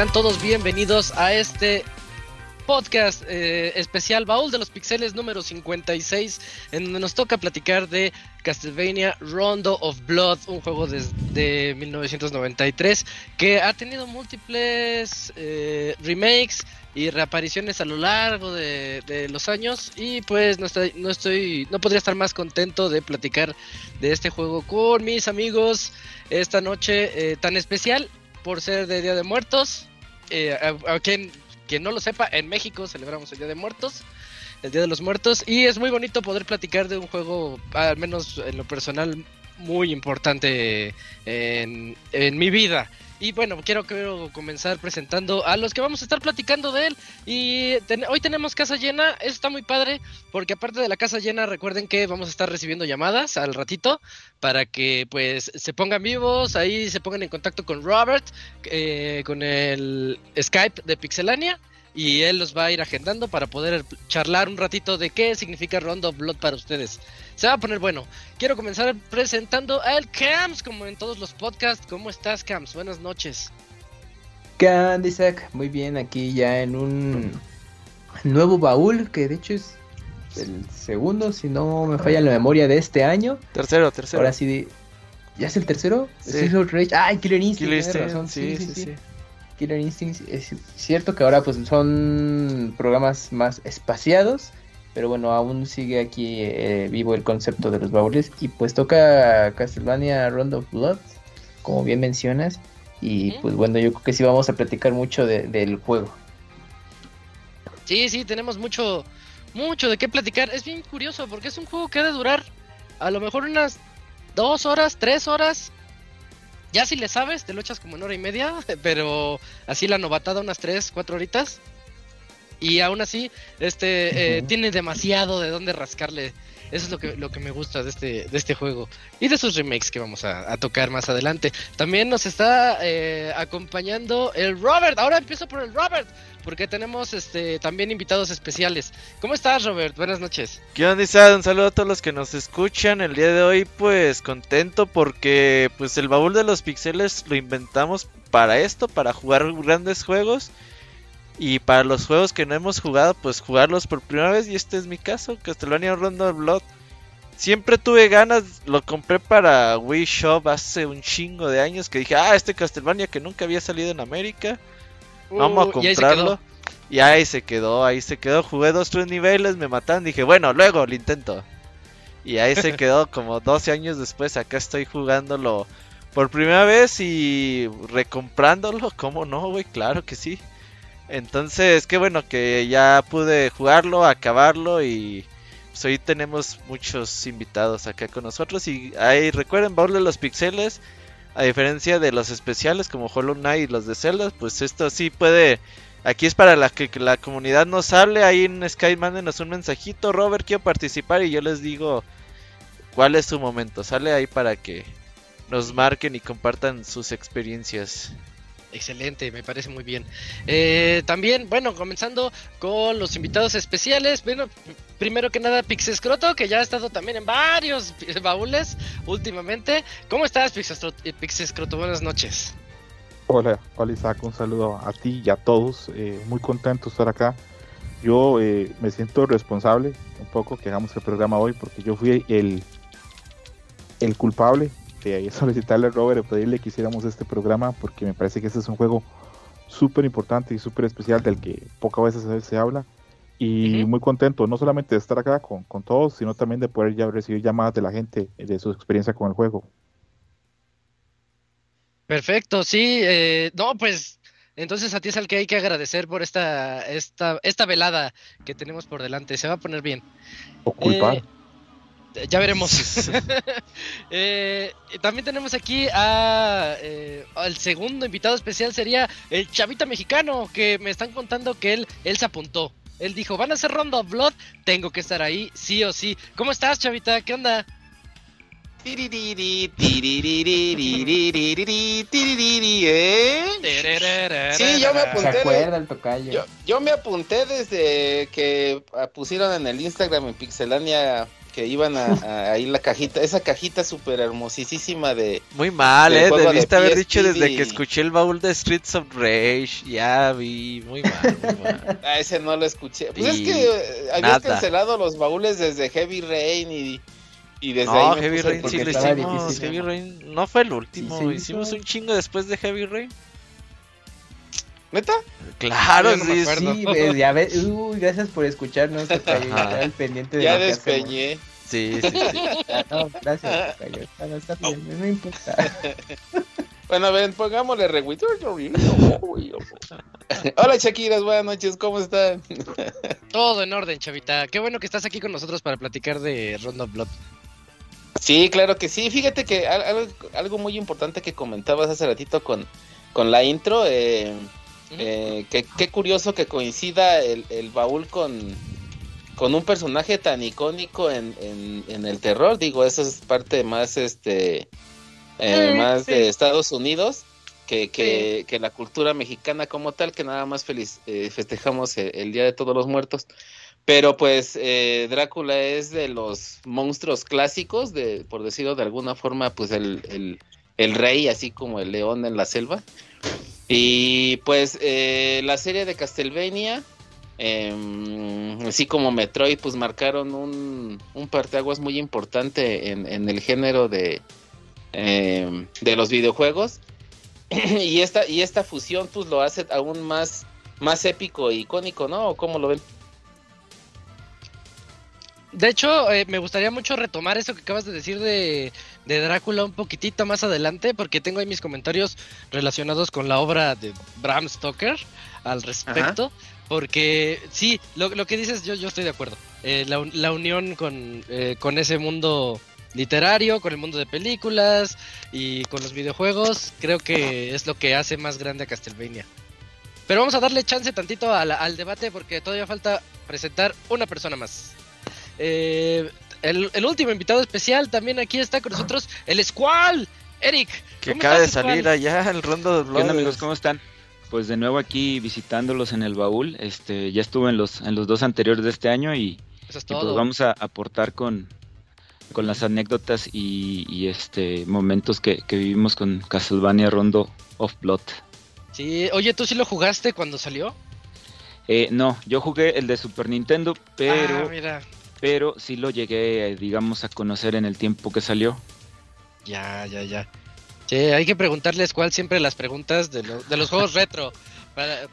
Sean todos bienvenidos a este podcast eh, especial Baúl de los Pixeles número 56, en donde nos toca platicar de Castlevania Rondo of Blood, un juego desde 1993 que ha tenido múltiples eh, remakes y reapariciones a lo largo de, los años y pues no estoy, no estoy, no podría estar más contento de platicar de este juego con mis amigos esta noche eh, tan especial por ser de Día de Muertos. Eh, a, quien, quien no lo sepa, en México celebramos el Día de Muertos, el Día de los Muertos y es muy bonito poder platicar de un juego, al menos en lo personal, muy importante en, en mi vida. Y bueno, quiero, quiero comenzar presentando a los que vamos a estar platicando de él. Y hoy tenemos casa llena, eso está muy padre, porque aparte de la casa llena, recuerden que vamos a estar recibiendo llamadas al ratito para que pues se pongan vivos, ahí se pongan en contacto con Robert, eh, con el Skype de Pixelania y él los va a ir agendando para poder charlar un ratito de qué significa Rondo Blood para ustedes. Se va a poner bueno. Quiero comenzar presentando al Cams, como en todos los podcasts. ¿Cómo estás, Cams? Buenas noches. ¿Qué onda, Isaac? Muy bien, aquí ya en un nuevo baúl, que de hecho es el segundo, si no me falla la memoria de este año. Tercero, tercero. Ahora sí, ¿ya es el tercero? Sí. Ay, Killer Instinct, razón. sí, sí. sí. Killer Instinct es cierto que ahora pues son programas más espaciados, pero bueno, aún sigue aquí eh, vivo el concepto de los baúles y pues toca Castlevania Round of Blood, como bien mencionas, y pues bueno, yo creo que sí vamos a platicar mucho del juego. Sí, sí, tenemos mucho, mucho de qué platicar. Es bien curioso porque es un juego que ha de durar a lo mejor unas dos horas, tres horas, ya si le sabes, te lo echas como en hora y media, pero así la novatada unas 3, 4 horitas. Y aún así, este eh, tiene demasiado de dónde rascarle. Eso es lo que, lo que me gusta de este, de este juego. Y de sus remakes que vamos a, tocar más adelante. También nos está eh, acompañando el Robert. Ahora empiezo por el Robert porque tenemos este también invitados especiales. ¿Cómo estás, Robert? Buenas noches. ¿Qué onda, Un saludo a todos los que nos escuchan. El día de hoy, pues contento porque pues el baúl de los pixeles lo inventamos para esto, para jugar grandes juegos. Y para los juegos que no hemos jugado, pues jugarlos por primera vez. Y este es mi caso, Castlevania Rondo Blood. Siempre tuve ganas, lo compré para Wii Shop hace un chingo de años que dije, ah, este Castlevania que nunca había salido en América. Vamos a uh, comprarlo. Y ahí se quedó, ahí se quedó. Jugué dos, tres niveles, me mataron. Dije, bueno, luego lo intento. Y ahí se quedó como 12 años después. Acá estoy jugándolo por primera vez y recomprándolo. ¿Cómo no, güey? Claro que sí. Entonces, qué bueno que ya pude jugarlo, acabarlo y pues hoy tenemos muchos invitados acá con nosotros. Y ahí recuerden, Baúl los Pixeles a diferencia de los especiales como Hollow Knight y los de Zelda, pues esto sí puede. Aquí es para la que, la comunidad nos hable. Ahí en Skype mándenos un mensajito. Robert, quiero participar y yo les digo cuál es su momento. Sale ahí para que nos marquen y compartan sus experiencias. Excelente, me parece muy bien. Eh, también, bueno, comenzando con los invitados especiales. Bueno, primero que nada, Pixescroto, que ya ha estado también en varios baúles últimamente. ¿Cómo estás, Pixescroto? Buenas noches. Hola, hola Isaac, un saludo a ti y a todos. Eh, muy contento de estar acá. Yo eh, me siento responsable un poco que hagamos el programa hoy porque yo fui el, el culpable de solicitarle a Robert pedirle que hiciéramos este programa porque me parece que este es un juego súper importante y súper especial del que pocas veces se habla. Y muy contento no solamente de estar acá con, todos sino también de poder ya recibir llamadas de la gente de su experiencia con el juego. Perfecto sí eh, no pues entonces a ti es al que hay que agradecer por esta esta esta velada que tenemos por delante se va a poner bien. O culpar. Eh, ya veremos. Eh, también tenemos aquí a eh, al segundo invitado especial sería el chavita mexicano que me están contando que él él se apuntó. Él dijo, "Van a hacer Rondo of Blood, tengo que estar ahí sí o sí." ¿Cómo estás, chavita? ¿Qué onda? Sí, yo me apunté. Yo, yo, me apunté desde que pusieron en el Instagram en Pixelania que iban a, ir la cajita, esa cajita súper hermosísima de... Muy mal, eh, debiste haber dicho desde que escuché el baúl de Streets of Rage, ya vi, muy mal, muy mal. ah, ese no lo escuché. Pues es que eh, habías cancelado los baúles desde Heavy Rain y... Y desde no, Heavy Rain sí lo hicimos. Heavy Rain no fue el último. hicimos un chingo después de Heavy Rain. ¿Neta? Claro, sí, sí, ya ves, uy, gracias por escucharnos, el pendiente de Ya despeñé. Sí, sí, sí. no, gracias, No, está bien, no importa. Bueno, a ver, pongámosle reguito. Hola, Shakiras, buenas noches, ¿cómo están? Todo en orden, chavita. Qué bueno que estás aquí con nosotros para platicar de Round of Blood. Sí, claro que sí. Fíjate que algo, algo muy importante que comentabas hace ratito con, con la intro, eh, eh, qué curioso que coincida el, baúl con, con un personaje tan icónico en, en, el terror. Digo, eso es parte más, este, eh, más de Estados Unidos. Que, que, la cultura mexicana como tal, que nada más feliz, eh, festejamos el, Día de Todos los Muertos. Pero pues Drácula es de los monstruos clásicos, de, por decirlo de alguna forma, pues el, el, el rey, así como el león en la selva. Y pues eh, la serie de Castlevania, em, así como Metroid, pues marcaron un, un parteaguas muy importante en, en el género de, em, de los videojuegos. y, esta, y esta fusión pues lo hace aún más, más épico e icónico, ¿no? ¿Cómo lo ven? De hecho, eh, me gustaría mucho retomar eso que acabas de decir de, de, Drácula un poquitito más adelante, porque tengo ahí mis comentarios relacionados con la obra de Bram Stoker al respecto. Porque sí, lo, lo, que dices, yo, yo estoy de acuerdo. Eh, la, la, unión con, eh, con ese mundo literario, con el mundo de películas y con los videojuegos, creo que es lo que hace más grande a Castlevania. Pero vamos a darle chance tantito al debate porque todavía falta presentar una persona más. Eh, el, último invitado especial también aquí está con nosotros, el Squall. Eric. Que acaba de salir allá el rondo de ¿Qué amigos? ¿Cómo están? Pues de nuevo aquí visitándolos en el baúl. Este, ya estuve en los, en los dos anteriores de este año y, pues vamos a aportar con, con las anécdotas y, este momentos que, vivimos con Castlevania Rondo of Blood. Sí, oye, ¿tú sí lo jugaste cuando salió? Eh, no, yo jugué el de Super Nintendo, pero ah, mira pero sí lo llegué, digamos, a conocer en el tiempo que salió. Ya, ya, ya. Sí, hay que preguntarles cuál siempre las preguntas de, de los juegos retro.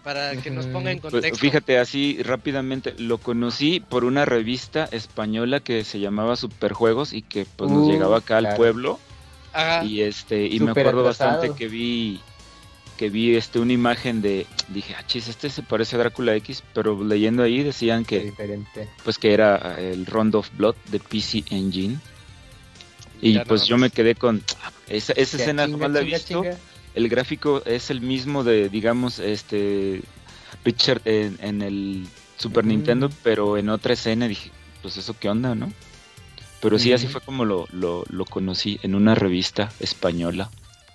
Para, que nos ponga en pues, contexto. fíjate, así rápidamente, lo conocí por una revista española que se llamaba Superjuegos y que pues nos uh, llegaba acá al pueblo. Y este, y me acuerdo bastante que vi que vi este una imagen de dije ah chis este se parece a Drácula X pero leyendo ahí decían que diferente. pues que era el Rondo of Blood de PC Engine. Y pues yo me quedé con esa, esa escena como la he visto el gráfico es el mismo de digamos este Richard en, el Super Nintendo pero en otra escena dije pues eso qué onda no pero sí así fue como lo, lo, lo conocí en una revista española.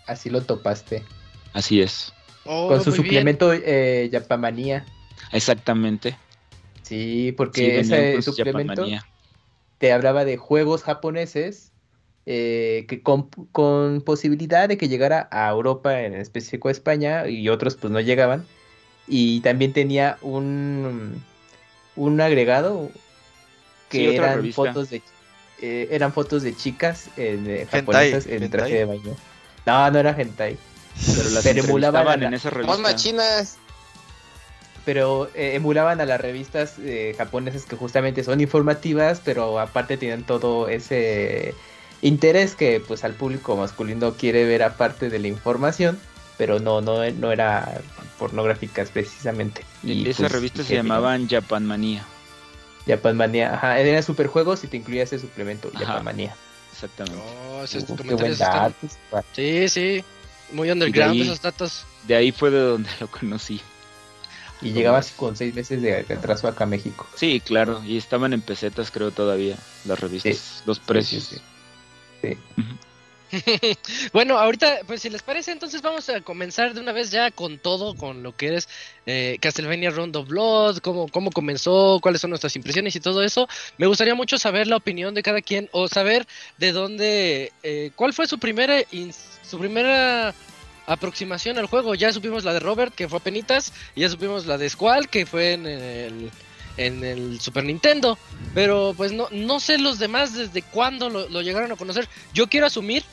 Así lo topaste Así es. Oh, Con su suplemento eh, Yapamanía. Exactamente. Sí, porque ese suplemento te hablaba de juegos japoneses eh, que con, posibilidad de que llegara a Europa, en específico a España, y otros pues no llegaban. Y también tenía un, un agregado que eran fotos de eh, eran fotos de chicas eh, japonesas en traje de baño. No, no era hentai. Pero las emulaban en esa revista. chinas. Pero eh, emulaban a las revistas eh, japonesas que justamente son informativas, pero aparte tienen todo ese interés que pues al público masculino quiere ver aparte de la información, pero no no, no era pornográficas precisamente. Y esas pues, revistas se llamaban Japan Manía. Japan Manía, ajá, eran superjuegos y te incluía ese suplemento, Japan Manía. Exactamente. Oh, sí, sí. Muy underground esos datos. De ahí fue de donde lo conocí. Y llegabas con seis meses de retraso acá a México. Sí, claro. Y estaban en pesetas, creo, todavía, las revistas. Los precios. Sí. bueno, ahorita, pues si les parece, entonces vamos a comenzar de una vez ya con todo, con lo que es eh, Castlevania Round of Blood, cómo, cómo comenzó, cuáles son nuestras impresiones y todo eso. Me gustaría mucho saber la opinión de cada quien o saber de dónde, eh, cuál fue su primera, su primera aproximación al juego. Ya supimos la de Robert, que fue a penitas, y ya supimos la de Squall, que fue en el en el Super Nintendo. Pero pues no, no sé los demás desde cuándo lo, llegaron a conocer. Yo quiero asumir,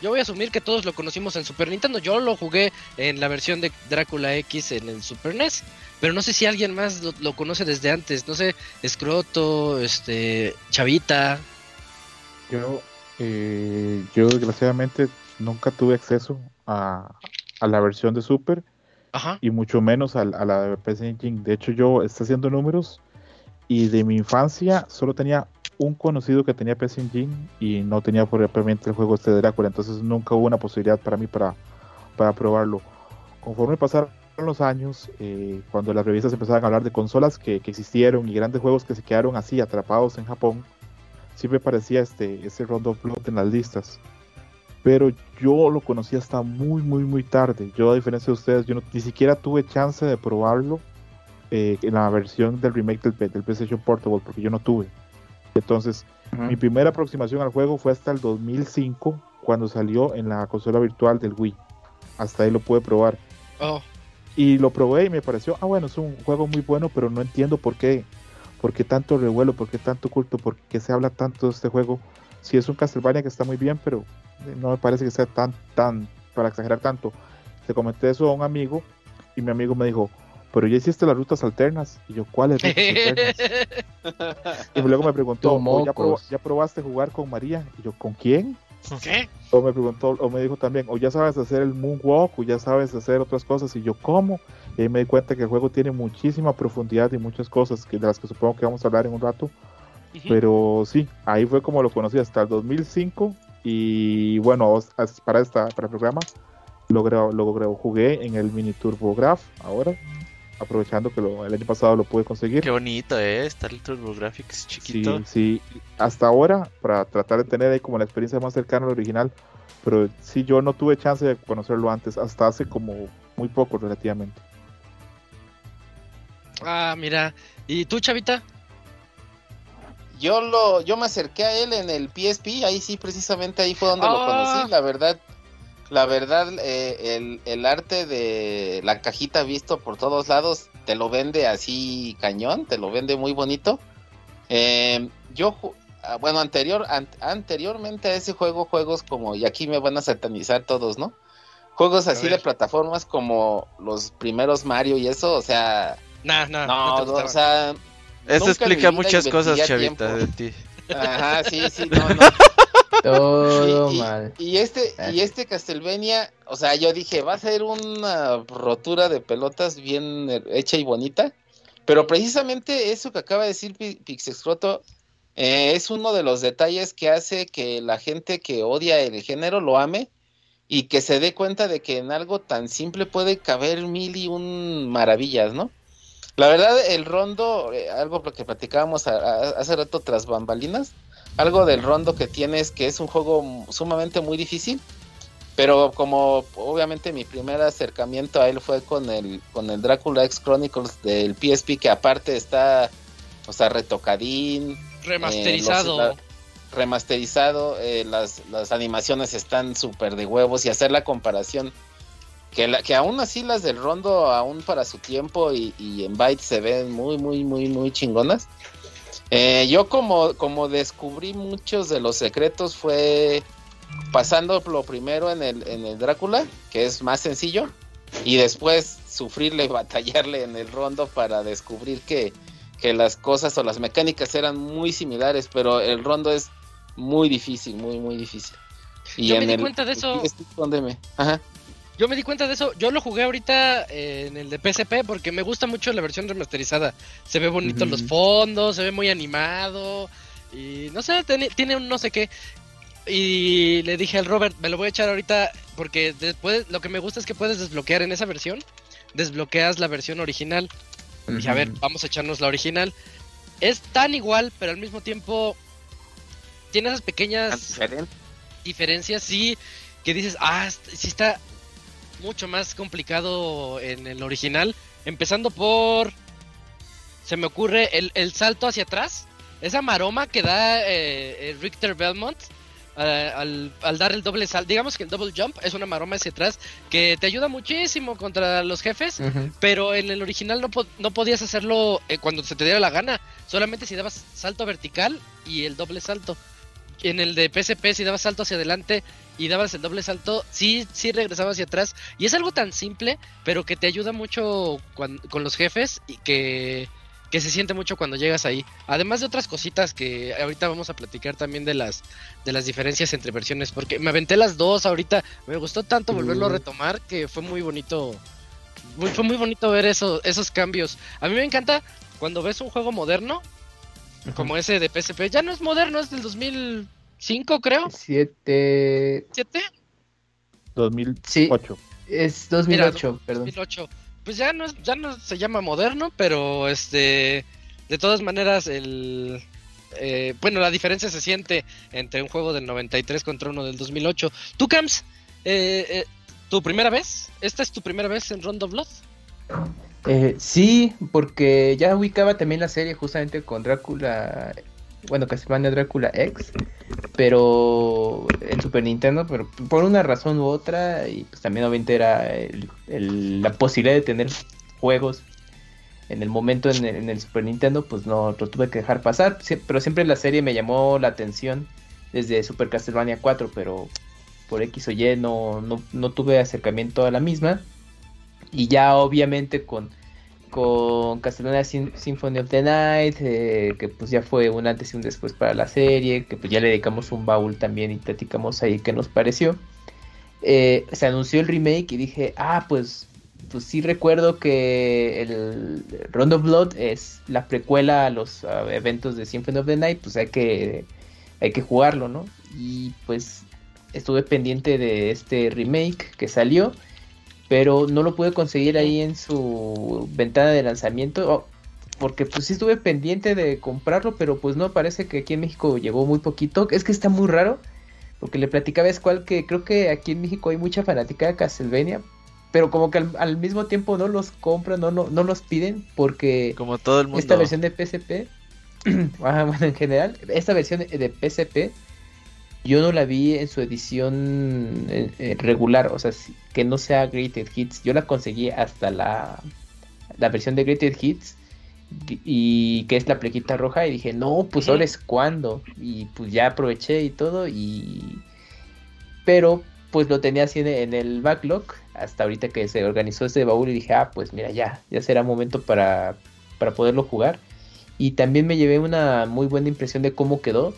yo voy a asumir que todos lo conocimos en Super Nintendo. Yo lo jugué en la versión de Drácula X en el Super NES. Pero no sé si alguien más lo, conoce desde antes. No sé, Escroto, este, Chavita. Yo, eh, yo desgraciadamente nunca tuve acceso a, a la versión de Super y mucho menos a, la de PC Engine. De hecho, yo estoy haciendo números y de mi infancia solo tenía un conocido que tenía PC Engine y no tenía propiamente el juego este de Drácula, entonces nunca hubo una posibilidad para mí para, para probarlo. Conforme pasaron los años, eh, cuando las revistas empezaban a hablar de consolas que, que, existieron y grandes juegos que se quedaron así atrapados en Japón, siempre parecía este, ese Rondo of en las listas pero yo lo conocí hasta muy, muy, muy tarde. Yo, a diferencia de ustedes, yo ni siquiera tuve chance de probarlo eh, en la versión del remake del, del, PlayStation Portable, porque yo no tuve. Entonces, mi primera aproximación al juego fue hasta el 2005, cuando salió en la consola virtual del Wii. Hasta ahí lo pude probar. Oh. Y lo probé y me pareció, ah, bueno, es un juego muy bueno, pero no entiendo por qué, por qué tanto revuelo, por qué tanto culto, por qué se habla tanto de este juego. Si es un Castlevania que está muy bien, pero no me parece que sea tan, tan, para exagerar tanto. Le comenté eso a un amigo y mi amigo me dijo, pero ya hiciste las rutas alternas. Y yo, ¿cuáles rutas alternas? y luego me preguntó, ¿ya, probaste jugar con María? Y yo, ¿con quién? ¿Qué? O me preguntó, o me dijo también, o ya sabes hacer el moonwalk, o ya sabes hacer otras cosas. Y yo, ¿cómo? Y ahí me di cuenta que el juego tiene muchísima profundidad y muchas cosas que de las que supongo que vamos a hablar en un rato. Pero sí, ahí fue como lo conocí hasta el 2005 y bueno, para, esta, para el programa lo, lo jugué en el Mini Turbo Graph ahora, aprovechando que el año pasado lo pude conseguir. Qué bonito, ¿eh? Está el Turbo Graphics chiquito. Sí, sí, hasta ahora, para tratar de tener ahí como la experiencia más cercana al original, pero sí, yo no tuve chance de conocerlo antes, hasta hace como muy poco relativamente. Ah, mira. ¿Y tú, Chavita? yo lo, yo me acerqué a él en el PSP, ahí sí, precisamente ahí fue donde lo conocí, ah. la verdad, la verdad, eh, el, arte de la cajita visto por todos lados, te lo vende así cañón, te lo vende muy bonito. Em, yo, ah, bueno, anterior, anteriormente a ese juego, juegos como, y aquí me van a satanizar todos, ¿no? Juegos así de plataformas como los primeros Mario y eso, o sea... no, no, o sea, eso explica muchas cosas, Chavita, de ti. Ajá, sí, sí, no, no. Todo mal. Y este, y este Castlevania, o sea, yo dije, va a ser una rotura de pelotas bien hecha y bonita. Pero precisamente eso que acaba de decir Pixexcroto eh, es uno de los detalles que hace que la gente que odia el género lo ame y que se dé cuenta de que en algo tan simple puede caber mil y un maravillas, ¿no? La verdad, el rondo, eh, algo que platicábamos hace rato tras bambalinas, algo del rondo que tiene es que es un juego sumamente muy difícil, pero como obviamente mi primer acercamiento a él fue con el, con el Drácula X Chronicles del PSP, que aparte está, o sea, retocadín. Remasterizado. Eh, remasterizado, eh, las, las animaciones están súper de huevos y hacer la comparación que, la, que aún así las del Rondo, aún para su tiempo y, en Byte se ven muy, muy, muy, muy chingonas. Eh, yo como, como descubrí muchos de los secretos fue pasando lo primero en el, en el Drácula, que es más sencillo, y después sufrirle y batallarle en el Rondo para descubrir que, que las cosas o las mecánicas eran muy similares, pero el Rondo es muy difícil, muy, muy difícil. Y Yo me di cuenta de eso. Ajá. Yo me di cuenta de eso. Yo lo jugué ahorita eh, en el de PSP porque me gusta mucho la versión remasterizada. Se ve bonito los fondos, se ve muy animado. Y no sé, tiene un no sé qué. Y le dije al Robert, me lo voy a echar ahorita porque después lo que me gusta es que puedes desbloquear en esa versión. Desbloqueas la versión original. Y a ver, vamos a echarnos la original. Es tan igual, pero al mismo tiempo tiene esas pequeñas diferencias, sí, que dices, ah, sí está mucho más complicado en el original. Empezando por. Se me ocurre el, el salto hacia atrás. Esa maroma que da eh, eh Richter Belmont. Eh, al, al, dar el doble salto, digamos que el double jump es una maroma hacia atrás que te ayuda muchísimo contra los jefes, pero en el original no, no podías hacerlo eh, cuando se te diera la gana, solamente si dabas salto vertical y el doble salto. En el de PSP si dabas salto hacia adelante y dabas el doble salto, sí, sí regresaba hacia atrás. Y es algo tan simple, pero que te ayuda mucho con los jefes y que, que se siente mucho cuando llegas ahí. Además de otras cositas que ahorita vamos a platicar también de las, de las diferencias entre versiones, porque me aventé las dos ahorita, me gustó tanto volverlo a mm. retomar que fue muy bonito. fue muy bonito ver eso, esos cambios. A mí me encanta cuando ves un juego moderno, como ese de PSP, ya no es moderno, es del 2000 ¿Cinco, creo? Siete. ¿Siete? 2008. Sí, es 2008, perdón. 2008. Pues ya no, ya no se llama moderno, pero este. De todas maneras, el. Eh, bueno, la diferencia se siente entre un juego del 93 contra uno del 2008. ¿Tú, Camps? Eh, eh, ¿Tu primera vez? ¿Esta es tu primera vez en Rondo Blood? Eh, sí, porque ya ubicaba también la serie justamente con Drácula bueno, Castlevania Drácula X, pero en Super Nintendo, pero por una razón u otra, y pues también obviamente era la posibilidad de tener juegos en el momento en el, Super Nintendo, pues no lo tuve que dejar pasar, pero siempre la serie me llamó la atención desde Super Castlevania 4, pero por X o Y no, no, no tuve acercamiento a la misma, y ya obviamente con con Castlevania Symphony of the Night, eh, que pues ya fue un antes y un después para la serie, que pues ya le dedicamos un baúl también y platicamos ahí qué nos pareció. Eh, se anunció el remake y dije, ah, pues, pues sí recuerdo que el Round of Blood es la precuela a los eventos de Symphony of the Night, pues hay que, hay que jugarlo, ¿no? Y pues estuve pendiente de este remake que salió pero no lo pude conseguir ahí en su ventana de lanzamiento. Oh, porque pues sí estuve pendiente de comprarlo, pero pues no, parece que aquí en México llegó muy poquito. Es que está muy raro, porque le platicaba cual que creo que aquí en México hay mucha fanática de Castlevania, pero como que al, mismo tiempo no los compran, no, no, no los piden, porque como todo el mundo. esta versión de PSP, bueno, en general, esta versión de PSP yo no la vi en su edición eh, eh, regular, o sea, que no sea Greater Hits. Yo la conseguí hasta la, la versión de Greater Hits y que es la plequita roja y dije, no, pues ahora es cuando. Y pues ya aproveché y todo y... Pero pues lo tenía así en el backlog hasta ahorita que se organizó ese baúl y dije, ah, pues mira, ya, ya será momento para, para poderlo jugar. Y también me llevé una muy buena impresión de cómo quedó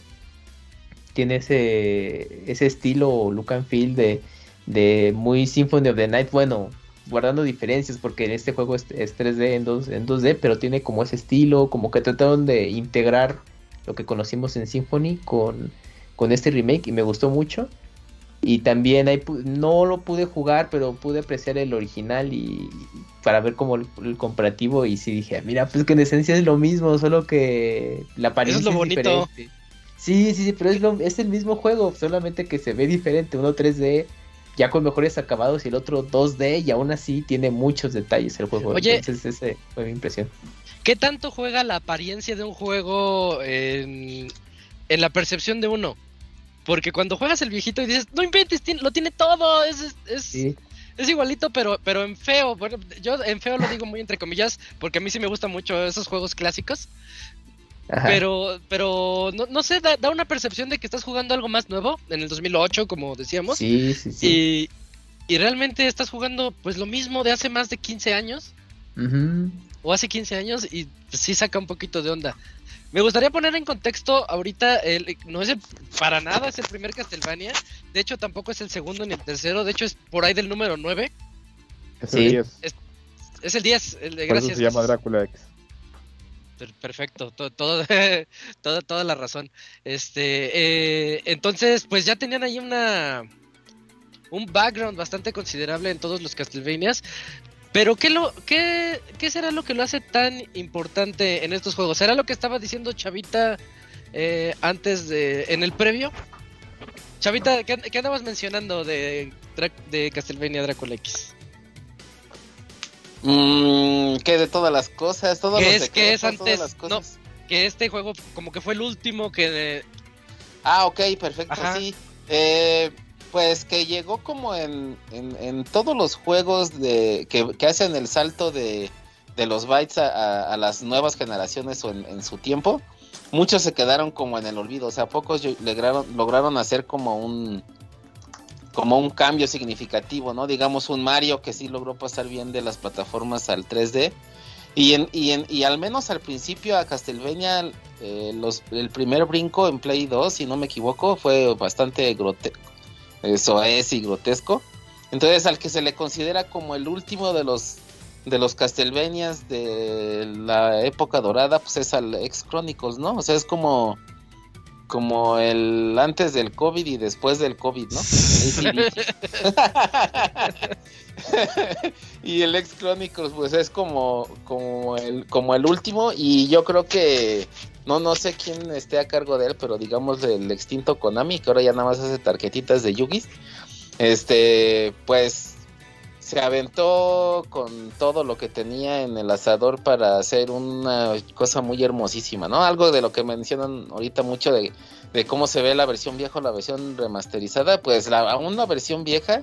tiene ese, ese estilo look and feel de, de muy Symphony of the Night, bueno, guardando diferencias porque en este juego es, 3D en, 2, en 2D, pero tiene como ese estilo, como que trataron de integrar lo que conocimos en Symphony con, con este remake y me gustó mucho. Y también ahí no lo pude jugar, pero pude apreciar el original y para ver como el, comparativo y sí dije, mira, pues que en esencia es lo mismo, solo que la apariencia es, lo bonito. Sí, sí, sí, pero es, lo, es el mismo juego, solamente que se ve diferente. Uno 3D, ya con mejores acabados, y el otro 2D, y aún así tiene muchos detalles el juego. Oye, Entonces, esa fue mi impresión. ¿Qué tanto juega la apariencia de un juego en, en la percepción de uno? Porque cuando juegas el viejito y dices, no inventes, lo tiene todo, es, es, es igualito, pero, pero en feo. Bueno, yo en feo lo digo muy entre comillas, porque a mí sí me gustan mucho esos juegos clásicos. Pero, pero no, no sé, da, una percepción de que estás jugando algo más nuevo en el 2008, como decíamos. Sí, sí, sí. Y, realmente estás jugando pues lo mismo de hace más de 15 años. O hace 15 años y pues, sí saca un poquito de onda. Me gustaría poner en contexto ahorita, el, no es para nada es el primer Castlevania, de hecho tampoco es el segundo ni el tercero, de hecho es por ahí del número 9. Es el 10. Es, el 10, el de gracias. se llama Drácula X perfecto, todo, toda la razón. Este, eh, entonces, pues ya tenían ahí una un background bastante considerable en todos los Castlevanias. Pero ¿qué, lo, qué, ¿qué será lo que lo hace tan importante en estos juegos? ¿Será lo que estaba diciendo Chavita eh, antes de, en el previo? Chavita, ¿qué, qué andabas mencionando de, de Castlevania Dracula X? Mmm, que de todas las cosas, todos que los es, que es antes, no, que este juego como que fue el último que... Ah, ok, perfecto, sí. Eh, pues que llegó como en, en, todos los juegos de que, hacen el salto de, de los bytes a, las nuevas generaciones o en, su tiempo. Muchos se quedaron como en el olvido, o sea, pocos lograron, lograron hacer como un como un cambio significativo, ¿no? Digamos un Mario que sí logró pasar bien de las plataformas al 3D. Y, en, y, en, y al menos al principio a Castlevania, eh, el primer brinco en Play 2, si no me equivoco, fue bastante grotesco eso es y grotesco. Entonces al que se le considera como el último de los de los Castlevanias de la época dorada, pues es al ex Chronicles, ¿no? O sea, es como como el antes del COVID y después del COVID, ¿no? y el ex Chronicles pues es como como el como el último y yo creo que no, no sé quién esté a cargo de él, pero digamos el extinto Konami, que ahora ya nada más hace tarjetitas de Yugis. Este, pues se aventó con todo lo que tenía en el asador para hacer una cosa muy hermosísima, ¿no? Algo de lo que mencionan ahorita mucho de, cómo se ve la versión vieja o la versión remasterizada, pues la, aún la versión vieja,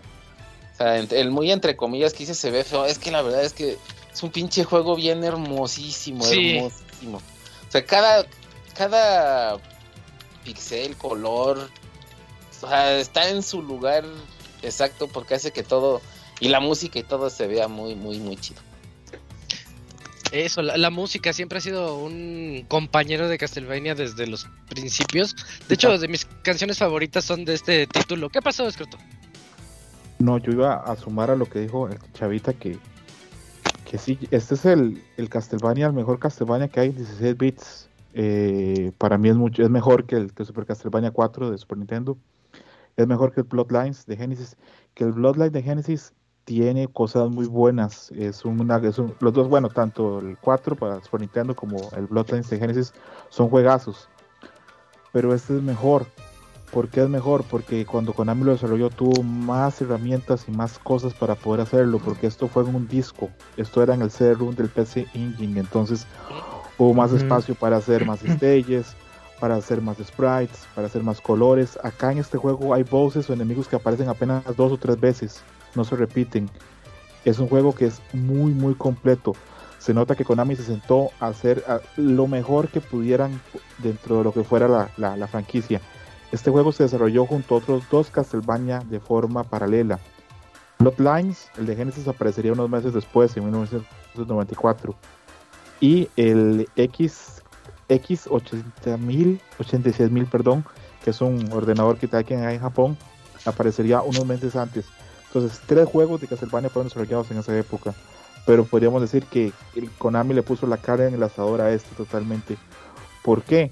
o sea, el muy entre comillas que dice se ve feo, es que la verdad es que es un pinche juego bien hermosísimo, hermosísimo. O sea, cada, cada pixel, color, o sea, está en su lugar exacto porque hace que todo, y la música y todo se vea muy, muy, muy chido. Eso, la, música siempre ha sido un compañero de Castlevania desde los principios. De hecho, de mis canciones favoritas son de este título. ¿Qué pasó, Escroto? No, yo iba a sumar a lo que dijo el Chavita que, que sí, este es el, el Castlevania, el mejor Castlevania que hay, 16 bits. Eh, para mí es mucho es mejor que el, Super Castlevania 4 de Super Nintendo. Es mejor que el Bloodlines de Genesis. Que el Bloodline de Genesis tiene cosas muy buenas. Es una, es los dos, bueno, tanto el 4 para Super Nintendo como el Bloodlines de Genesis son juegazos. Pero este es mejor. ¿Por qué es mejor? Porque cuando Konami lo desarrolló tuvo más herramientas y más cosas para poder hacerlo. Porque esto fue en un disco. Esto era en el CD-ROOM del PC Engine. Entonces Hubo más espacio para hacer más stages, para hacer más sprites, para hacer más colores. Acá en este juego hay bosses o enemigos que aparecen apenas dos o tres veces, no se repiten. Es un juego que es muy muy completo. Se nota que Konami se sentó a hacer lo mejor que pudieran dentro de lo que fuera la, franquicia. Este juego se desarrolló junto a otros dos Castlevania de forma paralela. Bloodlines, el de Genesis, aparecería unos meses después, en 1994 y el X X 80000 86000 perdón que es un ordenador que aquí en Japón aparecería unos meses antes entonces tres juegos de Castlevania fueron desarrollados en esa época pero podríamos decir que el Konami le puso la cara en el asador a este totalmente ¿por qué?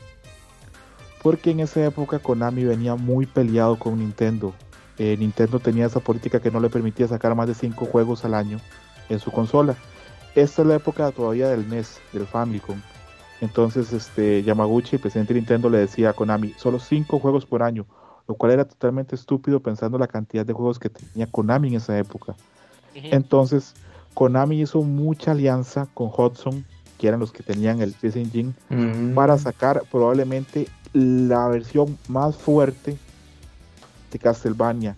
porque en esa época Konami venía muy peleado con Nintendo eh, Nintendo tenía esa política que no le permitía sacar más de cinco juegos al año en su consola esta es la época todavía del NES, del Famicom. Entonces, este, Yamaguchi, el presidente de Nintendo, le decía a Konami, solo 5 juegos por año, lo cual era totalmente estúpido pensando la cantidad de juegos que tenía Konami en esa época. Entonces, Konami hizo mucha alianza con Hudson, que eran los que tenían el PC Engine, mm. para sacar probablemente la versión más fuerte de Castlevania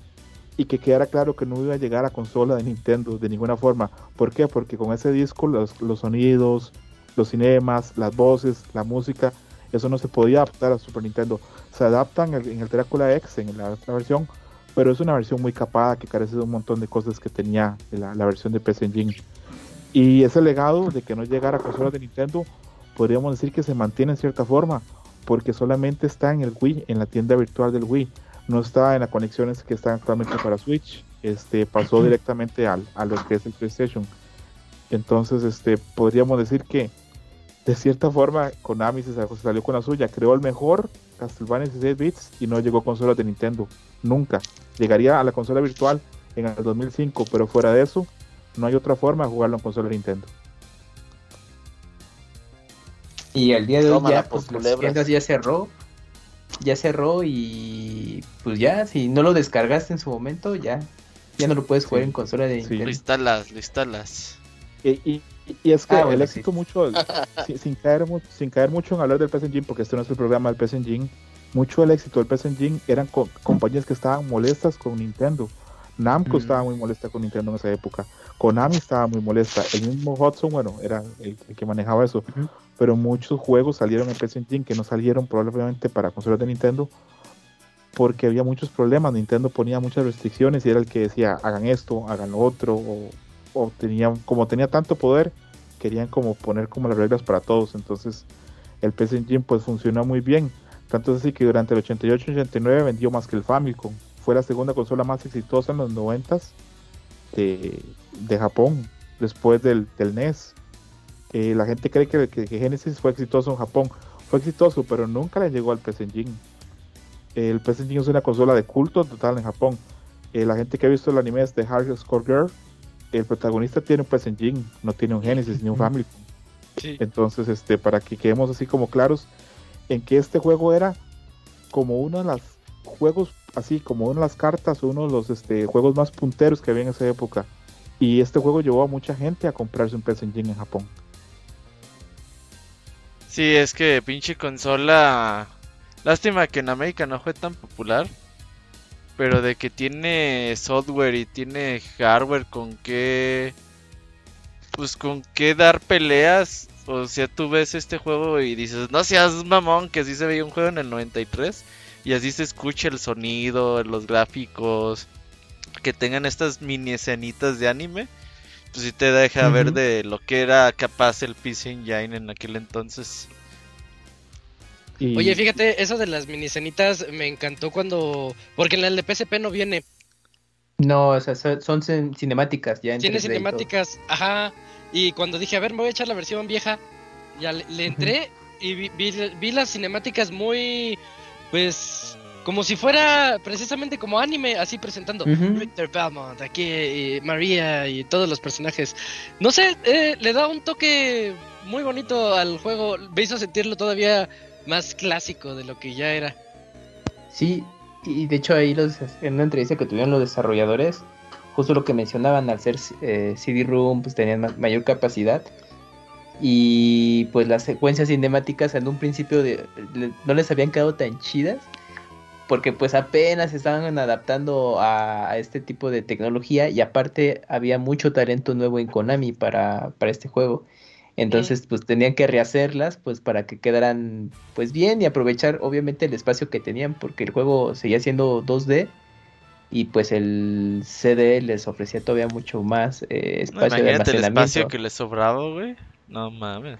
y que quedara claro que no iba a llegar a consola de Nintendo de ninguna forma. ¿Por qué? Porque con ese disco los, los sonidos, los cinemas, las voces, la música, eso no se podía adaptar a Super Nintendo. Se adaptan en el, Drácula X, en la otra versión, pero es una versión muy capada que carece de un montón de cosas que tenía la, la versión de PC Engine. Y ese legado de que no llegara a consolas de Nintendo, podríamos decir que se mantiene en cierta forma, porque solamente está en el Wii, en la tienda virtual del Wii no está en las conexiones que están actualmente para Switch, este pasó directamente al, a lo que es el PlayStation. Entonces, este podríamos decir que de cierta forma Konami se salió con la suya, creó el mejor Castlevania 16 bits y no llegó a consolas de Nintendo, nunca. Llegaría a la consola virtual en el 2005, pero fuera de eso, no hay otra forma de jugarlo en consola de Nintendo. Y el día de hoy ya, pues, ya cerró, ya cerró y pues ya, si no lo descargaste en su momento, ya, ya no lo puedes jugar en consola de Nintendo. Lo instalas, lo instalas. Y, y, es que ah, el éxito mucho, sin, caer, sin caer mucho en hablar del PS Engine, porque este no es el programa del PS Engine, mucho del éxito del PS Engine eran compañías que estaban molestas con Nintendo. Namco estaba muy molesta con Nintendo en esa época. Konami estaba muy molesta. El mismo Hudson, bueno, era el, que manejaba eso. Pero muchos juegos salieron en Engine que no salieron probablemente para consolas de Nintendo porque había muchos problemas. Nintendo ponía muchas restricciones y era el que decía hagan esto, hagan lo otro. O, o tenían, como tenía tanto poder, querían como poner como las reglas para todos. Entonces el PS Engine pues funcionó muy bien. Tanto es así que durante el 88 y 89 vendió más que el Famicom fue la segunda consola más exitosa en los 90 de, de Japón, después del, del NES. Eh, la gente cree que, que, Genesis fue exitoso en Japón. Fue exitoso, pero nunca le llegó al PS Engine. el PS Engine es una consola de culto total en Japón. Eh, la gente que ha visto el anime de Hard Score Girl, el protagonista tiene un PS Engine, no tiene un Genesis ni un Family. Entonces, este, para que quedemos así como claros en que este juego era como uno de los juegos así como una de las cartas, uno de los este, juegos más punteros que había en esa época. Y este juego llevó a mucha gente a comprarse un PS Engine en Japón. Sí, es que pinche consola. Lástima que en América no fue tan popular. Pero de que tiene software y tiene hardware con qué. Pues con qué dar peleas. O sea, tú ves este juego y dices, no seas mamón, que así se veía un juego en el 93 y así se escucha el sonido, los gráficos, que tengan estas mini escenitas de anime, pues sí te deja ver de lo que era capaz el PC Engine en aquel entonces. Oye, fíjate, eso de las mini escenitas me encantó cuando... Porque en el de PSP no viene. No, o sea, son cinemáticas ya. Tiene cinemáticas, ajá. Y cuando dije, a ver, me voy a echar la versión vieja, ya le, entré y vi, las cinemáticas muy pues como si fuera precisamente como anime, así presentando Victor Belmont, aquí y María y todos los personajes. No sé, eh, le da un toque muy bonito al juego, me hizo sentirlo todavía más clásico de lo que ya era. Sí, y de hecho ahí los, en una entrevista que tuvieron los desarrolladores, justo lo que mencionaban, al ser eh, CD-ROOM, pues tenían mayor capacidad y pues las secuencias cinemáticas en un principio no les habían quedado tan chidas porque pues apenas estaban adaptando a, este tipo de tecnología y aparte había mucho talento nuevo en Konami para, para este juego. Entonces pues tenían que rehacerlas pues para que quedaran pues bien y aprovechar obviamente el espacio que tenían porque el juego seguía siendo 2D y pues el CD les ofrecía todavía mucho más eh, espacio de almacenamiento. el espacio que les sobraba, güey. No mames.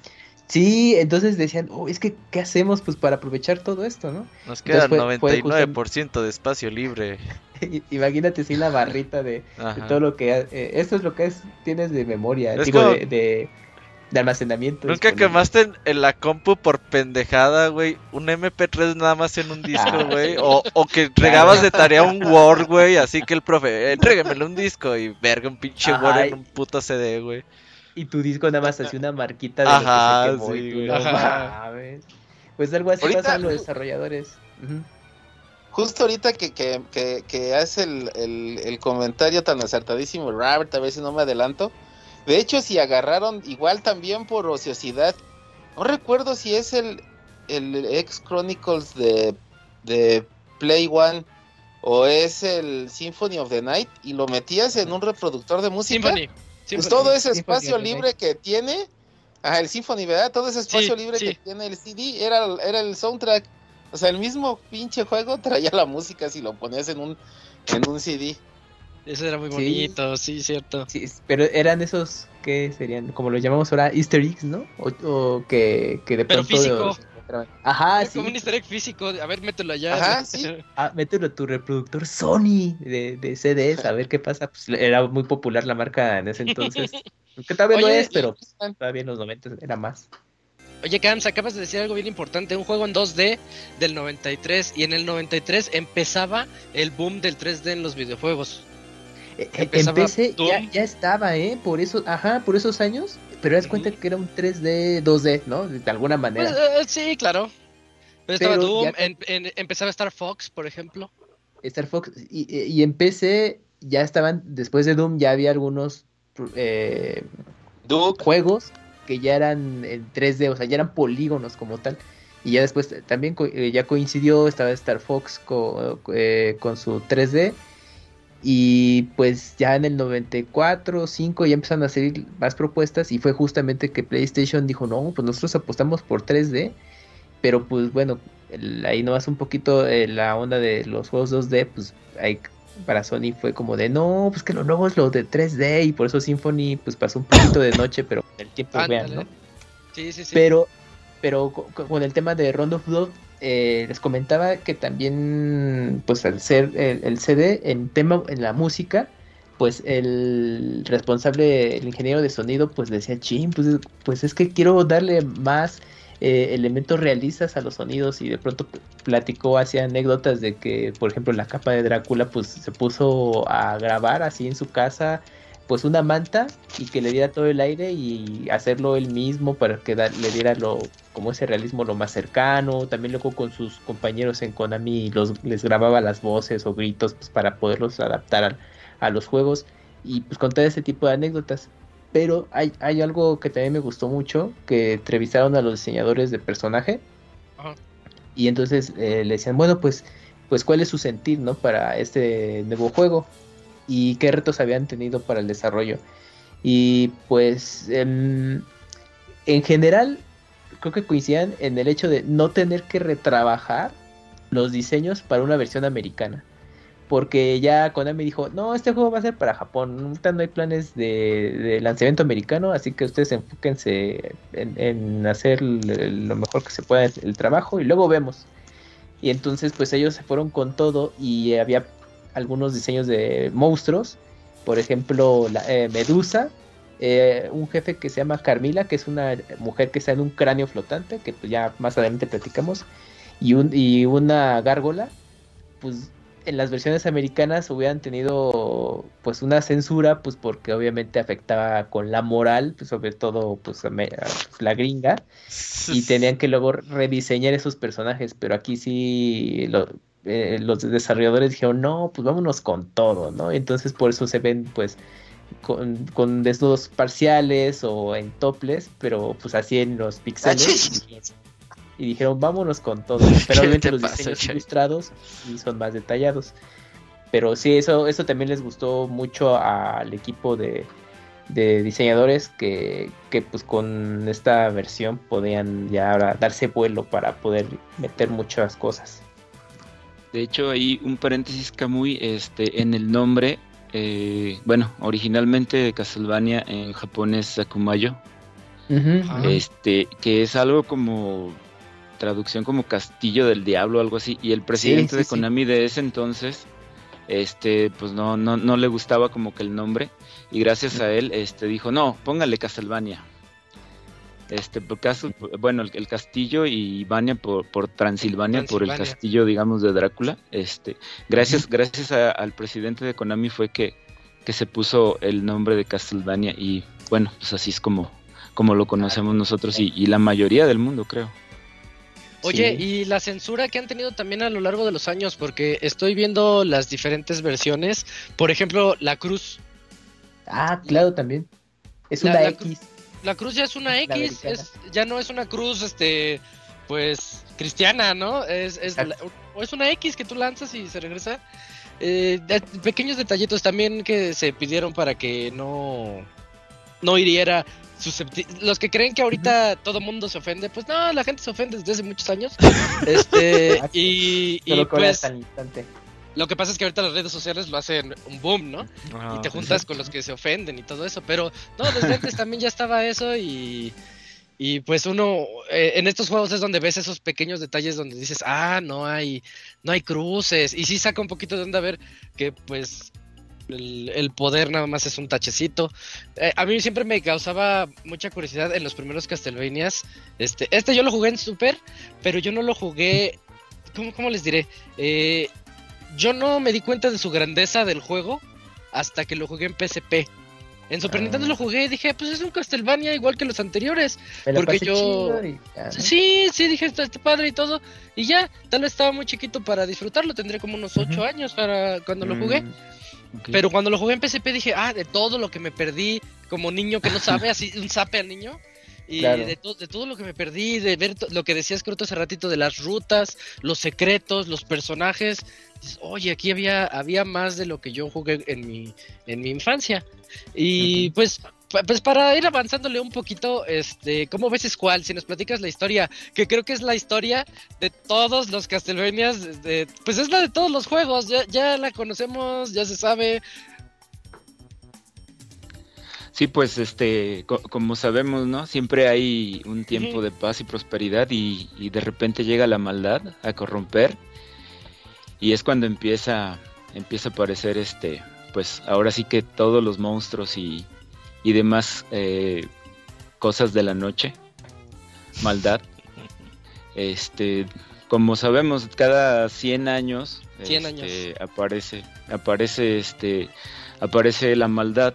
Sí, entonces decían, oh, es que, ¿qué hacemos pues para aprovechar todo esto, no? Nos queda 99% de espacio libre. Imagínate si la barrita de, todo lo que... Eh, esto es lo que es, tienes de memoria, de, de, almacenamiento. Nunca quemaste en, la compu por pendejada, güey, un MP3 nada más en un disco, ah, güey, o, o, que regabas de tarea un Word, güey, así que el profe, entréguemelo un disco y verga un pinche Word en un puto CD, güey. Y tu disco nada más hacía una marquita de Ajá, lo que se quemó Pues algo así pasa los desarrolladores. Justo ahorita que, que, que, hace el, el, comentario tan acertadísimo Robert, a ver si no me adelanto. De hecho, si agarraron igual también por ociosidad, no recuerdo si es el, el X Chronicles de, de Play One o es el Symphony of the Night y lo metías en un reproductor de música. Symphony pues todo ese espacio libre que tiene, ah, el Symphony, ¿verdad? Todo ese espacio libre que tiene el CD era, era el soundtrack. O sea, el mismo pinche juego traía la música si lo ponías en un, en un CD. Eso era muy bonito, sí, cierto. Sí, pero eran esos que serían, como lo llamamos ahora, easter eggs, ¿no? O, que, que de pero Físico. Ajá, sí. Como un easter egg físico. A ver, mételo allá. Ajá, sí. Ah, mételo a tu reproductor Sony de, de CDs, a ver qué pasa. Pues era muy popular la marca en ese entonces. que todavía no es, pero todavía en los 90 era más. Oye, Cams, acabas de decir algo bien importante. Un juego en 2D del 93. Y en el 93 empezaba el boom del 3D en los videojuegos. Eh, eh, empecé, ya, ya, estaba, ¿eh? Por eso, ajá, por esos años pero das cuenta que era un 3D, 2D, ¿no? De alguna manera. Pues, eh, sí, claro. Pero estaba Doom, empezaba a estar Fox, por ejemplo. Star Fox. Y, en PC ya estaban, después de Doom, ya había algunos eh, juegos que ya eran en 3D, o sea, ya eran polígonos como tal. Y ya después también eh, ya coincidió, estaba Star Fox eh, con su 3D. Y pues ya en el 94, 5 ya empezaron a salir más propuestas y fue justamente que PlayStation dijo, no, pues nosotros apostamos por 3D, pero pues bueno, ahí no un poquito eh, la onda de los juegos 2D, pues ahí para Sony fue como de, no, pues que lo nuevo es lo de 3D y por eso Symphony pues pasó un poquito de noche, pero el tiempo vean, ¿no? Sí, sí, sí. Pero, pero con, el tema de Round of Blood eh, les comentaba que también, pues al ser el, CD en tema, en la música, pues el responsable, el ingeniero de sonido, pues decía, ching, pues, pues es que quiero darle más eh, elementos realistas a los sonidos y de pronto platicó, hacía anécdotas de que, por ejemplo, la capa de Drácula, pues se puso a grabar así en su casa pues una manta y que le diera todo el aire y hacerlo él mismo para que le diera lo como ese realismo lo más cercano. También luego con sus compañeros en Konami los les grababa las voces o gritos pues, para poderlos adaptar a, los juegos y pues contar ese tipo de anécdotas. Pero hay, hay algo que también me gustó mucho que entrevistaron a los diseñadores de personaje y entonces eh, le decían bueno pues pues cuál es su sentir no para este nuevo juego y qué retos habían tenido para el desarrollo. Y pues en, general creo que coincidían en el hecho de no tener que retrabajar los diseños para una versión americana. Porque ya Konami dijo, no, este juego va a ser para Japón, no hay planes de, lanzamiento americano, así que ustedes enfóquense en, hacer lo mejor que se pueda el trabajo y luego vemos. Y entonces pues ellos se fueron con todo y había algunos diseños de monstruos. Por ejemplo, la, eh, Medusa, eh, un jefe que se llama Carmila, que es una mujer que está en un cráneo flotante, que pues ya más adelante platicamos, y, un, y una gárgola, pues en las versiones americanas hubieran tenido pues una censura, pues porque obviamente afectaba con la moral, pues sobre todo pues, la gringa, y tenían que luego rediseñar esos personajes, pero aquí sí lo, eh, los desarrolladores dijeron, no, pues vámonos con todo, ¿no? Entonces por eso se ven pues con, desnudos parciales o en toples, pero pues así en los pixeles. y, dijeron, vámonos con todo. Pero obviamente los diseños ilustrados y son más detallados. Pero sí, eso, eso también les gustó mucho al equipo de, de diseñadores que, que, pues con esta versión podían ya ahora darse vuelo para poder meter muchas cosas. De hecho, hay un paréntesis Kamui este, en el nombre. Eh, bueno, originalmente de Castlevania en japonés Sakumayo. Este, que es algo como traducción como Castillo del Diablo, algo así. Y el presidente de Konami de ese entonces, este, pues no, no, no le gustaba como que el nombre. Y gracias a él, este, dijo, no, póngale Castlevania. Este, caso, bueno, el, castillo y Vania por, por Transilvania, por el castillo, digamos, de Drácula. Este, gracias, gracias al presidente de Konami fue que, que se puso el nombre de Castlevania y bueno, pues así es como, como lo conocemos nosotros y, la mayoría del mundo, creo. Oye, y la censura que han tenido también a lo largo de los años, porque estoy viendo las diferentes versiones. Por ejemplo, la cruz. Ah, claro, también. Es una X la cruz ya es una X, es, ya no es una cruz, este, pues, cristiana, ¿no? Es, es, o es una X que tú lanzas y se regresa. Eh, pequeños detallitos también que se pidieron para que no, no hiriera los que creen que ahorita todo mundo se ofende, pues no, la gente se ofende desde hace muchos años. Este, y, y pues, lo que pasa es que ahorita las redes sociales lo hacen un boom, ¿no? y te juntas con los que se ofenden y todo eso. Pero no, desde antes también ya estaba eso y, y pues uno eh, en estos juegos es donde ves esos pequeños detalles donde dices, ah, no hay, no hay cruces. Y sí saca un poquito de onda ver que pues el, poder nada más es un tachecito. Eh, a mí siempre me causaba mucha curiosidad en los primeros Castlevanias. Este, este yo lo jugué en Super, pero yo no lo jugué. ¿Cómo, cómo les diré? Eh, yo no me di cuenta de su grandeza del juego hasta que lo jugué en PSP. En Super Nintendo lo jugué y dije, pues es un Castlevania igual que los anteriores. porque yo. Sí, sí, dije, está, padre y todo. Y ya, tal vez estaba muy chiquito para disfrutarlo. Tendré como unos 8 años para cuando lo jugué. Mm, Pero cuando lo jugué en PSP dije, ah, de todo lo que me perdí como niño que no sabe, así un sape al niño. Y de, de, todo lo que me perdí, de ver lo que decías Croto hace ratito de las rutas, los secretos, los personajes. Oye, aquí había, había más de lo que yo jugué en mi, en mi infancia. Y pues pues para ir avanzándole un poquito, este, ¿cómo ves cuál? Si nos platicas la historia, que creo que es la historia de todos los Castlevanias, pues es la de todos los juegos, ya, ya la conocemos, ya se sabe. Sí, pues este, como sabemos, ¿no? Siempre hay un tiempo de paz y prosperidad y, y, de repente llega la maldad a corromper y es cuando empieza, empieza a aparecer este, pues ahora sí que todos los monstruos y, demás eh, cosas de la noche, maldad. Este, como sabemos, cada 100 años, este, aparece, aparece, este, aparece la maldad.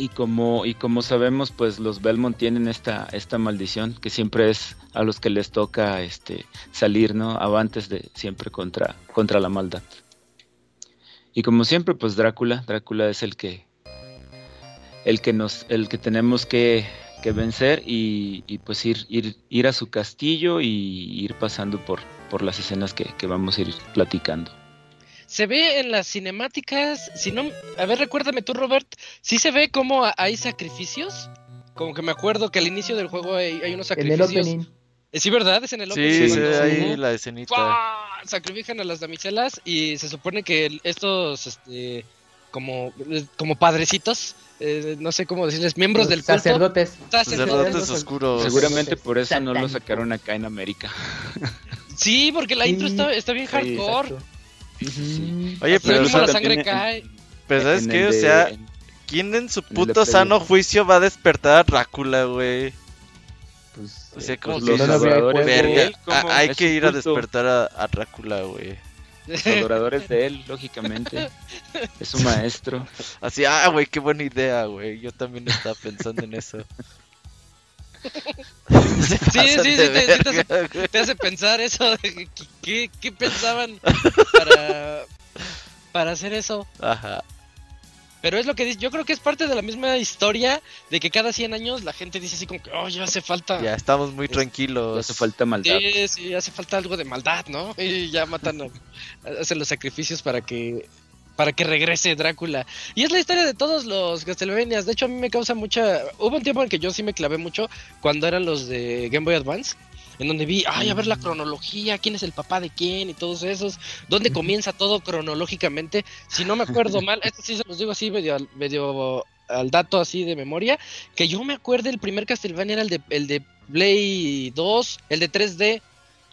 Y como, y como sabemos, pues los Belmont tienen esta, esta maldición que siempre es a los que les toca este, salir, ¿no? Avantes de siempre contra, contra la maldad. Y como siempre, pues Drácula, Drácula es el que el que nos el que tenemos que, vencer y, pues ir, ir ir a su castillo y ir pasando por por las escenas que, vamos a ir platicando. Se ve en las cinemáticas, si no, a ver, recuérdame tú, Robert, si se ve como hay sacrificios, como que me acuerdo que al inicio del juego hay, unos sacrificios. En el opening. Eh, sí, ¿verdad? Es en el opening. Sí, sí, ahí la escenita sacrifican a las damiselas y se supone que estos, este, como, como padrecitos, eh, no sé cómo decirles, miembros del culto. Sacerdotes. Sacerdotes oscuros. Seguramente por eso no lo sacaron acá en América. Sí, porque la intro está, está bien hardcore. Oye, pero la sangre cae. Pero ¿sabes qué? O sea, ¿quién en su puto sano juicio va a despertar a Drácula, güey? Pues, o sea, como los adoradores de él, hay que ir a despertar a, a Drácula, güey. Los adoradores de él, lógicamente. Es su maestro. Así, ah, güey, qué buena idea, güey. Yo también estaba pensando en eso. sí, sí, sí, te, te, hace, pensar eso. ¿Qué, qué pensaban para, para hacer eso? Ajá. Pero es lo que dice, yo creo que es parte de la misma historia de que cada 100 años la gente dice así como que, oh, ya hace falta... Ya estamos muy tranquilos. hace falta maldad. Sí, sí, hace falta algo de maldad, ¿no? Y ya matan, a, hacen los sacrificios para que para que regrese Drácula. Y es la historia de todos los Castlevanias. De hecho, a mí me causa mucha... Hubo un tiempo en que yo sí me clavé mucho cuando eran los de Game Boy Advance en donde vi, ay, a ver la cronología, quién es el papá de quién y todos esos, dónde comienza todo cronológicamente. Si no me acuerdo mal, esto sí se los digo así medio, medio al dato así de memoria, que yo me acuerdo el primer Castlevania era el de, el de Play 2, el de 3D,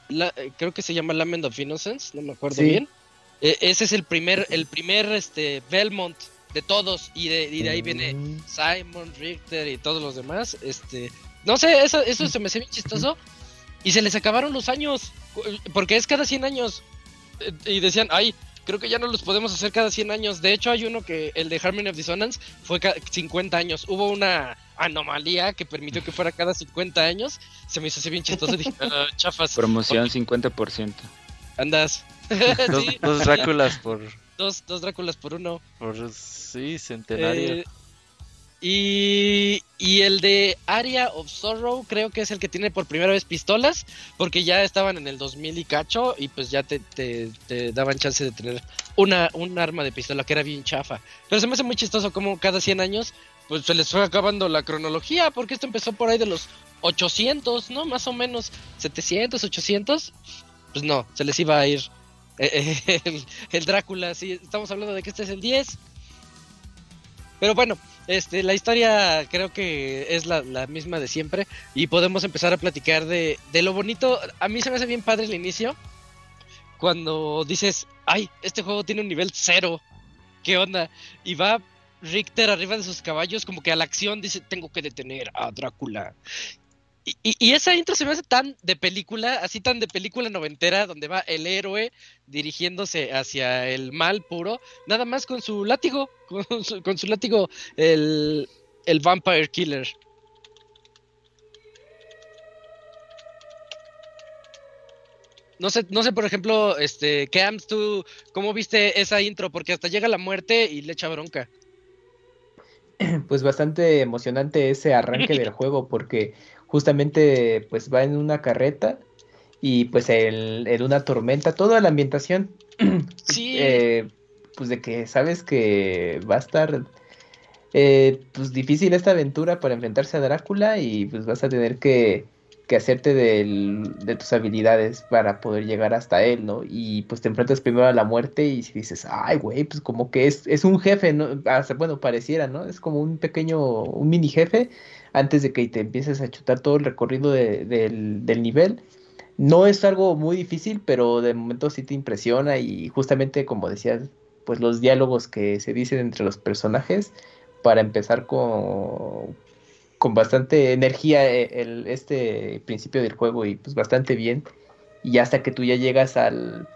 eh, creo que se llama Lament of Innocence, no me acuerdo bien. E, ese es el primer, el primer este Belmont de todos, y de, y de ahí viene. Simon, Richter y todos los demás. Este, no sé, eso, eso se me hace bien chistoso. Y se les acabaron los años, porque es cada 100 años. Eh, y decían, ay, creo que ya no los podemos hacer cada 100 años. De hecho, hay uno que, el de Harmony of Dissonance, fue 50 años. Hubo una anomalía que permitió que fuera cada 50 años. Se me hizo así bien chistoso. dije, ah, chafas. Promoción 50%. Andas. dos, Dráculas por. Dos, dos Dráculas por uno. Por, sí, centenario. Eh, y, y, el de Area of Sorrow creo que es el que tiene por primera vez pistolas, porque ya estaban en el 2000 y cacho y pues ya te, te, daban chance de tener una, un arma de pistola que era bien chafa. Pero se me hace muy chistoso como cada 100 años pues se les fue acabando la cronología, porque esto empezó por ahí de los 800, ¿no? Más o menos 700, 800. Pues no, se les iba a ir eh, eh, el, Drácula, sí, estamos hablando de que este es el 10. Pero bueno, este, la historia creo que es la, misma de siempre y podemos empezar a platicar de, de, lo bonito. A mí se me hace bien padre el inicio cuando dices, ay, este juego tiene un nivel cero, ¿qué onda? Y va Richter arriba de sus caballos como que a la acción dice, tengo que detener a Drácula. Y, esa intro se me hace tan de película, así tan de película noventera, donde va el héroe dirigiéndose hacia el mal puro, nada más con su látigo, con su, látigo, el, el Vampire Killer. No sé, no sé, por ejemplo, este, Camps, tú, ¿cómo viste esa intro? Porque hasta llega la muerte y le echa bronca. Pues bastante emocionante ese arranque del juego, porque justamente pues va en una carreta y pues el, en una tormenta, toda la ambientación. Sí. Eh, pues de que sabes que va a estar eh, pues difícil esta aventura para enfrentarse a Drácula y pues vas a tener que, que hacerte de tus habilidades para poder llegar hasta él, ¿no? Y pues te enfrentas primero a la muerte y si dices, ay, güey, pues como que es, es un jefe, ¿no? bueno, pareciera, ¿no? Es como un pequeño, un mini jefe antes de que te empieces a chutar todo el recorrido del, nivel. No es algo muy difícil, pero de momento sí te impresiona y justamente como decías, pues los diálogos que se dicen entre los personajes para empezar con, con bastante energía eh, el, este principio del juego y pues bastante bien. Y hasta que tú ya llegas al,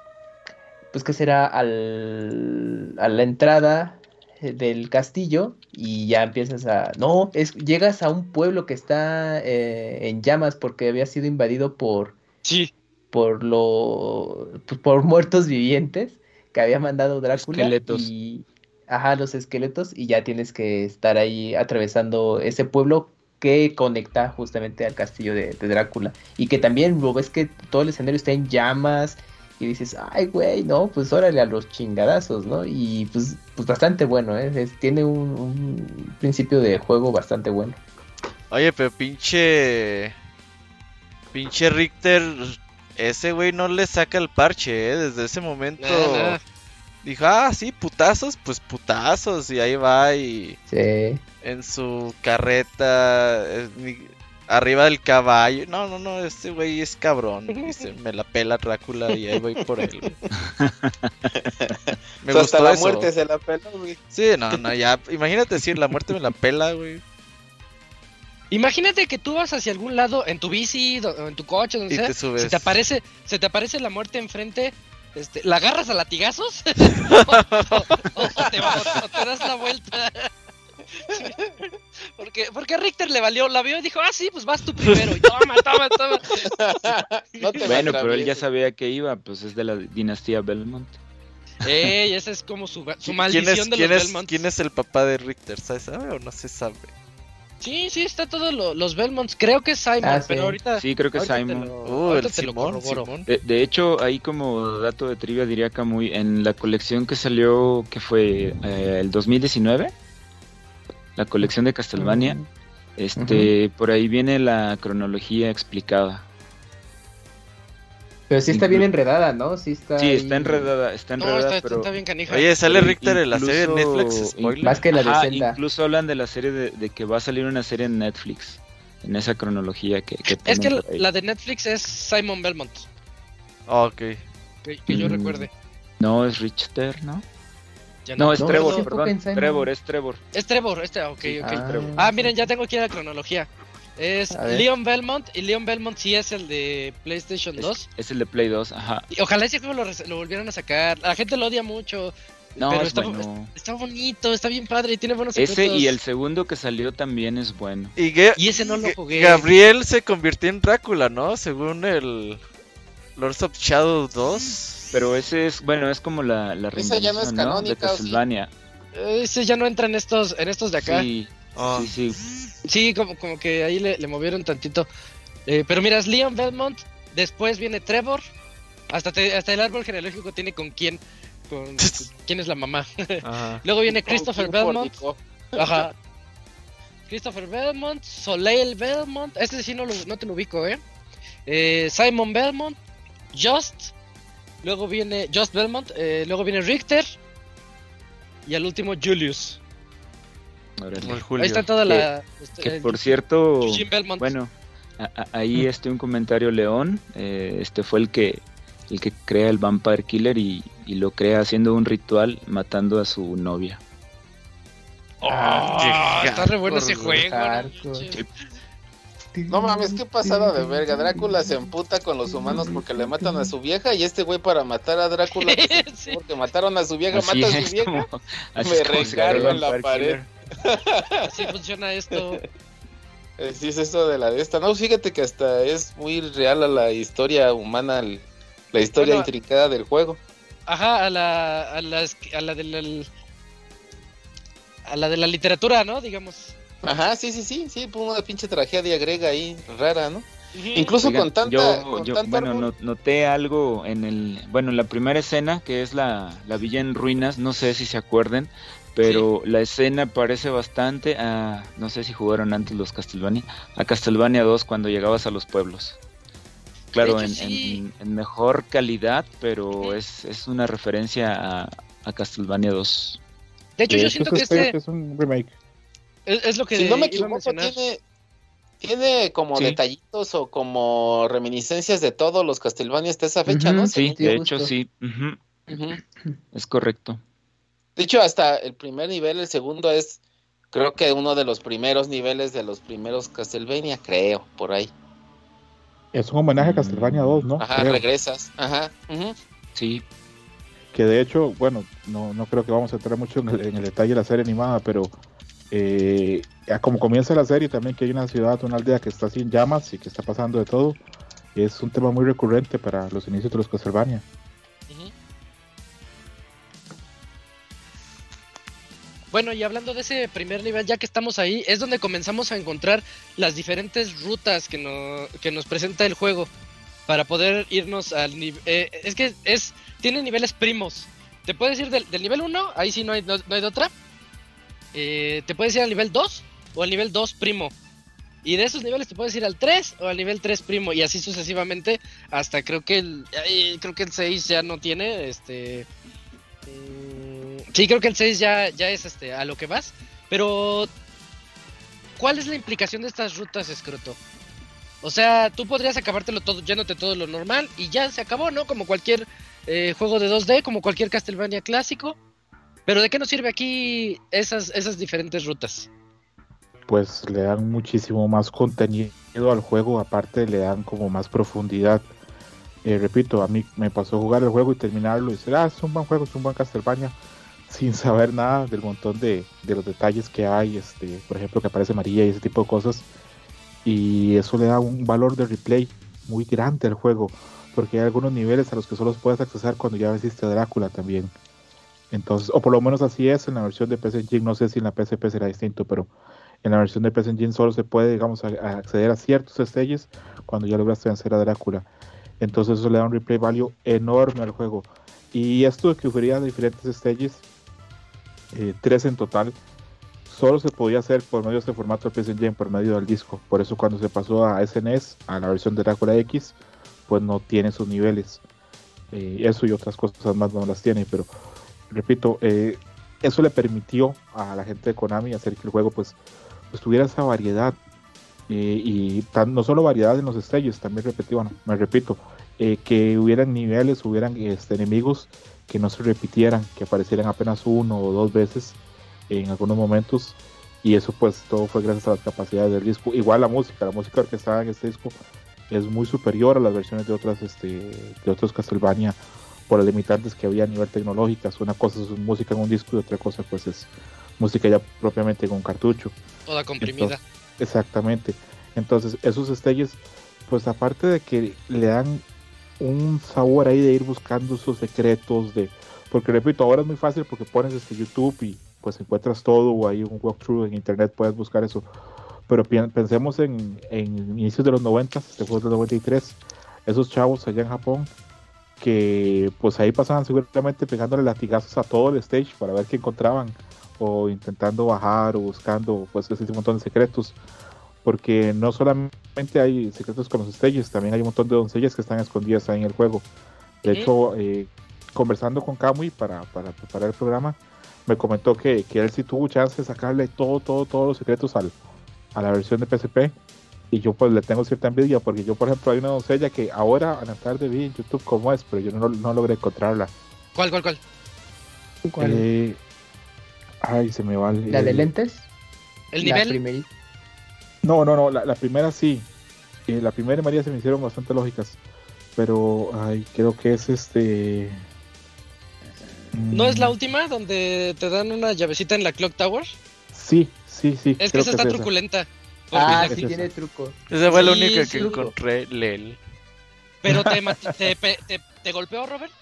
pues que será al, a la entrada del castillo y ya empiezas a... No, es, llegas a un pueblo que está eh, en llamas porque había sido invadido por... Sí. Por lo... Pues, por muertos vivientes que había mandado Drácula. Esqueletos. Y, ajá, los esqueletos y ya tienes que estar ahí atravesando ese pueblo que conecta justamente al castillo de, de Drácula. Y que también lo ves que todo el escenario está en llamas y dices, ay, güey, no, pues órale a los chingadazos, ¿no? Y pues, pues bastante bueno, ¿eh? tiene un, principio de juego bastante bueno. Oye, pero pinche. Pinche Richter, ese güey no le saca el parche, ¿eh? Desde ese momento. Dijo, ah, sí, putazos, pues putazos. Y ahí va y. Sí. En su carreta. Eh, arriba del caballo. No, no, no, este güey es cabrón. Dice, me la pela Drácula y ahí voy por él. me gustó hasta la muerte se la pela, güey. Sí, no, no, ya. Imagínate decir, la muerte me la pela, güey. Imagínate que tú vas hacia algún lado en tu bici o en tu coche, donde sea. Se te aparece, se te aparece la muerte enfrente. Este, ¿La agarras a latigazos? o, te, o te das la vuelta. Porque, porque a Richter le valió, la vio y dijo, ah, sí, pues vas tú primero. Y toma, toma, toma. bueno, pero él ya sabía que iba, pues es de la dinastía Belmont. Ey, esa es como su, su maldición de los Belmont. ¿Quién es el papá de Richter? ¿Se sabe o no se sabe? Sí, sí, está todo los Belmonts. Creo que es Simon, ah, pero ahorita. Sí, creo que es Simon. uh, el Simón, De, hecho, ahí como dato de trivia diría que muy en la colección que salió, que fue eh, el 2019, la colección de Castlevania, este, por ahí viene la cronología explicada. Pero sí está bien enredada, ¿no? Sí está, sí, está enredada, está enredada, está, está bien canija. Oye, sale Richter en la serie de Netflix, spoiler. Más que la de Zelda. Incluso hablan de la serie de, que va a salir una serie en Netflix, en esa cronología que, que Es que la, de Netflix es Simon Belmont. ok. Que, yo mm, recuerde. No, es Richter, ¿no? No, es Trevor, perdón. Trevor, es Trevor. Es Trevor, este, ok, ok. Ah, ah, miren, ya tengo aquí la cronología. Es Leon Belmont y Leon Belmont sí es el de PlayStation 2. Es, el de Play 2, ajá. Y ojalá ese juego lo, volvieran a sacar. La gente lo odia mucho. No, pero está, está, bonito, está bien padre y tiene buenos Ese y el segundo que salió también es bueno. Y, y ese no lo jugué. Gabriel se convirtió en Drácula, ¿no? Según el Lords of Shadow 2. Pero ese es, bueno, es como la, la no De Castlevania. Ese ya no entra en estos, en estos de acá. Sí, ah. sí, sí. como, como que ahí le, movieron tantito. Eh, pero mira, es Leon Belmont, después viene Trevor, hasta, hasta el árbol genealógico tiene con quién, con quién es la mamá. Luego viene Christopher Belmont. Ajá. Christopher Belmont, Soleil Belmont, este sí no, lo, no te lo ubico, ¿eh? eh Simon Belmont, Just, Luego viene Just Belmont. Eh, luego viene Richter. Y al último Julius. Ahí está toda la. Este, que por cierto. Bueno, ahí este un comentario León. Eh, este fue el que el que crea el Vampire Killer y, lo crea haciendo un ritual matando a su novia. Oh, está re bueno ese juego. No mames, qué pasada de verga. Drácula se emputa con los humanos porque le matan a su vieja y este güey para matar a Drácula, pues, porque mataron a su vieja, mata a su vieja, me recargo en la pared. Así funciona esto. Eh, sí, es esto de la de esta. No, fíjate que hasta es muy real a la historia humana, la historia intricada del juego. Ajá, a la, a la, a la de la, a la de la literatura, ¿no? Digamos. Ajá, sí, sí, sí, sí, pues una pinche tragedia griega ahí, rara, ¿no? Incluso con tanta. Yo, bueno, noté algo en el. Bueno, en la primera escena, que es la, la villa en ruinas, no sé si se acuerden, pero la escena parece bastante a. No sé si jugaron antes los Castlevania. A Castlevania 2 cuando llegabas a los pueblos. Claro, en, mejor calidad, pero es, es una referencia a, a Castlevania 2. De hecho, yo siento que este. Es un remake. Es, lo que. Si no me equivoco, tiene, tiene como detallitos o como reminiscencias de todos los Castlevania hasta esa fecha, ¿no? Sí, de hecho sí. Es correcto. De hecho, hasta el primer nivel, el segundo es, creo que uno de los primeros niveles de los primeros Castlevania, creo, por ahí. Es un homenaje a Castlevania 2, ¿no? Ajá, regresas. Ajá. Sí. Que de hecho, bueno, no, no creo que vamos a entrar mucho en el, en el detalle de la serie animada, pero eh, como comienza la serie también que hay una ciudad, una aldea que está sin llamas y que está pasando de todo, es un tema muy recurrente para los inicios de los Castlevania. Bueno, y hablando de ese primer nivel, ya que estamos ahí, es donde comenzamos a encontrar las diferentes rutas que, no, que nos presenta el juego para poder irnos al nivel... Eh, es que es tiene niveles primos. Te puedes ir del, nivel 1, ahí sí no hay, no hay de otra, eh, te puedes ir al nivel 2 o al nivel 2 primo. Y de esos niveles te puedes ir al 3 o al nivel 3 primo y así sucesivamente hasta creo que el creo que el 6 ya no tiene este mm, Sí, creo que el 6 ya ya es este a lo que vas, pero ¿cuál es la implicación de estas rutas, Escroto? O sea, tú podrías acabártelo todo, llénote todo lo normal y ya se acabó, ¿no? Como cualquier eh, juego de 2D, como cualquier Castlevania clásico. Pero ¿de qué nos sirve aquí esas, esas diferentes rutas? Pues le dan muchísimo más contenido al juego, aparte le dan como más profundidad. Eh, repito, a mí me pasó jugar el juego y terminarlo y decir, ah, es un buen juego, es un buen Castlevania, sin saber nada del montón de, de los detalles que hay, este, por ejemplo, que aparece María y ese tipo de cosas. Y eso le da un valor de replay muy grande al juego, porque hay algunos niveles a los que solo puedes acceder cuando ya venciste a Drácula también. Entonces, o por lo menos así es en la versión de PC Engine, no sé si en la PSP será distinto, pero en la versión de PC Engine solo se puede, digamos, acceder a ciertos stages cuando ya lograste vencer a Drácula. Entonces eso le da un replay value enorme al juego. Y esto que hubiera diferentes stages, eh, tres en total, solo se podía hacer por medio de este formato de PC Engine, por medio del disco. Por eso cuando se pasó a SNES, e a la versión de Drácula X, pues no tiene sus niveles. Eh, eso y otras cosas más no las tiene, pero repito, eh, eso le permitió a la gente de Konami hacer que el juego pues, pues tuviera esa variedad eh, y no solo variedad en los stages, también repetí, bueno, me repito, eh, que hubieran niveles, hubieran este, enemigos que no se repitieran, que aparecieran apenas uno o dos veces en algunos momentos y eso pues todo fue gracias a las capacidades del disco. Igual la música, la música que estaba en este disco es muy superior a las versiones de otras este, de otros Castlevania por las limitantes que había a nivel tecnológico. Una cosa es música en un disco y otra cosa pues es música ya propiamente en un cartucho. Toda comprimida. exactamente. Entonces esos stages, pues aparte de que le dan un sabor ahí de ir buscando esos secretos de... Porque repito, ahora es muy fácil porque pones este YouTube y pues encuentras todo o hay un walkthrough en internet, puedes buscar eso. Pero pensemos en, en inicios de los 90, este fue del 93, esos chavos allá en Japón que pues ahí pasaban seguramente pegándole latigazos a todo el stage para ver qué encontraban o intentando bajar o buscando pues ese montón de secretos porque no solamente hay secretos con los stages también hay un montón de doncellas que están escondidas ahí en el juego. De hecho eh, conversando con Kamui para, para preparar el programa me comentó que, que él sí tuvo chance de sacarle todo todo todos los secretos al, a la versión de PSP y yo pues le tengo cierta envidia porque yo por ejemplo hay una doncella que ahora a la tarde vi en YouTube cómo es, pero yo no, no logré encontrarla. ¿Cuál, cuál, cuál? ¿Cuál? Eh, ay, se me va ¿La de lentes? ¿El nivel? No, no, no, la, primera sí. Eh, la primera y María se me hicieron bastante lógicas. Pero, ay, creo que es este. ¿No es la mm. última donde te dan una llavecita en la Clock Tower? Sí, sí, sí. Es que esa está truculenta. Ah, sí tiene truco. Esa fue la única que encontré, Lel. Pero te, te, te, golpeó, Robert.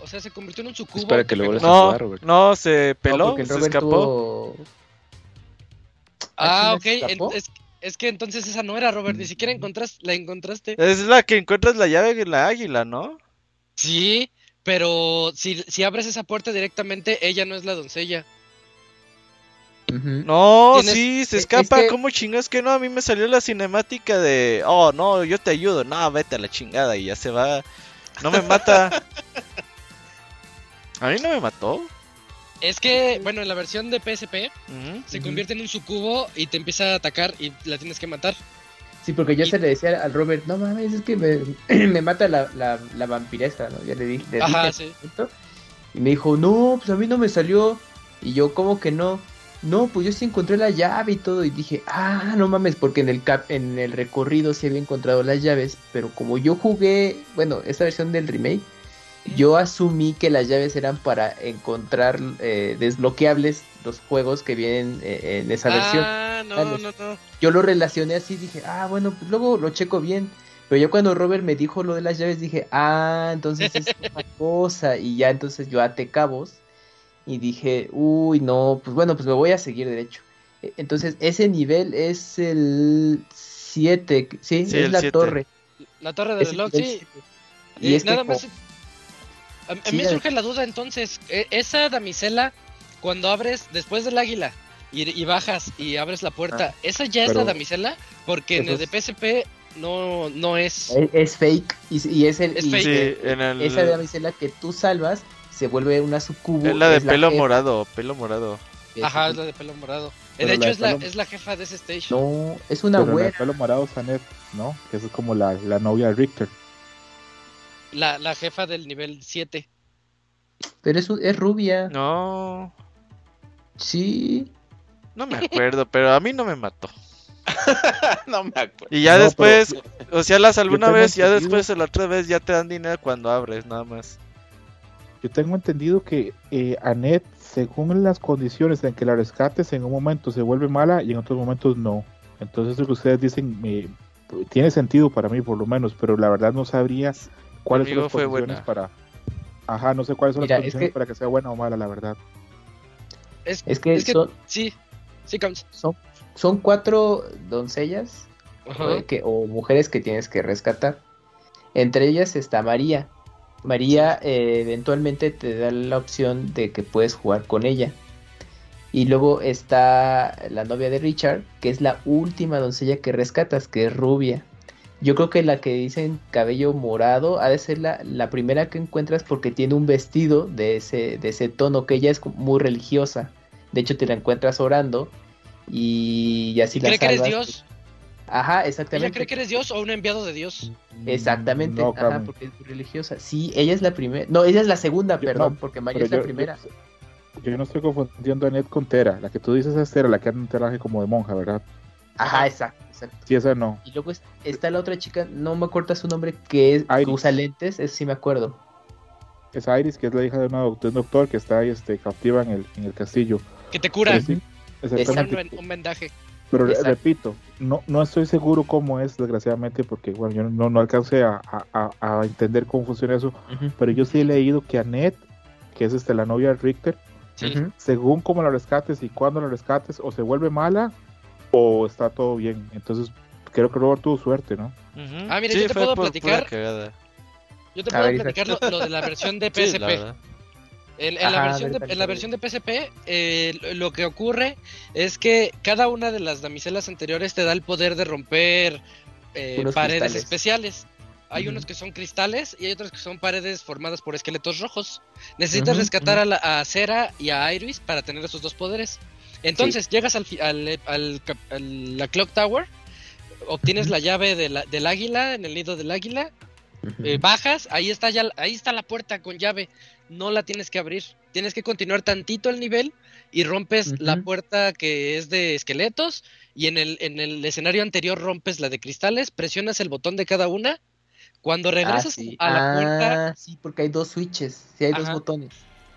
O sea, se convirtió en un sucubo. Espera que lo vuelvas no, a jugar, Robert. No, se peló, se escapó. Ah, ok. Es, es, que entonces esa no era, Robert. Ni siquiera encontraste, la encontraste. Es la que encuentras la llave de la águila, ¿no? Sí, pero si, si abres esa puerta directamente, ella no es la doncella. No, sí, se escapa. ¿Cómo chingas que no? A mí me salió la cinemática de, oh, no, yo te ayudo. No, vete a la chingada y ya se va. No me mata. a mí no me mató. Es que, bueno, en la versión de PSP se convierte en un sucubo y te empieza a atacar y la tienes que matar. Sí, porque yo se le decía al Robert, no mames, es que me, me mata la, la, la, vampiresa, ¿no? Ya le dije. Ajá, sí. Y me dijo, no, pues a mí no me salió. Y yo, ¿cómo que no? No, pues yo sí encontré la llave y todo y dije, ah, no mames, porque en el cap, en el recorrido sí había encontrado las llaves, pero como yo jugué, bueno, esta versión del remake, yo asumí que las llaves eran para encontrar eh, desbloqueables los juegos que vienen eh, en esa versión. Ah, no, no, no. Yo lo relacioné así, dije, ah, bueno, pues luego lo checo bien. Pero yo cuando Robert me dijo lo de las llaves dije, ah, entonces es una cosa. Y ya entonces yo até cabos y dije, uy, no, pues bueno, pues me voy a seguir derecho. E, entonces, ese nivel es el 7, ¿sí? es la torre. La torre del reloj, sí. Y es nada más. A, mí me surge la duda entonces, e, esa damisela, cuando abres después del águila y, bajas y abres la puerta, ah, ¿esa ya es la damisela? Porque en el de PSP no, no es. Es, fake y, es el. Esa damisela que tú salvas se vuelve una sucubo. Es la de pelo morado, pelo morado. Ajá, es la de pelo morado. de hecho, es, la, es la jefa de ese station. No, es una Pero güera. pelo morado es Annette, ¿no? Que es como la, la novia de Richter. La, la jefa del nivel 7. Pero es, es rubia. No. Sí. No me acuerdo, pero a mí no me mató. no me acuerdo. Y ya después, o sea, las alguna vez, ya después la otra vez ya te dan dinero cuando abres, nada más. Yo tengo entendido que eh, Annette, según las condiciones en que la rescates, en un momento se vuelve mala y en otros momentos no. Entonces lo que ustedes dicen me, tiene sentido para mí por lo menos, pero la verdad no sabría cuáles son las condiciones para... Ajá, no sé cuáles son las condiciones para que sea buena o mala, la verdad. Es, que, son, sí, sí, son, son cuatro doncellas que, o mujeres que tienes que rescatar. Entre ellas está María, María eh, eventualmente te da la opción de que puedes jugar con ella. Y luego está la novia de Richard, que es la última doncella que rescatas, que es rubia. Yo creo que la que dicen cabello morado ha de ser la, la primera que encuentras porque tiene un vestido de ese, de ese tono, que ella es muy religiosa. De hecho, te la encuentras orando y, así la ¿Cree que eres Dios? Ajá, exactamente. ¿Ella cree que eres Dios o un enviado de Dios? Exactamente, ajá, porque es religiosa. Sí, ella es la primera. No, ella es la segunda, perdón, porque María es la primera. Yo, no estoy confundiendo a Annette con Tera. La que tú dices es Tera, la que anda un traje como de monja, ¿verdad? Ajá, exacto, exacto. Sí, esa no. Y luego está la otra chica, no me acuerdo su nombre, que, es, usa lentes, eso sí me acuerdo. Es Iris, que es la hija de, una, un doctor que está ahí este, captiva en el, en el castillo. Que te cura. Sí, exactamente. Un vendaje. Pero repito, no, no estoy seguro cómo es, desgraciadamente, porque bueno, yo no, no alcancé a, entender cómo funciona eso, pero yo sí he leído que Annette, que es este, la novia de Richter, según cómo la rescates y cuándo la rescates, o se vuelve mala o está todo bien. Entonces, creo que Robert tuvo suerte, ¿no? Ah, mira, yo te puedo platicar. Yo te puedo platicar lo, de la versión de PSP. En, la versión de, en, la versión de, PSP, eh, lo que ocurre es que cada una de las damiselas anteriores te da el poder de romper eh, paredes especiales. Hay unos que son cristales y hay otros que son paredes formadas por esqueletos rojos. Necesitas rescatar a, la, a Cera y a Iris para tener esos dos poderes. Entonces llegas al, al, al, la Clock Tower, obtienes la llave de la, del águila, en el nido del águila, eh, bajas, ahí está ya, ahí está la puerta con llave no la tienes que abrir. Tienes que continuar tantito el nivel y rompes la puerta que es de esqueletos y en el, en el escenario anterior rompes la de cristales, presionas el botón de cada una. Cuando regresas ah, a la puerta... Ah, sí, porque hay dos switches, sí hay dos botones.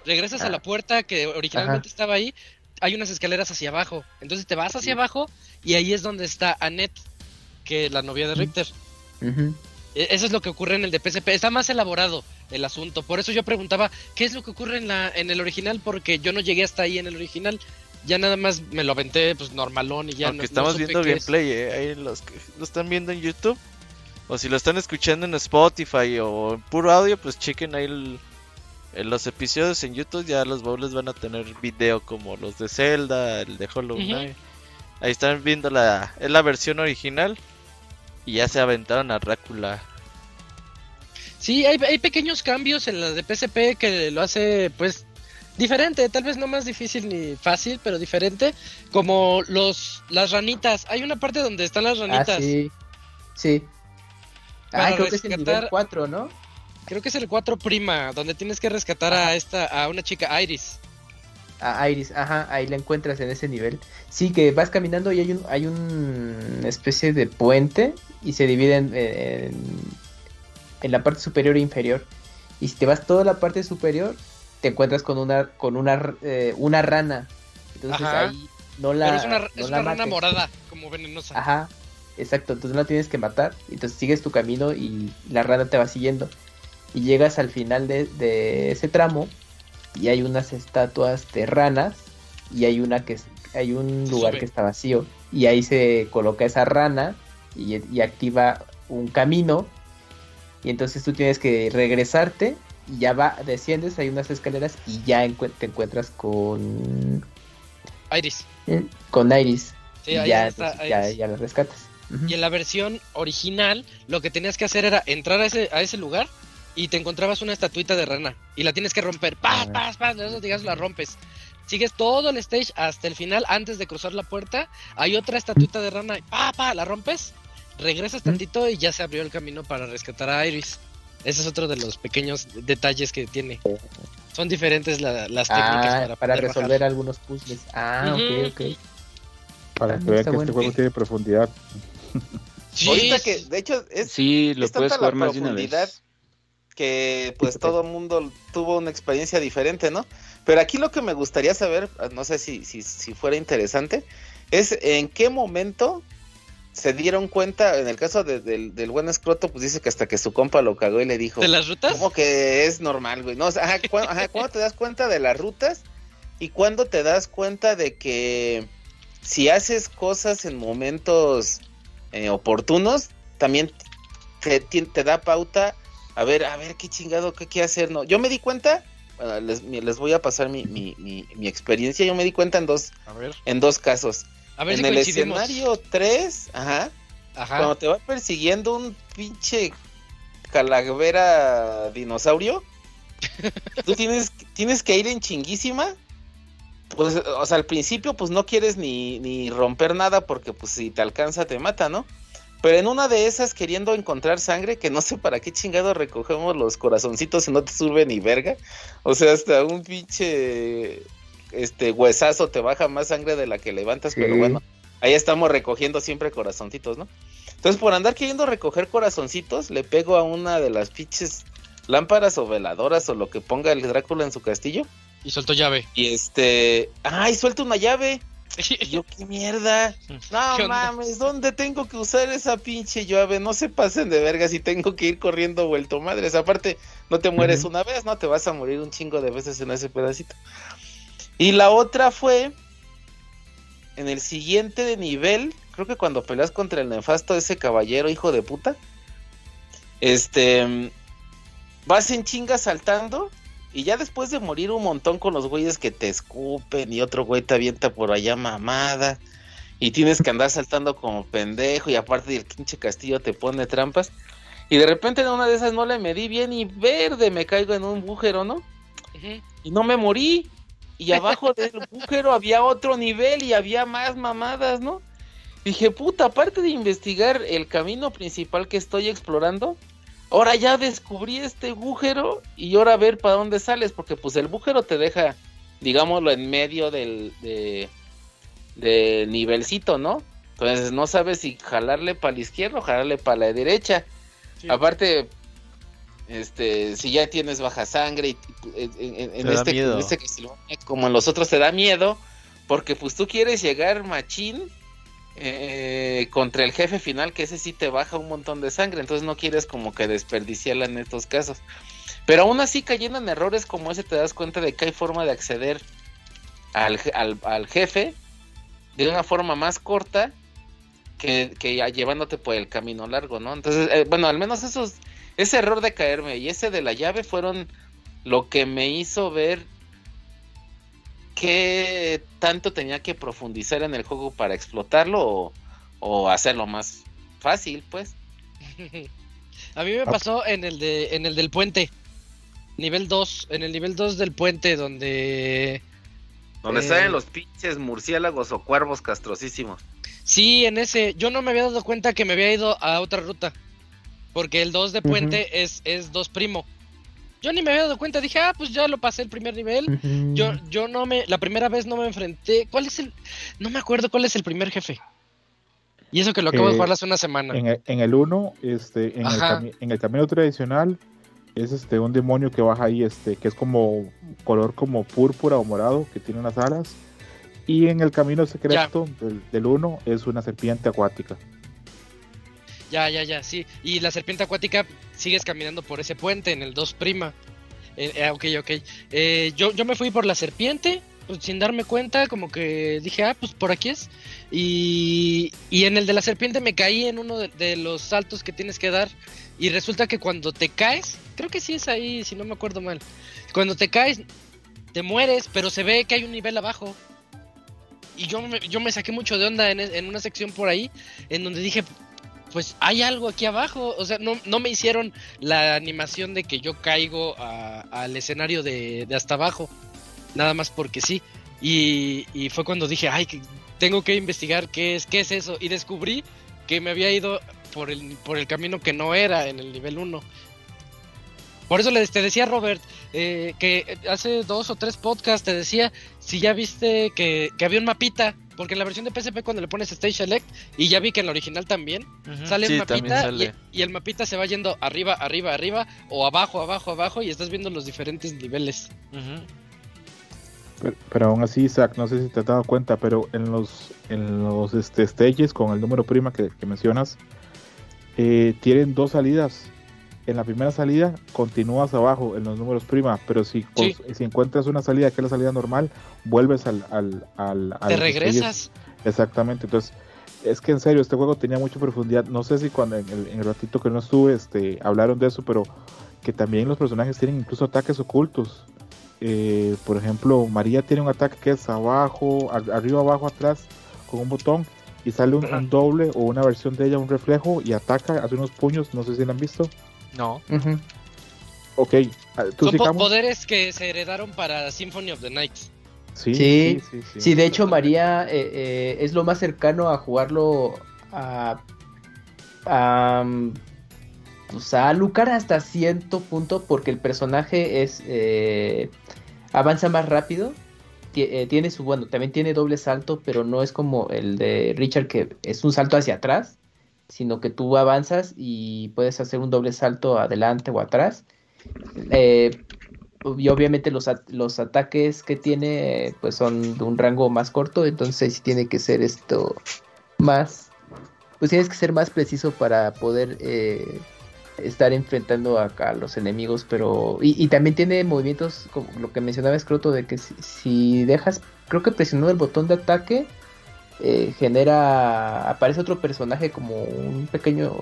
Regresas a la ah. puerta que originalmente estaba ahí, hay unas escaleras hacia abajo. Entonces te vas hacia abajo y ahí es donde está Annette, que es la novia de Richter. Eso es lo que ocurre en el de PSP. Está más elaborado el asunto. Por eso yo preguntaba, ¿qué es lo que ocurre en, la, en el original? Porque yo no llegué hasta ahí en el original. Ya nada más me lo aventé, pues normalón y ya Aunque estamos viendo gameplay, ¿eh? Ahí los que lo están viendo en YouTube. O si lo están escuchando en Spotify o en puro audio, pues chequen ahí en los episodios en YouTube. Ya los bowls van a tener video como los de Zelda, el de Hollow Knight. Ahí están viendo la, es la versión original. Y ya se aventaron a Drácula. Sí, hay, hay pequeños cambios en la de PSP que lo hace pues diferente, tal vez no más difícil ni fácil, pero diferente, como los las ranitas. Hay una parte donde están las ah, ranitas. sí. Sí. Ah, creo que es el nivel 4, ¿no? Creo que es el 4 prima, donde tienes que rescatar a esta a una chica Iris. A Iris, ajá, ahí la encuentras en ese nivel. Sí, que vas caminando y hay un hay una especie de puente y se divide en, en, la parte superior e inferior. Y si te vas toda la parte superior, te encuentras con una con una, eh, una rana. Entonces ahí no la. Pero es una, rana morada, como venenosa. Ajá, exacto. Entonces no la tienes que matar. Entonces sigues tu camino y la rana te va siguiendo. Y llegas al final de, de ese tramo y hay unas estatuas de ranas y hay una que hay un lugar que está vacío y ahí se coloca esa rana y, activa un camino y entonces tú tienes que regresarte y ya va, desciendes, hay unas escaleras y ya te encuentras con Iris. ¿Eh? Con Iris. y ya, Ya, la rescatas. Y en la versión original, lo que tenías que hacer era entrar a ese, a ese lugar y te encontrabas una estatuita de rana y la tienes que romper. ¡Paz, ah. paz, paz! Eso, digamos, la rompes. Sigues todo el stage hasta el final, antes de cruzar la puerta. Hay otra estatuita de rana y ¡pa, pa! La rompes regresas tantito y ya se abrió el camino para rescatar a Iris. Ese es otro de los pequeños detalles que tiene. Son diferentes las técnicas ah, para, para resolver algunos puzzles. Ah, ok, ok. Para que vean que este juego tiene profundidad. Sí. que, de hecho, es, sí, lo puedes jugar más de una vez. Que pues todo el mundo tuvo una experiencia diferente, ¿no? Pero aquí lo que me gustaría saber, no sé si, si, si fuera interesante, es en qué momento se dieron cuenta, en el caso del, buen escroto, pues dice que hasta que su compa lo cagó y le dijo... ¿De las rutas? Como que es normal, güey. No, ajá, ¿cuándo, te das cuenta de las rutas? ¿Y cuándo te das cuenta de que si haces cosas en momentos eh, oportunos, también te, te, da pauta a ver, a ver qué chingado, qué quiere hacer? No, yo me di cuenta, les, les voy a pasar mi, mi, mi, experiencia, yo me di cuenta en dos, en dos casos en el escenario 3, ajá, cuando te va persiguiendo un pinche calavera dinosaurio, tú tienes, tienes que ir en chinguísima. Pues, o sea, al principio, pues no quieres ni, ni romper nada porque, pues, si te alcanza, te mata, ¿no? Pero en una de esas, queriendo encontrar sangre, que no sé para qué chingado recogemos los corazoncitos y no te sube ni verga. O sea, hasta un pinche este huesazo te baja más sangre de la que levantas, pero bueno, ahí estamos recogiendo siempre corazoncitos, ¿no? Entonces, por andar queriendo recoger corazoncitos, le pego a una de las pinches lámparas o veladoras o lo que ponga el Drácula en su castillo. Y suelto llave. Y este, ay, suelto una llave. Y yo, qué mierda. No mames, ¿dónde tengo que usar esa pinche llave? No se pasen de verga si tengo que ir corriendo vuelto madres. Aparte, no te mueres una vez, no te vas a morir un chingo de veces en ese pedacito. Y la otra fue en el siguiente nivel, creo que cuando peleas contra el nefasto ese caballero hijo de puta, este, vas en chinga saltando y ya después de morir un montón con los güeyes que te escupen y otro güey te avienta por allá mamada y tienes que andar saltando como pendejo y aparte el pinche castillo te pone trampas y de repente en una de esas no le medí bien y verde me caigo en un bújero, ¿no? Y no me morí y abajo del agujero había otro nivel y había más mamadas, ¿no? Dije, puta, aparte de investigar el camino principal que estoy explorando, ahora ya descubrí este agujero y ahora a ver para dónde sales, porque pues el agujero te deja digámoslo, en medio del de, de nivelcito, ¿no? Entonces no sabes si jalarle para la izquierda o jalarle para la derecha. Aparte, este, si ya tienes baja sangre y, en, este, en, este, como en los otros te da miedo, porque pues tú quieres llegar machín eh, contra el jefe final, que ese sí te baja un montón de sangre, entonces no quieres como que desperdiciarla en estos casos. Pero aún así cayendo en errores como ese te das cuenta de que hay forma de acceder al, al jefe de una forma más corta que, ya llevándote por el camino largo, ¿no? Entonces, eh, bueno, al menos esos, ese error de caerme y ese de la llave fueron lo que me hizo ver qué tanto tenía que profundizar en el juego para explotarlo o, hacerlo más fácil, pues. A mí me pasó en el de en el del puente. Nivel 2, en el nivel 2 del puente donde donde salen eh, los pinches murciélagos o cuervos castrosísimos. Sí, en ese. Yo no me había dado cuenta que me había ido a otra ruta. Porque el 2 de puente es, es 2 primo. Yo ni me había dado cuenta, dije, ah, pues ya lo pasé el primer nivel. Yo, yo no me, la primera vez no me enfrenté. ¿Cuál es el? No me acuerdo cuál es el primer jefe. Y eso que lo acabo de eh, jugar hace una semana. En el 1, este, en el, en el camino tradicional, es este un demonio que baja ahí, este, que es como color como púrpura o morado, que tiene unas alas. Y en el camino secreto del 1 es una serpiente acuática. Ya, ya, ya, sí. Y la serpiente acuática sigues caminando por ese puente en el 2 prima. Eh, eh, ok, ok. Eh, yo, yo me fui por la serpiente, pues, sin darme cuenta, como que dije, ah, pues por aquí es. Y, y en el de la serpiente me caí en uno de los saltos que tienes que dar y resulta que cuando te caes, creo que sí es ahí, si no me acuerdo mal. Cuando te caes, te mueres, pero se ve que hay un nivel abajo. Y yo me, yo me saqué mucho de onda en, una sección por ahí, en donde dije, pues hay algo aquí abajo. O sea, no, no me hicieron la animación de que yo caigo al escenario de, hasta abajo. Nada más porque sí. Y, y fue cuando dije, ay, tengo que investigar qué es, qué es eso. Y descubrí que me había ido por el, por el camino que no era en el nivel 1. Por eso le, te decía Robert eh, que hace dos o tres podcasts te decía si ya viste que, había un mapita, porque en la versión de PSP cuando le pones Stage Select, y ya vi que en la original también, sale un mapita Y, el mapita se va yendo arriba, arriba, arriba, o abajo, abajo, abajo, y estás viendo los diferentes niveles. pero, aún así, Isaac, no sé si te has dado cuenta, pero en los, en los este, stages con el número prima que mencionas, eh, tienen dos salidas. En la primera salida continúas abajo en los números prima, pero si, si encuentras una salida que es la salida normal, vuelves al... al, al, Te regresas. Exactamente, entonces es que en serio, este juego tenía mucha profundidad. No sé si cuando en el, ratito que no estuve este, hablaron de eso, pero que también los personajes tienen incluso ataques ocultos. Eh, por ejemplo, María tiene un ataque que es abajo, arriba, abajo, atrás, con un botón y sale un, doble o una versión de ella, un reflejo y ataca, hace unos puños, no sé si la han visto. No. Ok. Ah, Son poderes que se heredaron para Symphony of the Night. Sí, sí, sí, de hecho María eh, eh, es lo más cercano a jugarlo a, a, pues a Lucar hasta cierto punto porque el personaje es eh, avanza más rápido tiene su, bueno, también tiene doble salto, pero no es como el de Richard que es un salto hacia atrás, sino que tú avanzas y puedes hacer un doble salto adelante o atrás. Eh, y obviamente los, los ataques que tiene pues son de un rango más corto, entonces tiene que ser esto más, pues tienes que ser más preciso para poder eh, estar enfrentando acá a los enemigos, pero... Y, también tiene movimientos, como lo que mencionaba Scroto, de que si, dejas, creo que presionando el botón de ataque, eh, genera... Aparece otro personaje como un pequeño...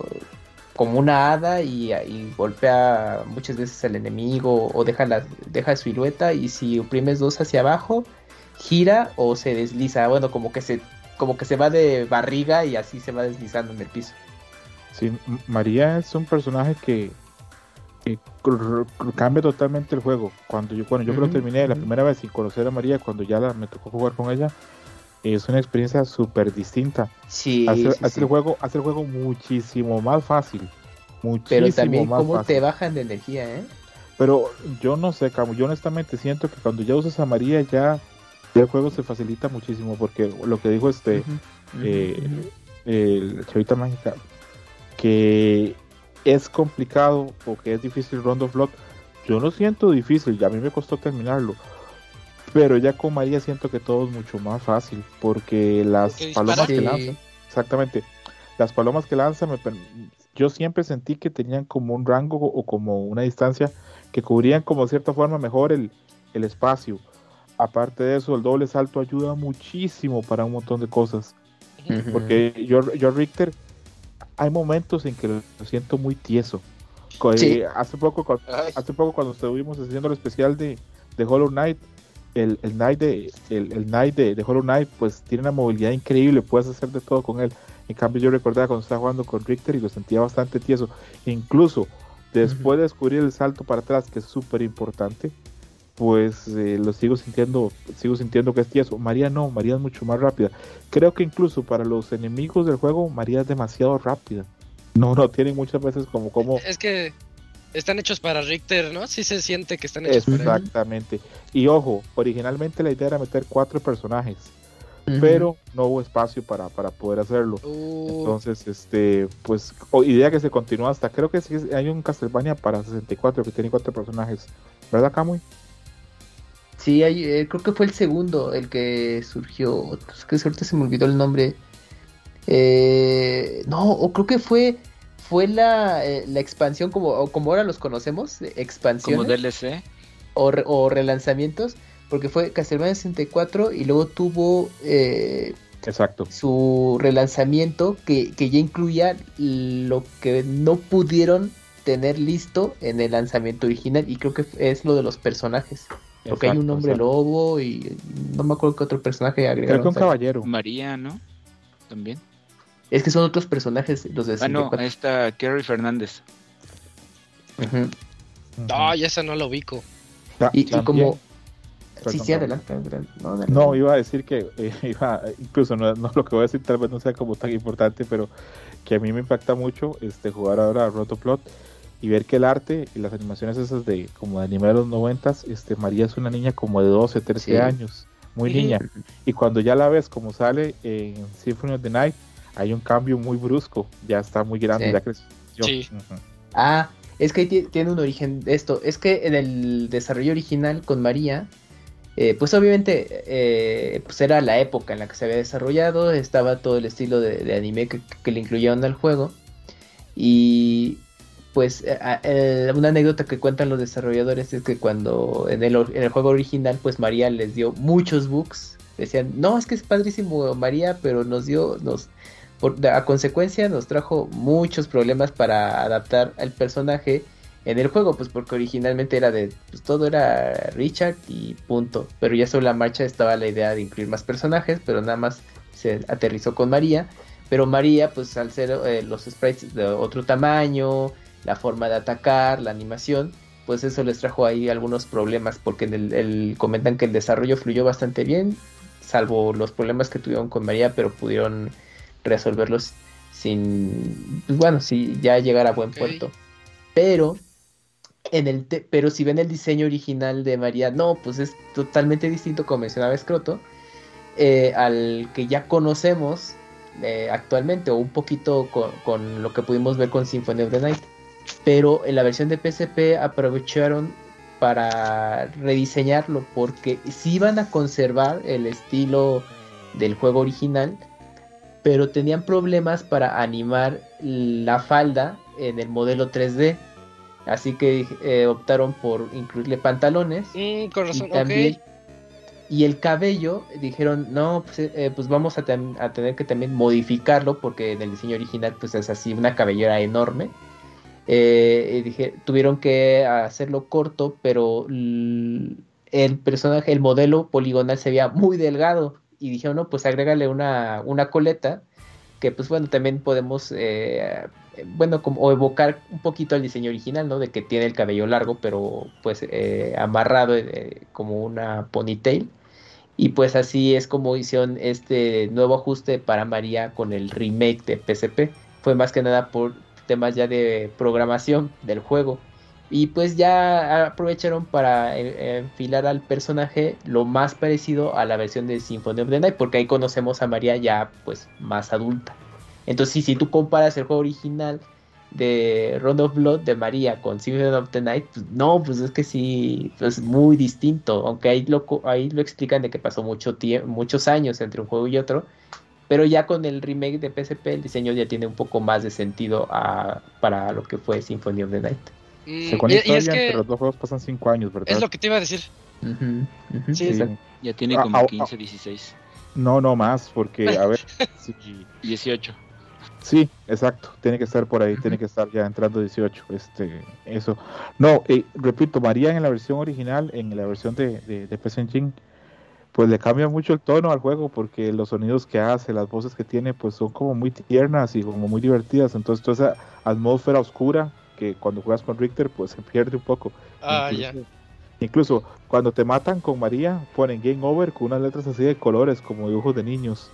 como una hada y, golpea muchas veces al enemigo o deja, la, deja silueta y si oprimes dos hacia abajo, gira o se desliza, bueno, como que se, como que se va de barriga y así se va deslizando en el piso. Sí, María es un personaje que, cambia totalmente el juego. Cuando yo, cuando yo lo terminé la primera vez sin conocer a María, cuando ya me tocó jugar con ella, es una experiencia súper distinta. Sí, hace, el juego, hace el juego muchísimo más fácil. Muchísimo Pero también cómo te bajan de energía, ¿eh? Pero yo no sé, Camu, yo honestamente siento que cuando ya usas a María ya, el juego se facilita muchísimo porque lo que dijo este eh, el Chavita Mágica, que es complicado o que es difícil Rondo Flood, yo no siento difícil, ya a mí me costó terminarlo. Pero ya con María siento que todo es mucho más fácil porque las palomas que lanzan, exactamente, las palomas que lanzan, yo siempre sentí que tenían como un rango o como una distancia que cubrían como de cierta forma mejor el, espacio. Aparte de eso, el doble salto ayuda muchísimo para un montón de cosas. Porque yo, yo Richter, hay momentos en que lo siento muy tieso. Eh, hace, poco, hace poco cuando estuvimos haciendo el especial de, de Hollow Knight, el, el Knight, de, el, el Knight de, de, Hollow Knight pues tiene una movilidad increíble, puedes hacer de todo con él. En cambio yo recordaba cuando estaba jugando con Richter y lo sentía bastante tieso. Incluso después de descubrir el salto para atrás, que es súper importante, pues eh, lo sigo sintiendo, sigo sintiendo que es tieso. María no, María es mucho más rápida. Creo que incluso para los enemigos del juego, María es demasiado rápida. No, no tienen muchas veces como como. Es que están hechos para Richter, ¿no? Sí se siente que están hechos Exactamente. Y ojo, originalmente la idea era meter cuatro personajes, pero no hubo espacio para, para poder hacerlo. Uh. Entonces, este, pues, idea que se continúa hasta, creo que sí hay un Castlevania para 64 que tiene cuatro personajes, ¿verdad, Kamui? Sí, hay, eh, creo que fue el segundo el que surgió. Es que suerte se me olvidó el nombre. Eh, no, o creo que fue fue la, eh, la expansión como, como ahora los conocemos, expansión. Como DLC. O, o, relanzamientos, porque fue Castlevania 64 y luego tuvo eh, Exacto. su relanzamiento que, que ya incluía lo que no pudieron tener listo en el lanzamiento original y creo que es lo de los personajes. Porque hay un hombre lobo y no me acuerdo qué otro personaje agregaron. Creo que un caballero. María, ¿no? También. Es que son otros personajes los de Ah, no, ahí está Kerry Fernández. Ay, esa no lo ubico. y, como... sí, sí, adelante, No, iba a decir que, eh, iba, incluso no, lo que voy a decir tal vez no sea como tan importante, pero que a mí me impacta mucho este jugar ahora a Rotoplot y ver que el arte y las animaciones esas de como de anime de los noventas, este María es una niña como de 12, 13 años, muy niña. Y cuando ya la ves como sale en Symphony of the Night, hay un cambio muy brusco, ya está muy grande, ya creció. Ah, es que tiene un origen esto, es que en el desarrollo original con María, eh, pues obviamente eh, pues era la época en la que se había desarrollado, estaba todo el estilo de, anime que, le incluyeron al juego. Y pues eh, una anécdota que cuentan los desarrolladores es que cuando en el, en el juego original pues María les dio muchos bugs. Decían no es que es padrísimo María pero nos dio nos a consecuencia nos trajo muchos problemas para adaptar al personaje en el juego, pues porque originalmente era de, pues todo era Richard y punto, pero ya sobre la marcha estaba la idea de incluir más personajes, pero nada más se aterrizó con María, pero María pues al ser eh, los sprites de otro tamaño, la forma de atacar, la animación, pues eso les trajo ahí algunos problemas, porque en el comentan que el desarrollo fluyó bastante bien, salvo los problemas que tuvieron con María, pero pudieron resolverlos sin, pues bueno, si ya llegar a buen puerto. Pero, en el pero si ven el diseño original de María, no, pues es totalmente distinto, como mencionaba Scroto, eh, al que ya conocemos eh, actualmente, o un poquito con, lo que pudimos ver con Symphony of the Night. Pero en la versión de PSP aprovecharon para rediseñarlo, porque si iban a conservar el estilo del juego original, pero tenían problemas para animar la falda en el modelo 3D. Así que eh, optaron por incluirle pantalones. Mm, con razón, y también, Y el cabello, dijeron, no, pues, eh, eh, pues vamos a, tener que también modificarlo, porque en el diseño original pues es así, una cabellera enorme. dije, tuvieron que hacerlo corto, pero el personaje, el modelo poligonal se veía muy delgado y dijeron, no, pues agrégale una, una coleta, que pues bueno, también podemos, eh, bueno, como, evocar un poquito al diseño original, ¿no? De que tiene el cabello largo, pero pues eh, amarrado eh, como una ponytail. Y pues así es como hicieron este nuevo ajuste para María con el remake de PSP. Fue más que nada por temas ya de programación del juego. Y pues ya aprovecharon para eh, enfilar al personaje lo más parecido a la versión de Symphony of the Night, porque ahí conocemos a María ya pues más adulta. Entonces, si tú comparas el juego original de Round of Blood de María con Symphony of the Night, pues no, pues es que sí, es muy distinto, aunque ahí lo, ahí lo explican de que pasó mucho muchos años entre un juego y otro, pero ya con el remake de PSP el diseño ya tiene un poco más de sentido para lo que fue Symphony of the Night. Mm, Según historia, entre los dos juegos pasan 5 años, ¿verdad? Es lo que te iba a decir. sí, Ya tiene ah, como 15, ah, 16. Ah. No, no más, porque, a ver. 18. Sí, exacto, tiene que estar por ahí, tiene que estar ya entrando 18, este, eso. No, eh, repito, María en la versión original, en la versión de, de, de PC Engine, pues le cambia mucho el tono al juego porque los sonidos que hace, las voces que tiene, pues son como muy tiernas y como muy divertidas. Entonces toda esa atmósfera oscura que cuando juegas con Richter, pues se pierde un poco. Ah, incluso, ya. Incluso cuando te matan con María, ponen Game Over con unas letras así de colores, como dibujos de niños.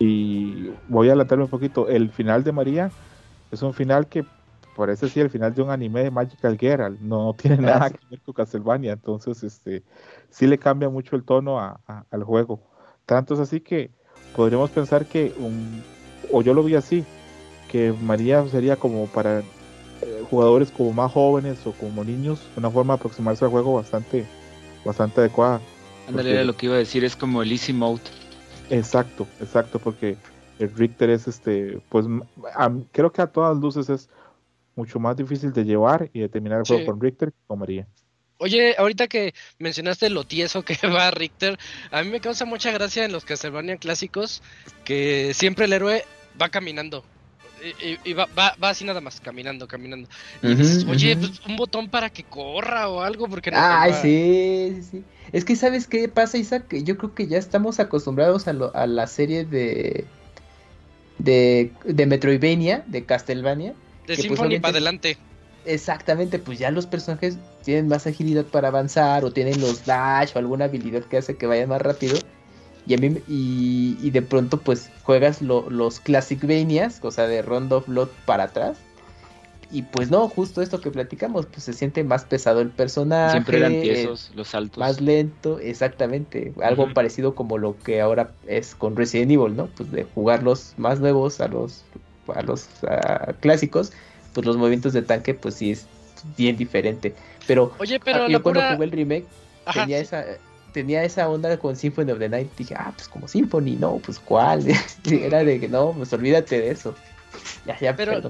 Y voy a adelantarme un poquito. El final de María es un final que parece sí el final de un anime de Magical Girl. No, tiene nada que ver con Castlevania. Entonces, este sí le cambia mucho el tono al juego. Tanto es así que podríamos pensar que, un, o yo lo vi así, que María sería como para eh, jugadores como más jóvenes o como niños, una forma de aproximarse al juego bastante, bastante adecuada. Ándale, lo que iba a decir es como el easy mode. Exacto, exacto, porque el Richter es este, pues creo que a todas luces es mucho más difícil de llevar y de terminar el juego con Richter que con María. Oye, ahorita que mencionaste lo tieso que va Richter, a mí me causa mucha gracia en los Castlevania clásicos que siempre el héroe va caminando. Y, va, va, así nada más, caminando, caminando. Y dices, oye, pues un botón para que corra o algo, porque no. Ay, sí, sí, sí. Es que, ¿sabes qué pasa, Isaac? Yo creo que ya estamos acostumbrados a, a la serie de, de. de Metroidvania, de Castlevania. De pues, Symphony para adelante. Exactamente, pues ya los personajes tienen más agilidad para avanzar o tienen los dash o alguna habilidad que hace que vayan más rápido. Y, a mí, y, de pronto pues juegas los Classic Vanias, o sea, de Round of Blood para atrás. Y pues no, justo esto que platicamos, pues se siente más pesado el personaje. Siempre eran tiesos, los saltos. Más lento, exactamente. Algo parecido como lo que ahora es con Resident Evil, ¿no? Pues de jugar los más nuevos a los, a los clásicos, pues los movimientos de tanque pues sí es bien diferente. Pero, Oye, pero yo cuando jugué el remake tenía esa tenía esa onda con Symphony of the Night. Dije, ah, pues como Symphony, no, pues cuál. Era de que no, pues olvídate de eso. Ya, ya, pero,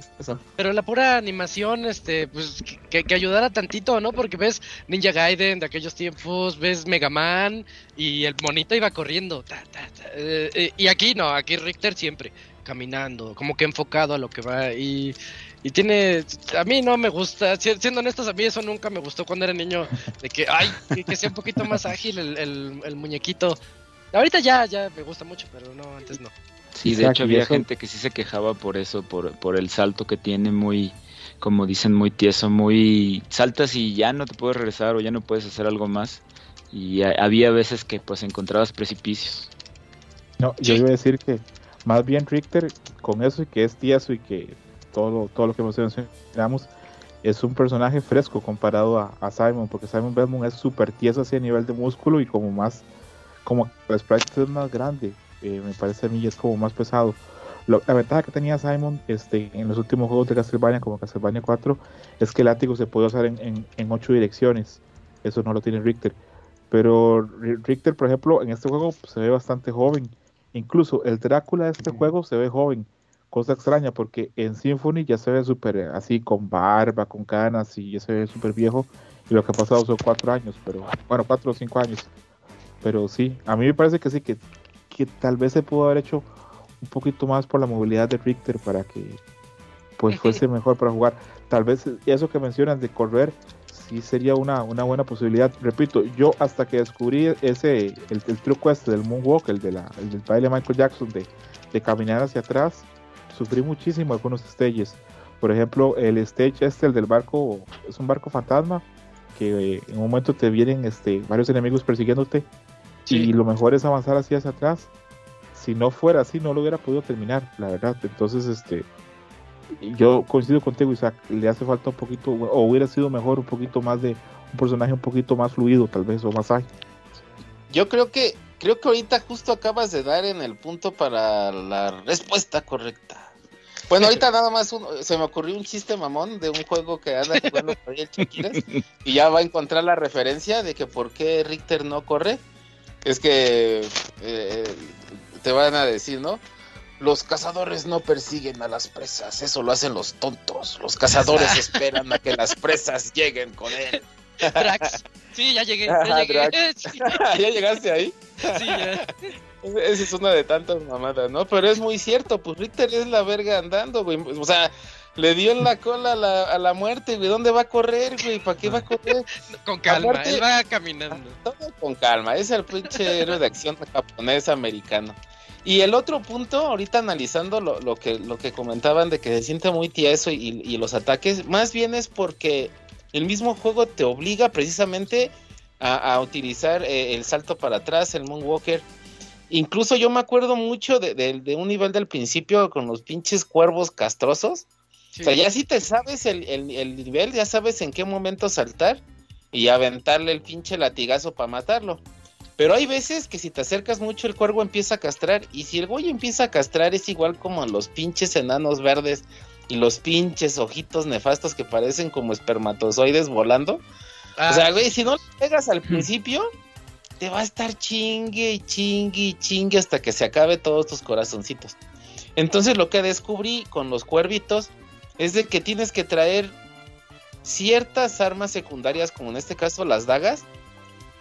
pero la pura animación, este, pues que, que, ayudara tantito, ¿no? Porque ves Ninja Gaiden de aquellos tiempos, ves Mega Man y el monito iba corriendo. Eh, eh, y aquí no, aquí Richter siempre caminando, como que enfocado a lo que va. Y y tiene, a mí no me gusta, siendo honestos, a mí eso nunca me gustó cuando era niño, de que, ay, que, sea un poquito más ágil el, el, muñequito. Ahorita ya, ya me gusta mucho, pero no, antes no. Sí, de hecho había gente que sí se quejaba por eso, por, por el salto que tiene muy, como dicen, muy tieso, muy saltas y ya no te puedes regresar o ya no puedes hacer algo más. Y había veces que pues encontrabas precipicios. No, yo iba a decir que más bien Richter con eso y que es tieso y que todo lo, todo lo que mencionamos, es un personaje fresco comparado a, Simon, porque Simon Belmont es súper tieso así a nivel de músculo y como más, como la sprite es más grande, eh, me parece a mí es como más pesado. la ventaja que tenía Simon este, en los últimos juegos de Castlevania, como Castlevania 4, es que el látigo se puede usar en, en, ocho direcciones. Eso no lo tiene Richter. Pero Richter, por ejemplo, en este juego se ve bastante joven. Incluso el Drácula de este juego se ve joven cosa extraña porque en Symphony ya se ve súper así con barba, con canas y ya se ve súper viejo y lo que ha pasado son cuatro años, pero bueno, cuatro o cinco años. Pero sí, a mí me parece que sí, que, que tal vez se pudo haber hecho un poquito más por la movilidad de Richter para que pues fuese mejor para jugar. Tal vez eso que mencionas de correr sí sería una, una buena posibilidad. Repito, yo hasta que descubrí ese, el, truco este del moonwalk, el, de la, el del baile Michael Jackson de, de caminar hacia atrás, sufrí muchísimo algunos stages. Por ejemplo, el stage este, el del barco, es un barco fantasma que eh, en un momento te vienen este, varios enemigos persiguiéndote y lo mejor es avanzar así hacia atrás. Si no fuera así, no lo hubiera podido terminar, la verdad. Entonces, este, yo coincido contigo, Isaac, le hace falta un poquito, o hubiera sido mejor un poquito más de un personaje un poquito más fluido, tal vez, o más ágil. Yo creo que, creo que ahorita justo acabas de dar en el punto para la respuesta correcta. Bueno, ahorita nada más se me ocurrió un chiste mamón de un juego que anda jugando por ahí el Chaquiras y ya va a encontrar la referencia de que por qué Richter no corre. Es que eh, te van a decir, ¿no? Los cazadores no persiguen a las presas, eso lo hacen los tontos. Los cazadores esperan a que las presas lleguen con él. Drax. Sí, ya llegué. Ya, llegué. ¿Ya llegaste ahí? Sí, ya. Esa es una de tantas mamadas, ¿no? Pero es muy cierto, pues Richter es la verga andando, güey. O sea, le dio en la cola a la, a la muerte, güey. ¿Dónde va a correr, güey? ¿Para qué va a correr? Con calma, él va caminando. Todo con calma, es el pinche héroe de acción japonés americano. Y el otro punto, ahorita analizando lo, lo, que, lo que comentaban de que se siente muy tieso y, y los ataques, más bien es porque el mismo juego te obliga precisamente a, a utilizar eh, el salto para atrás, el Moonwalker Incluso yo me acuerdo mucho de, un nivel del principio con los pinches cuervos castrosos. O sea, ya si te sabes el, nivel, ya sabes en qué momento saltar y aventarle el pinche latigazo para matarlo. Pero hay veces que si te acercas mucho el cuervo empieza a castrar y si el güey empieza a castrar es igual como los pinches enanos verdes y los pinches ojitos nefastos que parecen como espermatozoides volando. O sea, ah. güey, si no le pegas al principio, te va a estar chingue y chingue y chingue hasta que se acabe todos tus corazoncitos. Entonces lo que descubrí con los cuervitos es de que tienes que traer ciertas armas secundarias, como en este caso las dagas.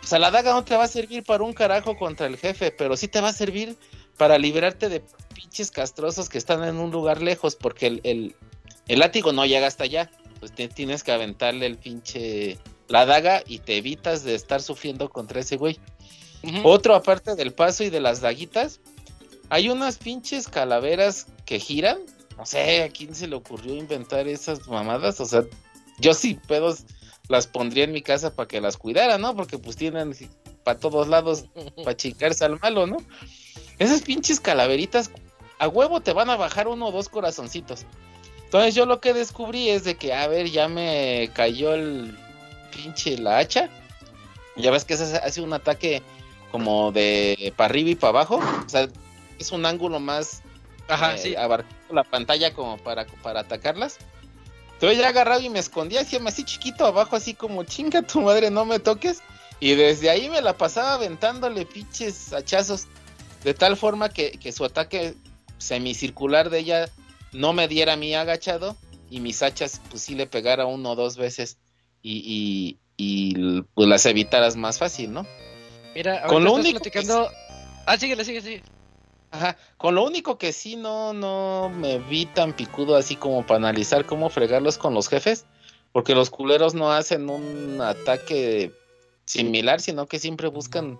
O sea, la daga no te va a servir para un carajo contra el jefe, pero sí te va a servir para liberarte de pinches castrosos que están en un lugar lejos, porque el, el, el látigo no llega hasta allá. Pues tienes que aventarle el pinche la daga y te evitas de estar sufriendo contra ese güey. Otro aparte del paso y de las daguitas, hay unas pinches calaveras que giran. No sé, ¿a quién se le ocurrió inventar esas mamadas? O sea, yo sí pedos las pondría en mi casa para que las cuidara, ¿no? Porque pues tienen para todos lados para chingarse al malo, ¿no? Esas pinches calaveritas a huevo te van a bajar uno o dos corazoncitos. Entonces yo lo que descubrí es de que, a ver, ya me cayó el pinche la hacha. Ya ves que hace un ataque como de para arriba y para abajo. O sea, es un ángulo más Ajá, eh, abarcando la pantalla como para, para atacarlas. Entonces ya agarrado y me escondía así, así chiquito abajo, así como chinga tu madre, no me toques. Y desde ahí me la pasaba aventándole pinches hachazos. De tal forma que, que su ataque semicircular de ella no me diera a mí agachado. Y mis hachas, pues sí le pegara uno o dos veces y, y, pues las evitaras más fácil, ¿no? Mira, con lo único platicando... Ah, síguele, sigue, sigue. Ajá, con lo único que sí no, no me vi tan picudo así como para analizar cómo fregarlos con los jefes, porque los culeros no hacen un ataque similar, sino que siempre buscan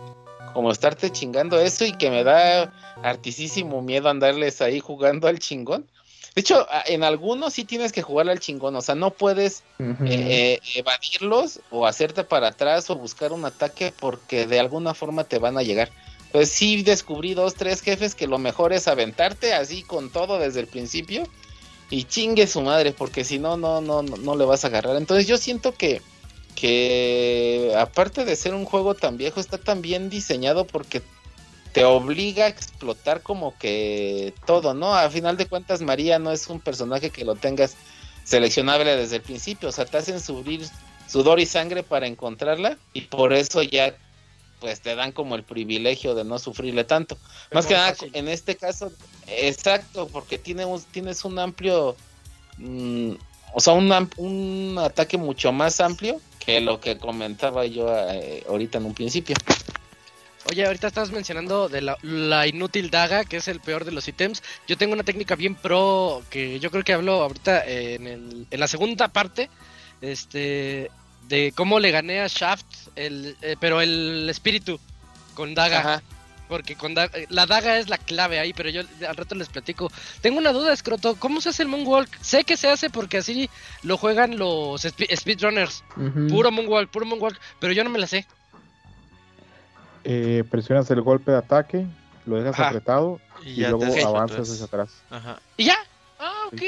como estarte chingando eso y que me da artisísimo miedo andarles ahí jugando al chingón. De hecho, en algunos sí tienes que jugar al chingón, o sea, no puedes eh, eh, evadirlos o hacerte para atrás o buscar un ataque porque de alguna forma te van a llegar. Pues sí descubrí dos, tres jefes que lo mejor es aventarte así con todo desde el principio y chingue su madre, porque si no, no, no, no le vas a agarrar. Entonces yo siento que, que aparte de ser un juego tan viejo, está tan bien diseñado porque te obliga a explotar como que todo, ¿no? A final de cuentas, María no es un personaje que lo tengas seleccionable desde el principio, o sea, te hacen subir sudor y sangre para encontrarla y por eso ya pues te dan como el privilegio de no sufrirle tanto. Más que nada, en este caso, exacto, porque tienes, tienes un amplio, mm, o sea, un, un ataque mucho más amplio que lo que comentaba yo eh, ahorita en un principio. Oye, ahorita estás mencionando de la, inútil daga, que es el peor de los ítems. Yo tengo una técnica bien pro que yo creo que hablo ahorita en, el, en la segunda parte, este, de cómo le gané a Shaft, el, eh, pero el espíritu con daga. Porque con la daga es la clave ahí, pero yo al rato les platico. Tengo una duda, Escroto. ¿Cómo se hace el Moonwalk? Sé que se hace porque así lo juegan los speedrunners. Puro Moonwalk, puro Moonwalk, pero yo no me la sé eh, presionas el golpe de ataque, lo dejas apretado y, luego avanzas hacia atrás. ¿Y ya? Ah, ok.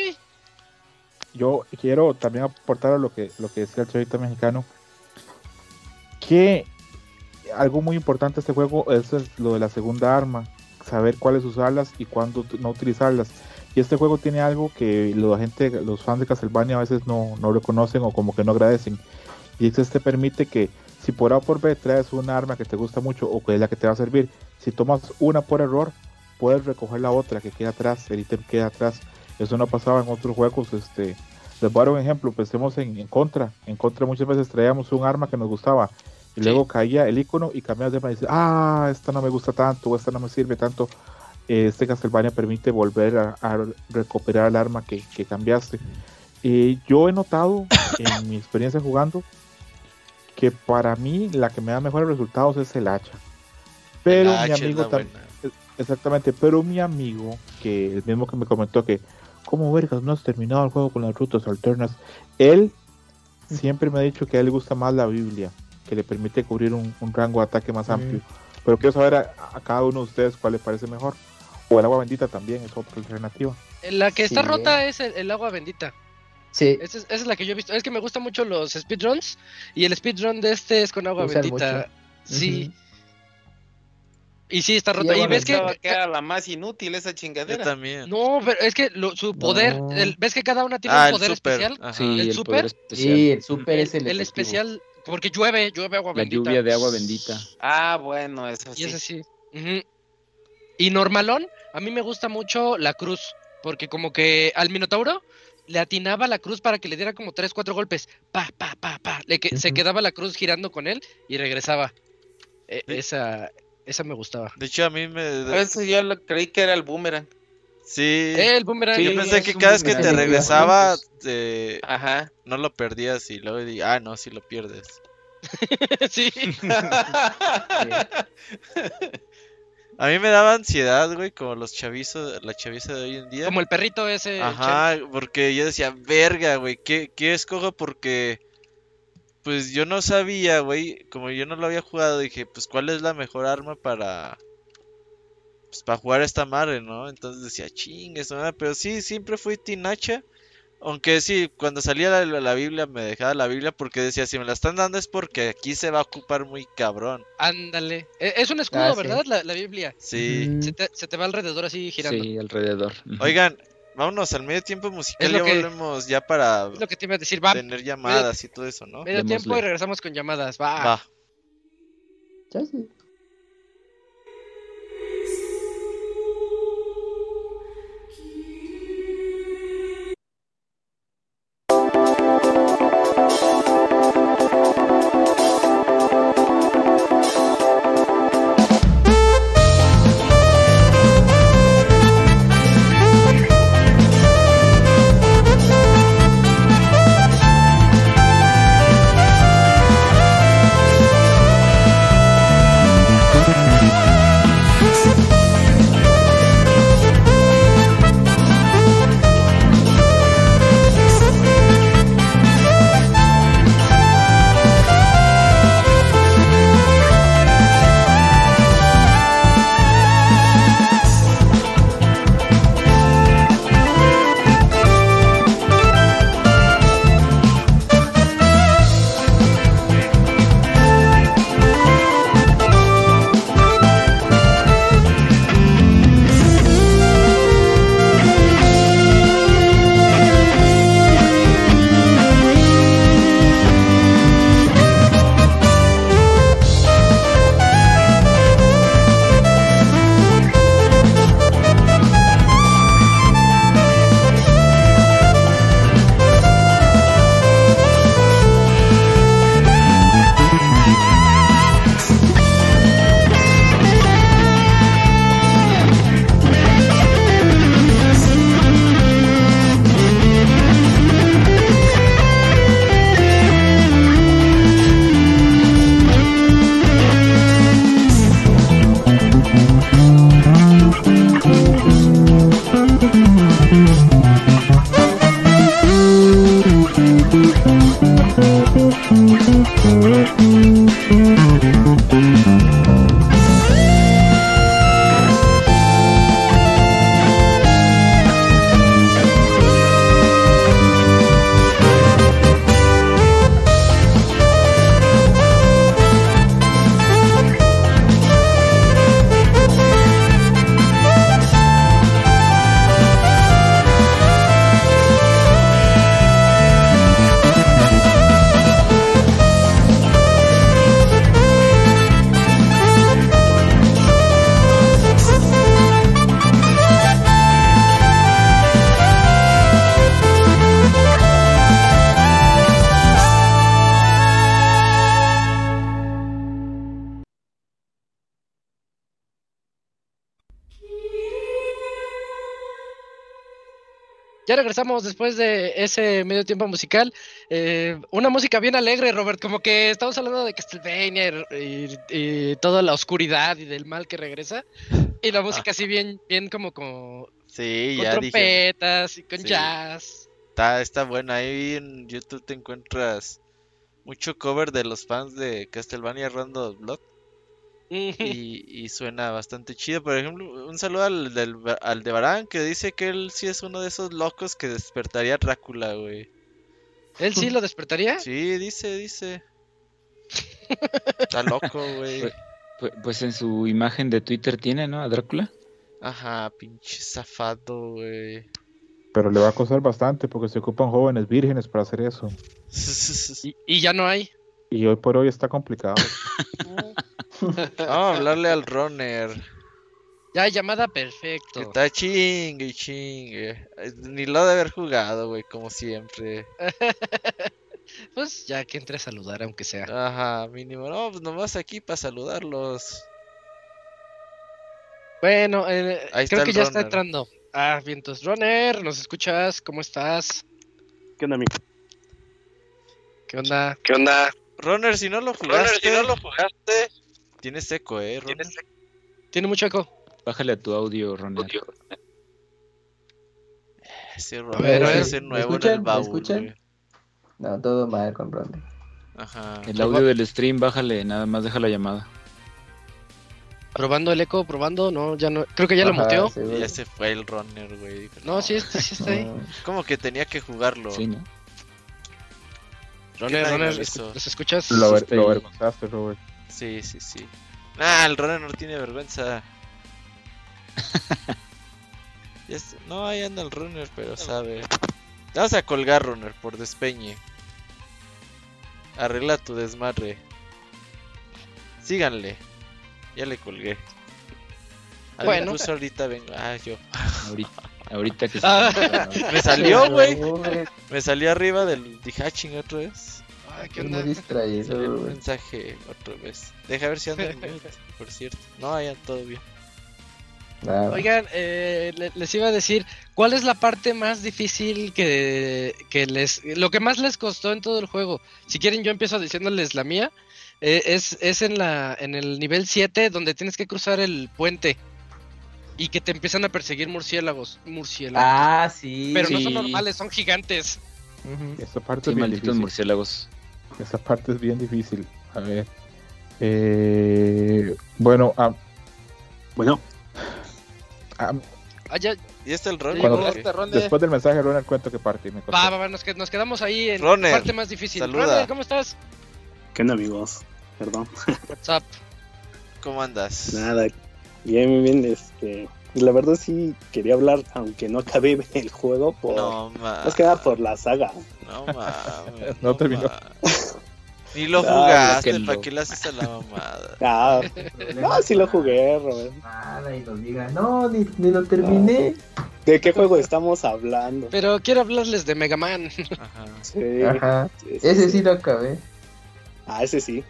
yo quiero también aportar a lo que, lo que decía el chavito mexicano, que algo muy importante de este juego es lo de la segunda arma, saber cuáles usarlas y cuándo no utilizarlas. Y este juego tiene algo que la gente, los fans de Castlevania a veces no, no reconocen o como que no agradecen. Y es que este permite que si por A o por B traes un arma que te gusta mucho o que es la que te va a servir, si tomas una por error, puedes recoger la otra que queda atrás, el ítem queda atrás. Eso no pasaba en otros juegos. Este, les voy a dar un ejemplo, pensemos en, en contra. En contra muchas veces traíamos un arma que nos gustaba y luego caía el icono y cambiabas de arma y dices, ah, esta no me gusta tanto, esta no me sirve tanto. Este Castlevania permite volver a, recuperar el arma que, cambiaste. y yo he notado en mi experiencia jugando que para mí la que me da mejores resultados es el hacha. Pero mi amigo también. Exactamente, pero mi amigo, que el mismo que me comentó que, ¿cómo vergas no has terminado el juego con las rutas alternas? Él siempre me ha dicho que a él le gusta más la Biblia que le permite cubrir un, rango de ataque más amplio. Pero quiero saber a, cada uno de ustedes cuál les parece mejor. O el agua bendita también es otra alternativa. La que está rota es el, agua bendita. Sí. Esa es, la que yo he visto. Es que me gustan mucho los speedruns. Y el speedrun de este es con agua bendita. Sí. Y sí, está rota. y ves que, era la más inútil esa chingadera. también. No, pero es que su poder, ves que cada una tiene un ah, poder especial. Sí, el, super. Especial. Sí, el super es el, el especial porque llueve, llueve agua bendita. La lluvia de agua bendita. Ah, bueno, eso sí. Y sí. Y normalón, a mí me gusta mucho la cruz, porque como que al Minotauro le atinaba la cruz para que le diera como 3, 4 golpes. Pa, pa, pa, pa. Le que, Se quedaba la cruz girando con él y regresaba. E, esa, esa me gustaba. De hecho, a mí me... A eso yo creí que era el boomerang. Sí. el boomerang. yo pensé que cada vez que te regresaba, Ajá. no lo perdías y luego dije, ah, no, sí lo pierdes. sí. A mí me daba ansiedad, güey, como los chavizos, la chaviza de hoy en día. Como el perrito ese. Ajá, porque yo decía, verga, güey, ¿qué, ¿qué escojo? Porque, pues yo no sabía, güey, como yo no lo había jugado, dije, pues cuál es la mejor arma para, pues para jugar esta madre, ¿no? Entonces decía, chingue, pero sí, siempre fui tinacha. Aunque sí, cuando salía la, la, Biblia me dejaba la Biblia porque decía, si me la están dando es porque aquí se va a ocupar muy cabrón. Ándale. E, es un escudo, ah, ¿verdad? La, Biblia. Sí. Se, te, va alrededor así girando. Sí, alrededor. Oigan, vámonos al medio tiempo musical. Ya volvemos ya para lo que te iba a decir. Va, tener llamadas y todo eso, ¿no? Medio tiempo y regresamos con llamadas. Va. Va. Regresamos después de ese medio tiempo musical. Eh, una música bien alegre, Robert, como que estamos hablando de Castlevania y, toda la oscuridad y del mal que regresa. Y la música así bien, bien como con, sí, con trompetas y con jazz. Está, está buena. Ahí en YouTube te encuentras mucho cover de los fans de Castlevania Rondo Blood. y, suena bastante chido. Por ejemplo, un saludo al, del, al de Barán que dice que él sí es uno de esos locos que despertaría a Drácula, güey. ¿Él sí lo despertaría? Sí, dice, dice. Está loco, güey. Pues, pues, pues, en su imagen de Twitter tiene, ¿no? A Drácula. Ajá, pinche zafado, güey. Pero le va a costar bastante porque se ocupan jóvenes vírgenes para hacer eso. y ya no hay. Y hoy por hoy está complicado. Vamos a hablarle al runner. Ya, llamada perfecto. Que está chingue, chingue. Ni lo de haber jugado, güey, como siempre. pues ya que entre a saludar, aunque sea. Ajá, mínimo. No, pues nomás aquí para saludarlos. Bueno, eh, creo que ya está entrando. Ah, vientos. Runner, ¿nos escuchas? ¿Cómo estás? ¿Qué onda, amigo? ¿Qué onda? ¿Qué onda? Runner, si no lo jugaste. si no lo jugaste. Tienes eco, eh, Runner. Tiene mucho eco. Bájale a tu audio, Runner. Ese Runner es nuevo en el baúl. ¿escuchan? No, todo mal con Runner. Ajá. El audio del stream, bájale, nada más deja la llamada. Probando el eco, probando, no, ya no, creo que ya lo muteó. ya se fue el runner, güey. No, sí, sí está ahí. Como que tenía que jugarlo. Sí, ¿no? Runner, Runner, ¿los escuchas? Lo, lo avergonzaste, Robert. Sí, sí, sí. Nah, el Runner no tiene vergüenza. no, ahí anda el Runner, pero sabe. Vamos a colgar, Runner, por despeñe. Arregla tu desmadre. Síganle. Ya le colgué. bueno. ahorita vengo. Ah, yo. Ahorita, ahorita que ah. Me salió, güey. Me salió arriba del. Dije, ah, otra vez. Ay, qué onda. distraído. un mensaje otra vez. Deja ver si anda en por cierto. No, allá todo bien. Oigan, eh, les iba a decir, ¿cuál es la parte más difícil que, que les... Lo que más les costó en todo el juego? Si quieren yo empiezo diciéndoles la mía. Eh, es, es en, la, en el nivel 7 donde tienes que cruzar el puente y que te empiezan a perseguir murciélagos. murciélagos. Ah, sí. Pero no son normales, son gigantes. Esa parte es bien difícil. murciélagos. Esa parte es bien difícil. A ver. Eh, bueno, ah, bueno. ah, ya, y este el Ronnie. después del mensaje, Ronald, cuento que parte. Me va, va, nos, nos, quedamos ahí en la parte más difícil. Saluda. ¿cómo estás? ¿Qué onda, amigos? perdón. What's up? ¿Cómo andas? Nada, bien, bien, este... La verdad sí quería hablar, aunque no acabé el juego, por... No, Más que nada por la saga. No mames. no, terminó. Ni lo jugaste, ¿para qué le haces a la mamada? Ah, no, sí lo jugué, Robert. Nada, y lo diga, no, ni, ni lo terminé. ¿De qué juego estamos hablando? Pero quiero hablarles de Mega Man. Ajá. Sí. Ajá. Ese sí lo acabé. Ah, ese sí.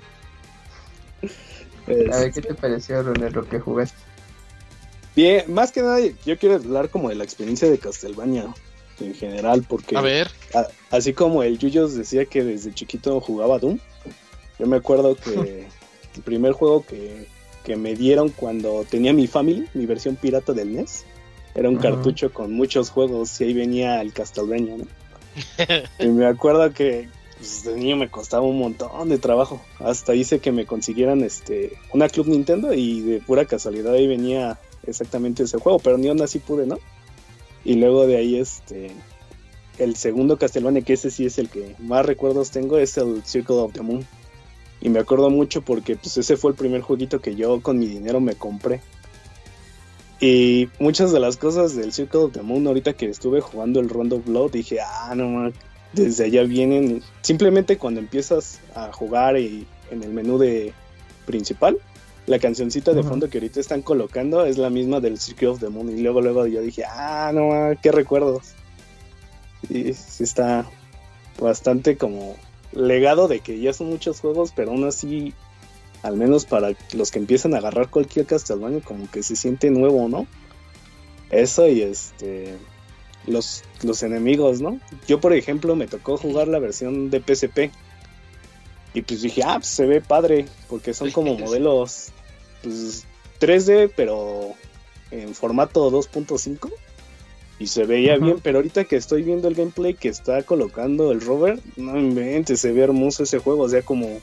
A ver, ¿qué te pareció, Ronel, lo que jugaste? Bien, más que nada, yo quiero hablar como de la experiencia de Castlevania en general, porque. A ver. así como el Yuyos decía que desde chiquito jugaba Doom, yo me acuerdo que el primer juego que, que, me dieron cuando tenía mi Family, mi versión pirata del NES, era un cartucho con muchos juegos y ahí venía el Castlevania, ¿no? y me acuerdo que, pues de niño me costaba un montón de trabajo. Hasta hice que me consiguieran este una Club Nintendo y de pura casualidad ahí venía exactamente ese juego, pero ni onda así pude, ¿no? Y luego de ahí este el segundo Castlevania, que ese sí es el que más recuerdos tengo, es el Circle of the Moon. Y me acuerdo mucho porque pues ese fue el primer jueguito que yo con mi dinero me compré. Y muchas de las cosas del Circle of the Moon, ahorita que estuve jugando el Rondo Blood, dije, ah, no, desde allá vienen, simplemente cuando empiezas a jugar y en el menú de principal, la cancioncita de fondo que ahorita están colocando es la misma del Circle of the Moon y luego luego yo dije, ah, no, qué recuerdos. Y sí está bastante como legado de que ya son muchos juegos, pero aún así, al menos para los que empiezan a agarrar cualquier Castlevania, como que se siente nuevo, ¿no? Eso y este los, los enemigos, ¿no? Yo, por ejemplo, me tocó jugar la versión de PSP. Y pues dije, ah, pues se ve padre, porque son como modelos pues, 3D, pero en formato 2.5. Y se veía bien, pero ahorita que estoy viendo el gameplay que está colocando el Robert, no inventes, se ve hermoso ese juego, o sea, como...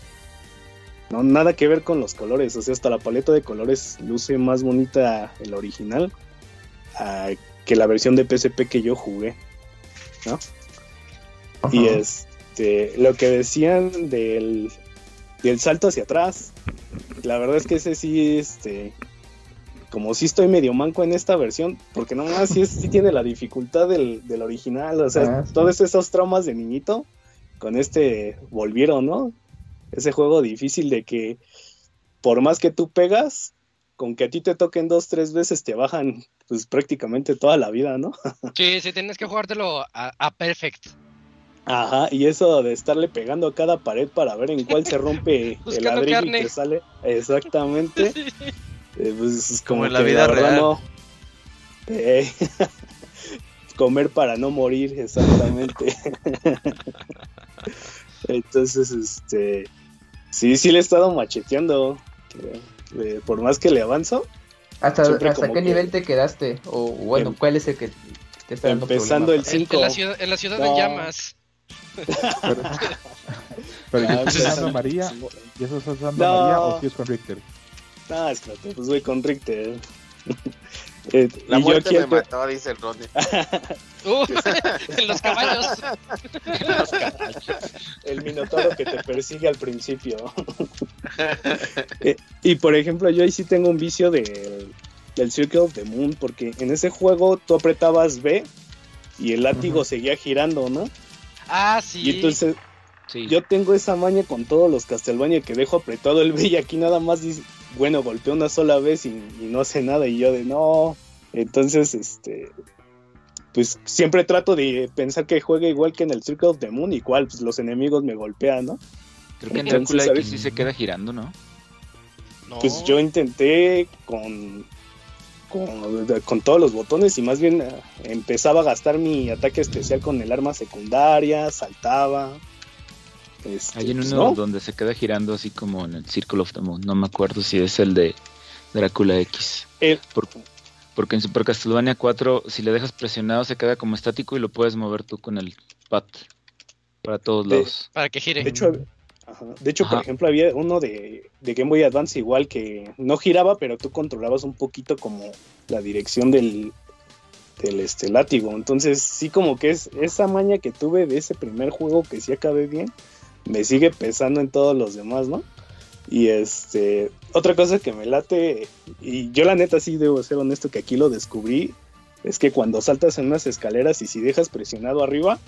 No, nada que ver con los colores, o sea, hasta la paleta de colores luce más bonita el original que la versión de PSP que yo jugué, ¿no? Y este, lo que decían del, del salto hacia atrás, la verdad es que ese sí, este, como si estoy medio manco en esta versión, porque nomás sí, sí tiene la dificultad del, original, o sea, ah, todos esos traumas de niñito con este volvieron, ¿no? Ese juego difícil de que por más que tú pegas, con que a ti te toquen dos, tres veces te bajan pues prácticamente toda la vida, ¿no? sí, sí, tienes que jugártelo a, a perfect. Ajá, y eso de estarle pegando a cada pared para ver en cuál se rompe el ladrillo y que sale. Exactamente. Eh, pues, como, en la vida real. Eh, comer para no morir, exactamente. Entonces, este. Sí, sí le he estado macheteando. Eh, por más que le avanzo. ¿Hasta, hasta qué nivel te quedaste? O bueno, em, ¿cuál es el que te está dando Empezando el 5. En, la ciudad, en la ciudad de llamas. Pero, pero yo estoy usando María. ¿Y eso estás usando María o si es con Richter? No, es claro, pues voy con Richter. Eh, la muerte me mató, dice el Ronnie. uh, en los caballos. los caballos. El minotauro que te persigue al principio. eh, y por ejemplo, yo ahí sí tengo un vicio del, del Circle of the Moon, porque en ese juego tú apretabas B y el látigo seguía girando, ¿no? Ah, sí. Y entonces yo tengo esa maña con todos los Castlevania que dejo apretado el B y aquí nada más dice, bueno, golpeó una sola vez y, no hace nada y yo de no. Entonces, este, pues siempre trato de pensar que juegue igual que en el Circle of the Moon, igual pues los enemigos me golpean, ¿no? Creo que en Drácula X sí se queda girando, ¿no? Pues yo intenté con, con, todos los botones y más bien eh, empezaba a gastar mi ataque especial con el arma secundaria, saltaba. Este, Hay en pues, uno donde se queda girando así como en el Circle of the Moon. No me acuerdo si es el de Drácula X. porque en Super Castlevania 4, si le dejas presionado, se queda como estático y lo puedes mover tú con el pad para todos lados. Para que gire. De hecho, de hecho por ejemplo, había uno de, de, Game Boy Advance igual que no giraba, pero tú controlabas un poquito como la dirección del, del este látigo. Entonces, sí, como que es esa maña que tuve de ese primer juego que sí acabé bien me sigue pesando en todos los demás, ¿no? Y este, otra cosa que me late, y yo la neta sí debo ser honesto que aquí lo descubrí, es que cuando saltas en unas escaleras y si dejas presionado arriba,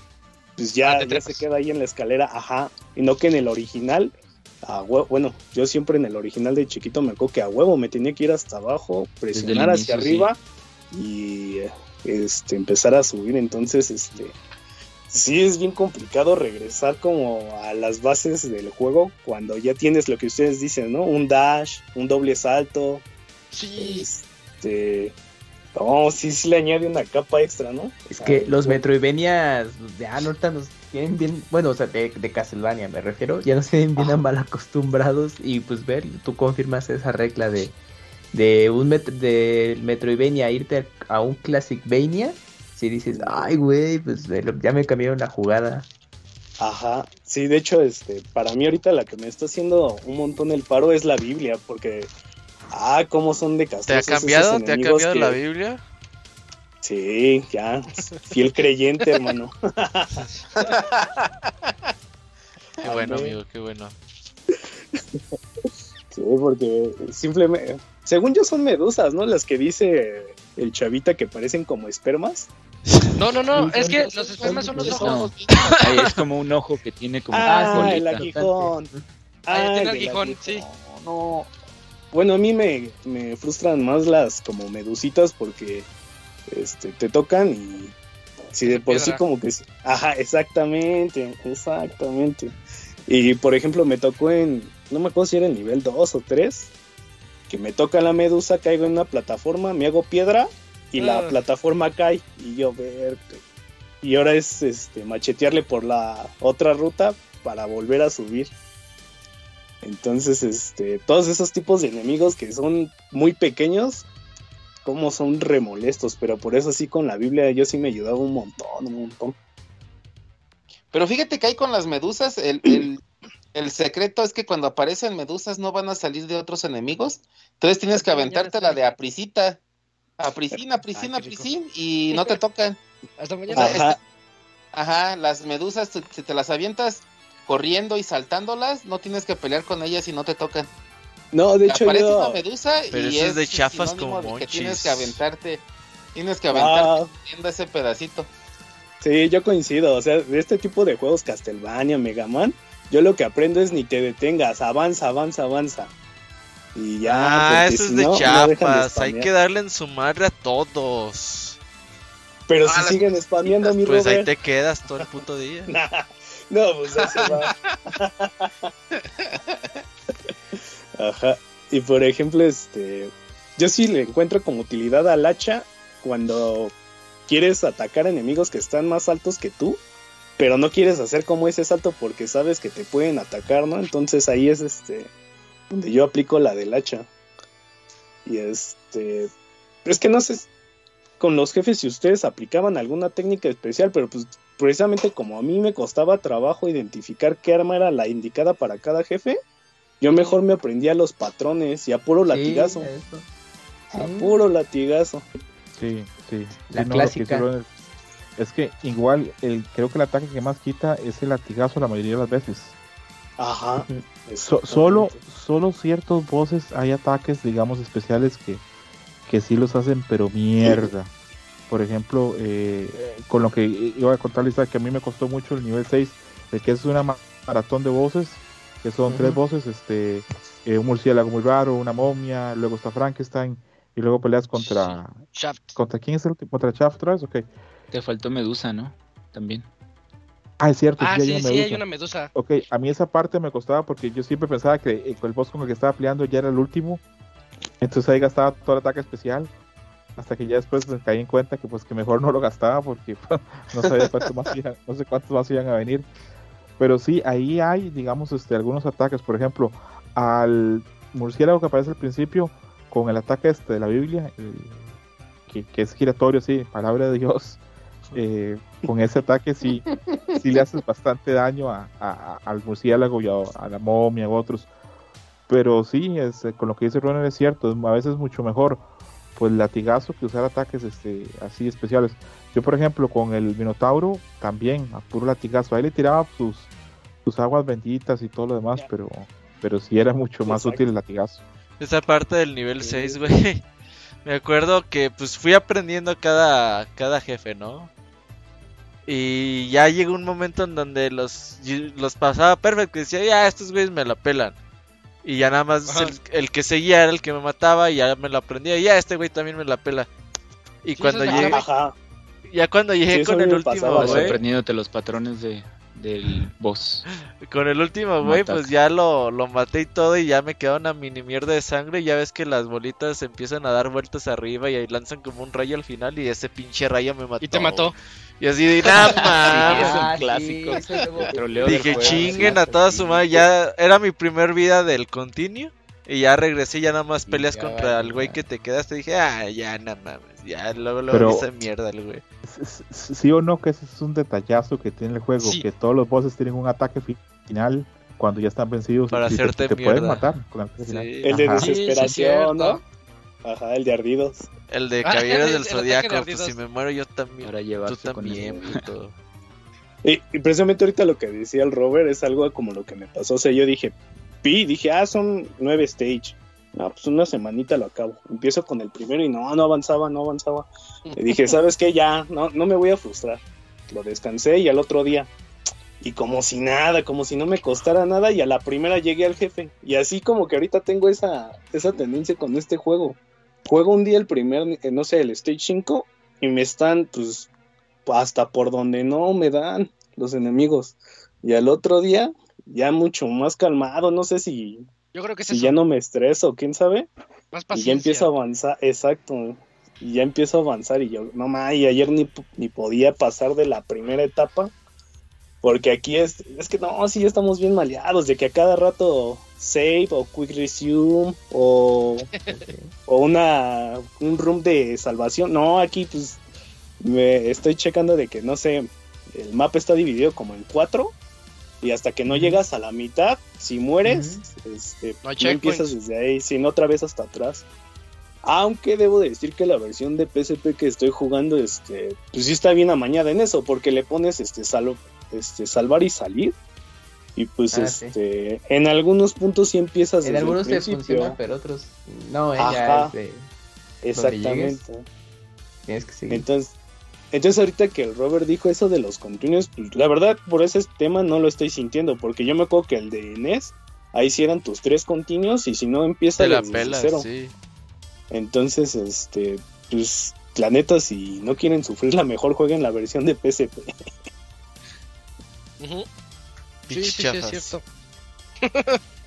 pues ya, ah, se queda ahí en la escalera, ajá, y no que en el original, a huevo, bueno, yo siempre en el original de chiquito me acuerdo que a huevo me tenía que ir hasta abajo, presionar hacia arriba y este, empezar a subir, entonces, este, sí es bien complicado regresar como a las bases del juego cuando ya tienes lo que ustedes dicen, ¿no? Un dash, un doble salto. Sí. Este. Oh, sí, sí le añade una capa extra, ¿no? Es que los Metroidvanias ya ahorita nos tienen bien, bueno, o sea, de, Castlevania me refiero, ya nos tienen bien mal acostumbrados y pues ver, tú confirmas esa regla de de un de Metroidvania irte a un Classicvania si dices, ay, güey, pues ya me cambiaron la jugada. Ajá, sí, de hecho, este, para mí ahorita la que me está haciendo un montón el paro es la Biblia, porque, ah, cómo son de castigos. ¿Te ha cambiado? ¿Te ha cambiado la Biblia? Sí, ya, fiel creyente, hermano. qué bueno, amigo, qué bueno. Sí, porque simplemente, según yo son medusas, ¿no? Las que dice el chavita que parecen como espermas. No, no, no, es que los espermas son los ojos. es como un ojo que tiene como ah, el aguijón. Ah, tiene aguijón, sí. No. Bueno, a mí me, me frustran más las como medusitas porque este te tocan y si de por sí como que ajá, exactamente, exactamente. Y por ejemplo, me tocó en no me acuerdo si era el nivel 2 o 3 que me toca la medusa, caigo en una plataforma, me hago piedra y la ah. plataforma cae y yo verte. Y ahora es este machetearle por la otra ruta para volver a subir. Entonces, este, todos esos tipos de enemigos que son muy pequeños, como son remolestos, pero por eso sí con la Biblia yo sí me ayudaba un montón, un montón. Pero fíjate que hay con las medusas, el, el, secreto es que cuando aparecen medusas no van a salir de otros enemigos, entonces tienes que aventarte la de aprisita, aprisina, aprisina, aprisina, y no te tocan. Hasta mañana. Ajá. Ajá, las medusas, si te las avientas corriendo y saltándolas, no tienes que pelear con ellas y no te tocan. No, de hecho aparece una medusa Pero y es, de chafas como que tienes que aventarte, tienes que aventarte ah. ese pedacito. Sí, yo coincido, o sea, de este tipo de juegos Castlevania, Mega Man, yo lo que aprendo es ni te detengas, avanza, avanza, avanza. Y ya. Ah, eso es de chafas, hay que darle en su madre a todos. Pero si siguen spameando mi Pues ahí te quedas todo el puto día. no, pues así va. Ajá. Y por ejemplo, este. Yo sí le encuentro como utilidad al hacha cuando quieres atacar enemigos que están más altos que tú, pero no quieres hacer como ese salto porque sabes que te pueden atacar, ¿no? Entonces ahí es este donde yo aplico la del hacha. Y este es que no sé con los jefes si ustedes aplicaban alguna técnica especial, pero pues precisamente como a mí me costaba trabajo identificar qué arma era la indicada para cada jefe, yo mejor me aprendía los patrones y a puro latigazo. A puro latigazo. Sí, sí. La clásica. es que igual, el, creo que el ataque que más quita es el latigazo la mayoría de las veces. Ajá. solo, solo ciertos voces hay ataques, digamos, especiales que, que sí los hacen, pero mierda. Por ejemplo, eh, con lo que iba a contarles que a mí me costó mucho el nivel 6, de que es una maratón de voces, que son tres voces, este, eh, un murciélago muy raro, una momia, luego está Frankenstein, y luego peleas contra. Shaft. ¿Contra quién es el último? ¿Contra Shaft otra Ok. Te faltó Medusa, ¿no? También. Ah, es cierto. Ah, sí, sí, hay, una medusa. Ok, a mí esa parte me costaba porque yo siempre pensaba que el boss con el que estaba peleando ya era el último. Entonces ahí gastaba todo el ataque especial. Hasta que ya después me caí en cuenta que pues que mejor no lo gastaba porque no sabía cuántos más iban, no sé cuántos más iban a venir. Pero sí, ahí hay, digamos, este, algunos ataques. Por ejemplo, al murciélago que aparece al principio, con el ataque este de la Biblia, que, es giratorio, sí, palabra de Dios, eh, con ese ataque sí, sí le haces bastante daño a, al murciélago y a, la momia u otros. Pero sí, es, con lo que dice Ronald es cierto, a veces es mucho mejor pues latigazo que usar ataques este, así especiales. Yo, por ejemplo, con el Minotauro también, a puro latigazo, ahí le tiraba sus, sus aguas benditas y todo lo demás, pero, pero sí era mucho más útil el latigazo. Esa parte del nivel 6, güey. Me acuerdo que pues fui aprendiendo cada, cada jefe, ¿no? Y ya llegó un momento en donde los, los pasaba perfecto. Y decía, ya, estos güeyes me la pelan. Y ya nada más el, que seguía era el que me mataba y ya me lo aprendía. Y ya, este güey también me la pela. Y cuando llegué... Ya cuando llegué con el último, güey... aprendiéndote los patrones de, del boss. Con el último, güey, pues ya lo, lo maté y todo y ya me queda una mini mierda de sangre. Y ya ves que las bolitas empiezan a dar vueltas arriba y ahí lanzan como un rayo al final y ese pinche rayo me mató. Y te mató. Y así de nada es un clásico. Dije, chinguen a toda su madre. Ya era mi primer vida del continuo. Y ya regresé, ya nada más peleas contra el güey que te quedaste. Dije, ah, ya nada mames. Ya luego lo hice mierda el güey. Sí o no, que ese es un detallazo que tiene el juego. Que todos los bosses tienen un ataque final cuando ya están vencidos. Para hacerte te, pueden matar el, de desesperación, ¿no? Ajá, el de ardidos. El de ah, caballeros del zodiaco. Pues si me muero yo también. Para tú también, Y, y, precisamente ahorita lo que decía el Robert es algo como lo que me pasó. O sea, yo dije, pi, dije, ah, son nueve stage. No, pues una semanita lo acabo. Empiezo con el primero y no, no avanzaba, no avanzaba. Y dije, ¿sabes qué? Ya, no, no me voy a frustrar. Lo descansé y al otro día. Y como si nada, como si no me costara nada. Y a la primera llegué al jefe. Y así como que ahorita tengo esa, esa tendencia con este juego. Juego un día el primer, eh, no sé, el Stage 5. Y me están, pues, hasta por donde no me dan los enemigos. Y al otro día, ya mucho más calmado. No sé si yo creo que si ya no me estreso, quién sabe. Más paciencia. Y ya empiezo a avanzar, exacto. y ya empiezo a avanzar y yo, no mames, y ayer ni, ni podía pasar de la primera etapa. Porque aquí es, es que no, sí estamos bien maleados, de que a cada rato save o quick resume o, o una un room de salvación. No, aquí pues me estoy checando de que no sé, el mapa está dividido como en cuatro y hasta que no llegas a la mitad, si mueres, este, no, empiezas desde ahí, sin otra vez hasta atrás. Aunque debo decir que la versión de PSP que estoy jugando, este, pues sí está bien amañada en eso, porque le pones este, este salvar y salir. Y pues ah, este, en algunos puntos sí empiezas En algunos te funciona, pero otros no, ella es Exactamente. Tienes que seguir. Entonces, entonces ahorita que el Robert dijo eso de los continuos, pues la verdad por ese tema no lo estoy sintiendo, porque yo me acuerdo que el de NES, ahí sí eran tus tres continuos y si no empieza la desde cero. Entonces, este, pues la neta si no quieren sufrir la mejor jueguen la versión de PSP. Sí, sí, sí, es cierto.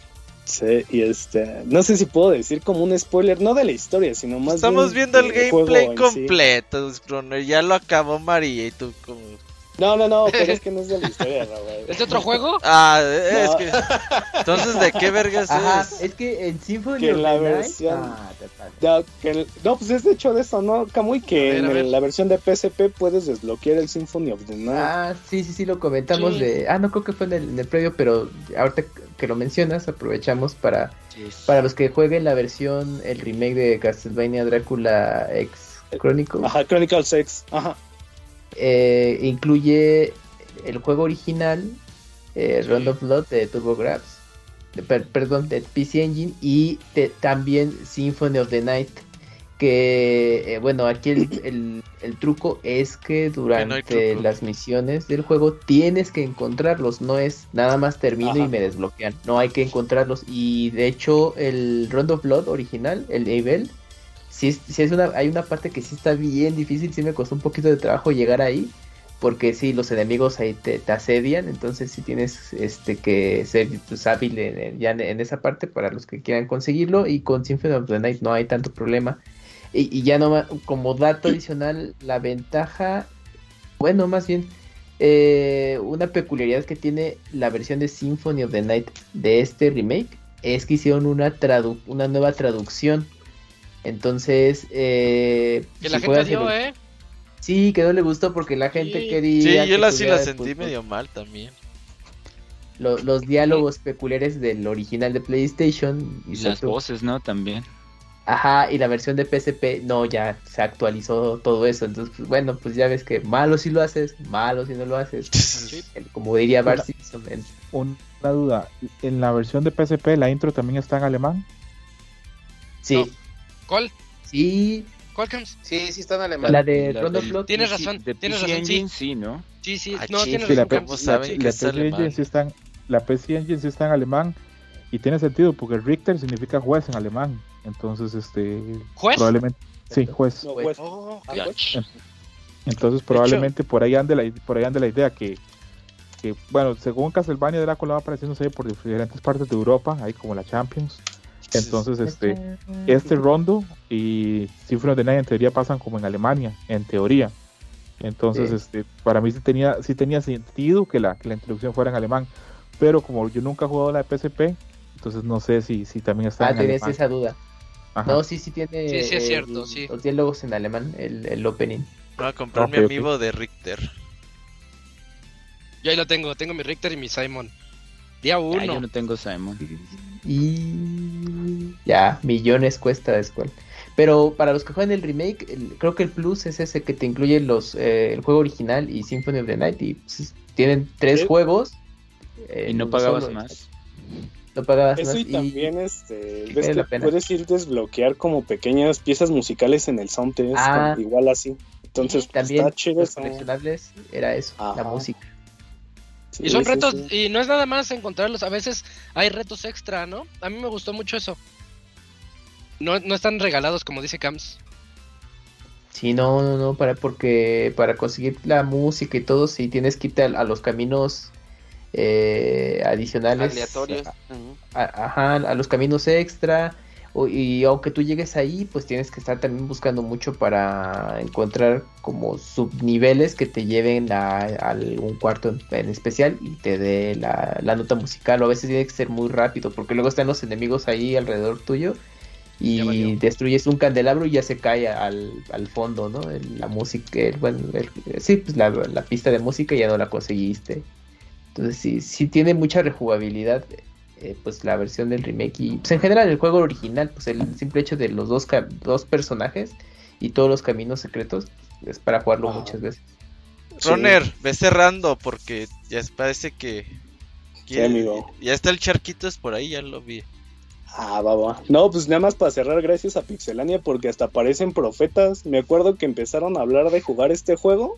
Sí, y este, no sé si puedo decir como un spoiler, no de la historia, sino más Estamos viendo el gameplay completo, ya lo acabó María y tú como no, no, no, pero es que no es de la historia, Robert. ¿Es de otro juego? Ah, es que. Entonces, ¿de qué vergas es? Es que en Symphony que la versión. Ah, no, que no, pues es de hecho de eso, ¿no? Kamui, que en la versión de PSP puedes desbloquear el Symphony of the Night. Ah, sí, sí, sí, lo comentamos de. Ah, no creo que fue en el, en el previo, pero ahorita que lo mencionas, aprovechamos para. Para los que jueguen la versión, el remake de Castlevania Drácula X Chronicles. Ajá, Chronicles X, ajá. Eh, incluye el juego original, eh, Round of Blood de TurboGrafx, perdón, de PC Engine y también Symphony of the Night. Que eh, bueno, aquí el, truco es que durante las misiones del juego tienes que encontrarlos, no es nada más termino y me desbloquean, no hay que encontrarlos. Y de hecho, el Round of Blood original, el Abel, si es una, hay una parte que sí está bien difícil, sí me costó un poquito de trabajo llegar ahí, porque sí, los enemigos ahí te, asedian, entonces sí tienes este que ser pues, hábil en, ya en, esa parte para los que quieran conseguirlo, y con Symphony of the Night no hay tanto problema. Y, ya no, como dato adicional, la ventaja, bueno, más bien, eh, una peculiaridad que tiene la versión de Symphony of the Night de este remake es que hicieron una, una nueva traducción entonces, eh, que la gente dio, ¿eh? Sí, que no le gustó porque la gente quería. Sí, yo la, sí la sentí medio mal también. los diálogos peculiares del original de PlayStation. Y, las voces, ¿no? También. Ajá, y la versión de PSP, no, ya se actualizó todo eso. Entonces, pues, bueno, pues ya ves que malo si lo haces, malo si no lo haces. Como diría Bar Una duda, ¿en la versión de PSP la intro también está en alemán? Sí. ¿Cuál? Sí. ¿Cuál Camps? Sí, sí está en alemán. La de Rondo Tienes razón, de tienes razón, sí. sí, ¿no? Sí, sí, ah, no, tienes razón. La, la, PC Engine sí está en, la PC Engine sí está en alemán y tiene sentido porque Richter significa juez en alemán. Entonces, este... ¿Juez? Probablemente... Sí, juez. No, juez. Oh, Entonces, probablemente por ahí ande la, por ahí ande la idea que que, bueno, según Castlevania Drácula va apareciendo por diferentes partes de Europa, ahí como la Champions. Entonces, este, este rondo y Symphony de the en teoría pasan como en Alemania, en teoría. Entonces, este, para mí sí tenía, sí tenía sentido que la, que la introducción fuera en alemán, pero como yo nunca he jugado la de PSP, entonces no sé si, si también está ah, en alemán. esa duda. No, sí, sí tiene sí, sí es cierto, sí. los diálogos en alemán, el, el opening. Voy a comprar mi amigo de Richter. Yo ahí lo tengo, tengo mi Richter y mi Simon. Día uno. yo no tengo Simon. Y ya, millones cuesta después. Pero para los que juegan el remake, creo que el plus es ese que te incluye los eh, el juego original y Symphony of the Night. Y pues, tienen tres juegos. Eh, y no pagabas más. Pagabas Eso más. y, también este, puedes ir desbloquear como pequeñas piezas musicales en el soundtrack. Ah. igual así. Entonces, pues, también está chido. Los coleccionables era eso, la música y son retos, y no es nada más encontrarlos, a veces hay retos extra, ¿no? A mí me gustó mucho eso. No, no están regalados como dice Camps. Sí, no, no, no, para, porque para conseguir la música y todo, si tienes que irte a, los caminos eh, adicionales. Aleatorios. ajá, a los caminos extra. y aunque tú llegues ahí, pues tienes que estar también buscando mucho para encontrar como subniveles que te lleven a, algún cuarto en, especial y te dé la, nota musical. O a veces tiene que ser muy rápido porque luego están los enemigos ahí alrededor tuyo y destruyes un candelabro y ya se cae al, fondo, ¿no? la música, bueno, sí, pues la, la, pista de música ya no la conseguiste. Entonces sí, sí tiene mucha rejugabilidad eh, pues la versión del remake y pues en general el juego original, pues el simple hecho de los dos, dos personajes y todos los caminos secretos es para jugarlo muchas veces. Runner, ve cerrando porque ya parece que... Ya está el charquito es por ahí, ya lo vi. Ah, va, va. No, pues nada más para cerrar, gracias a Pixelania, porque hasta aparecen profetas. Me acuerdo que empezaron a hablar de jugar este juego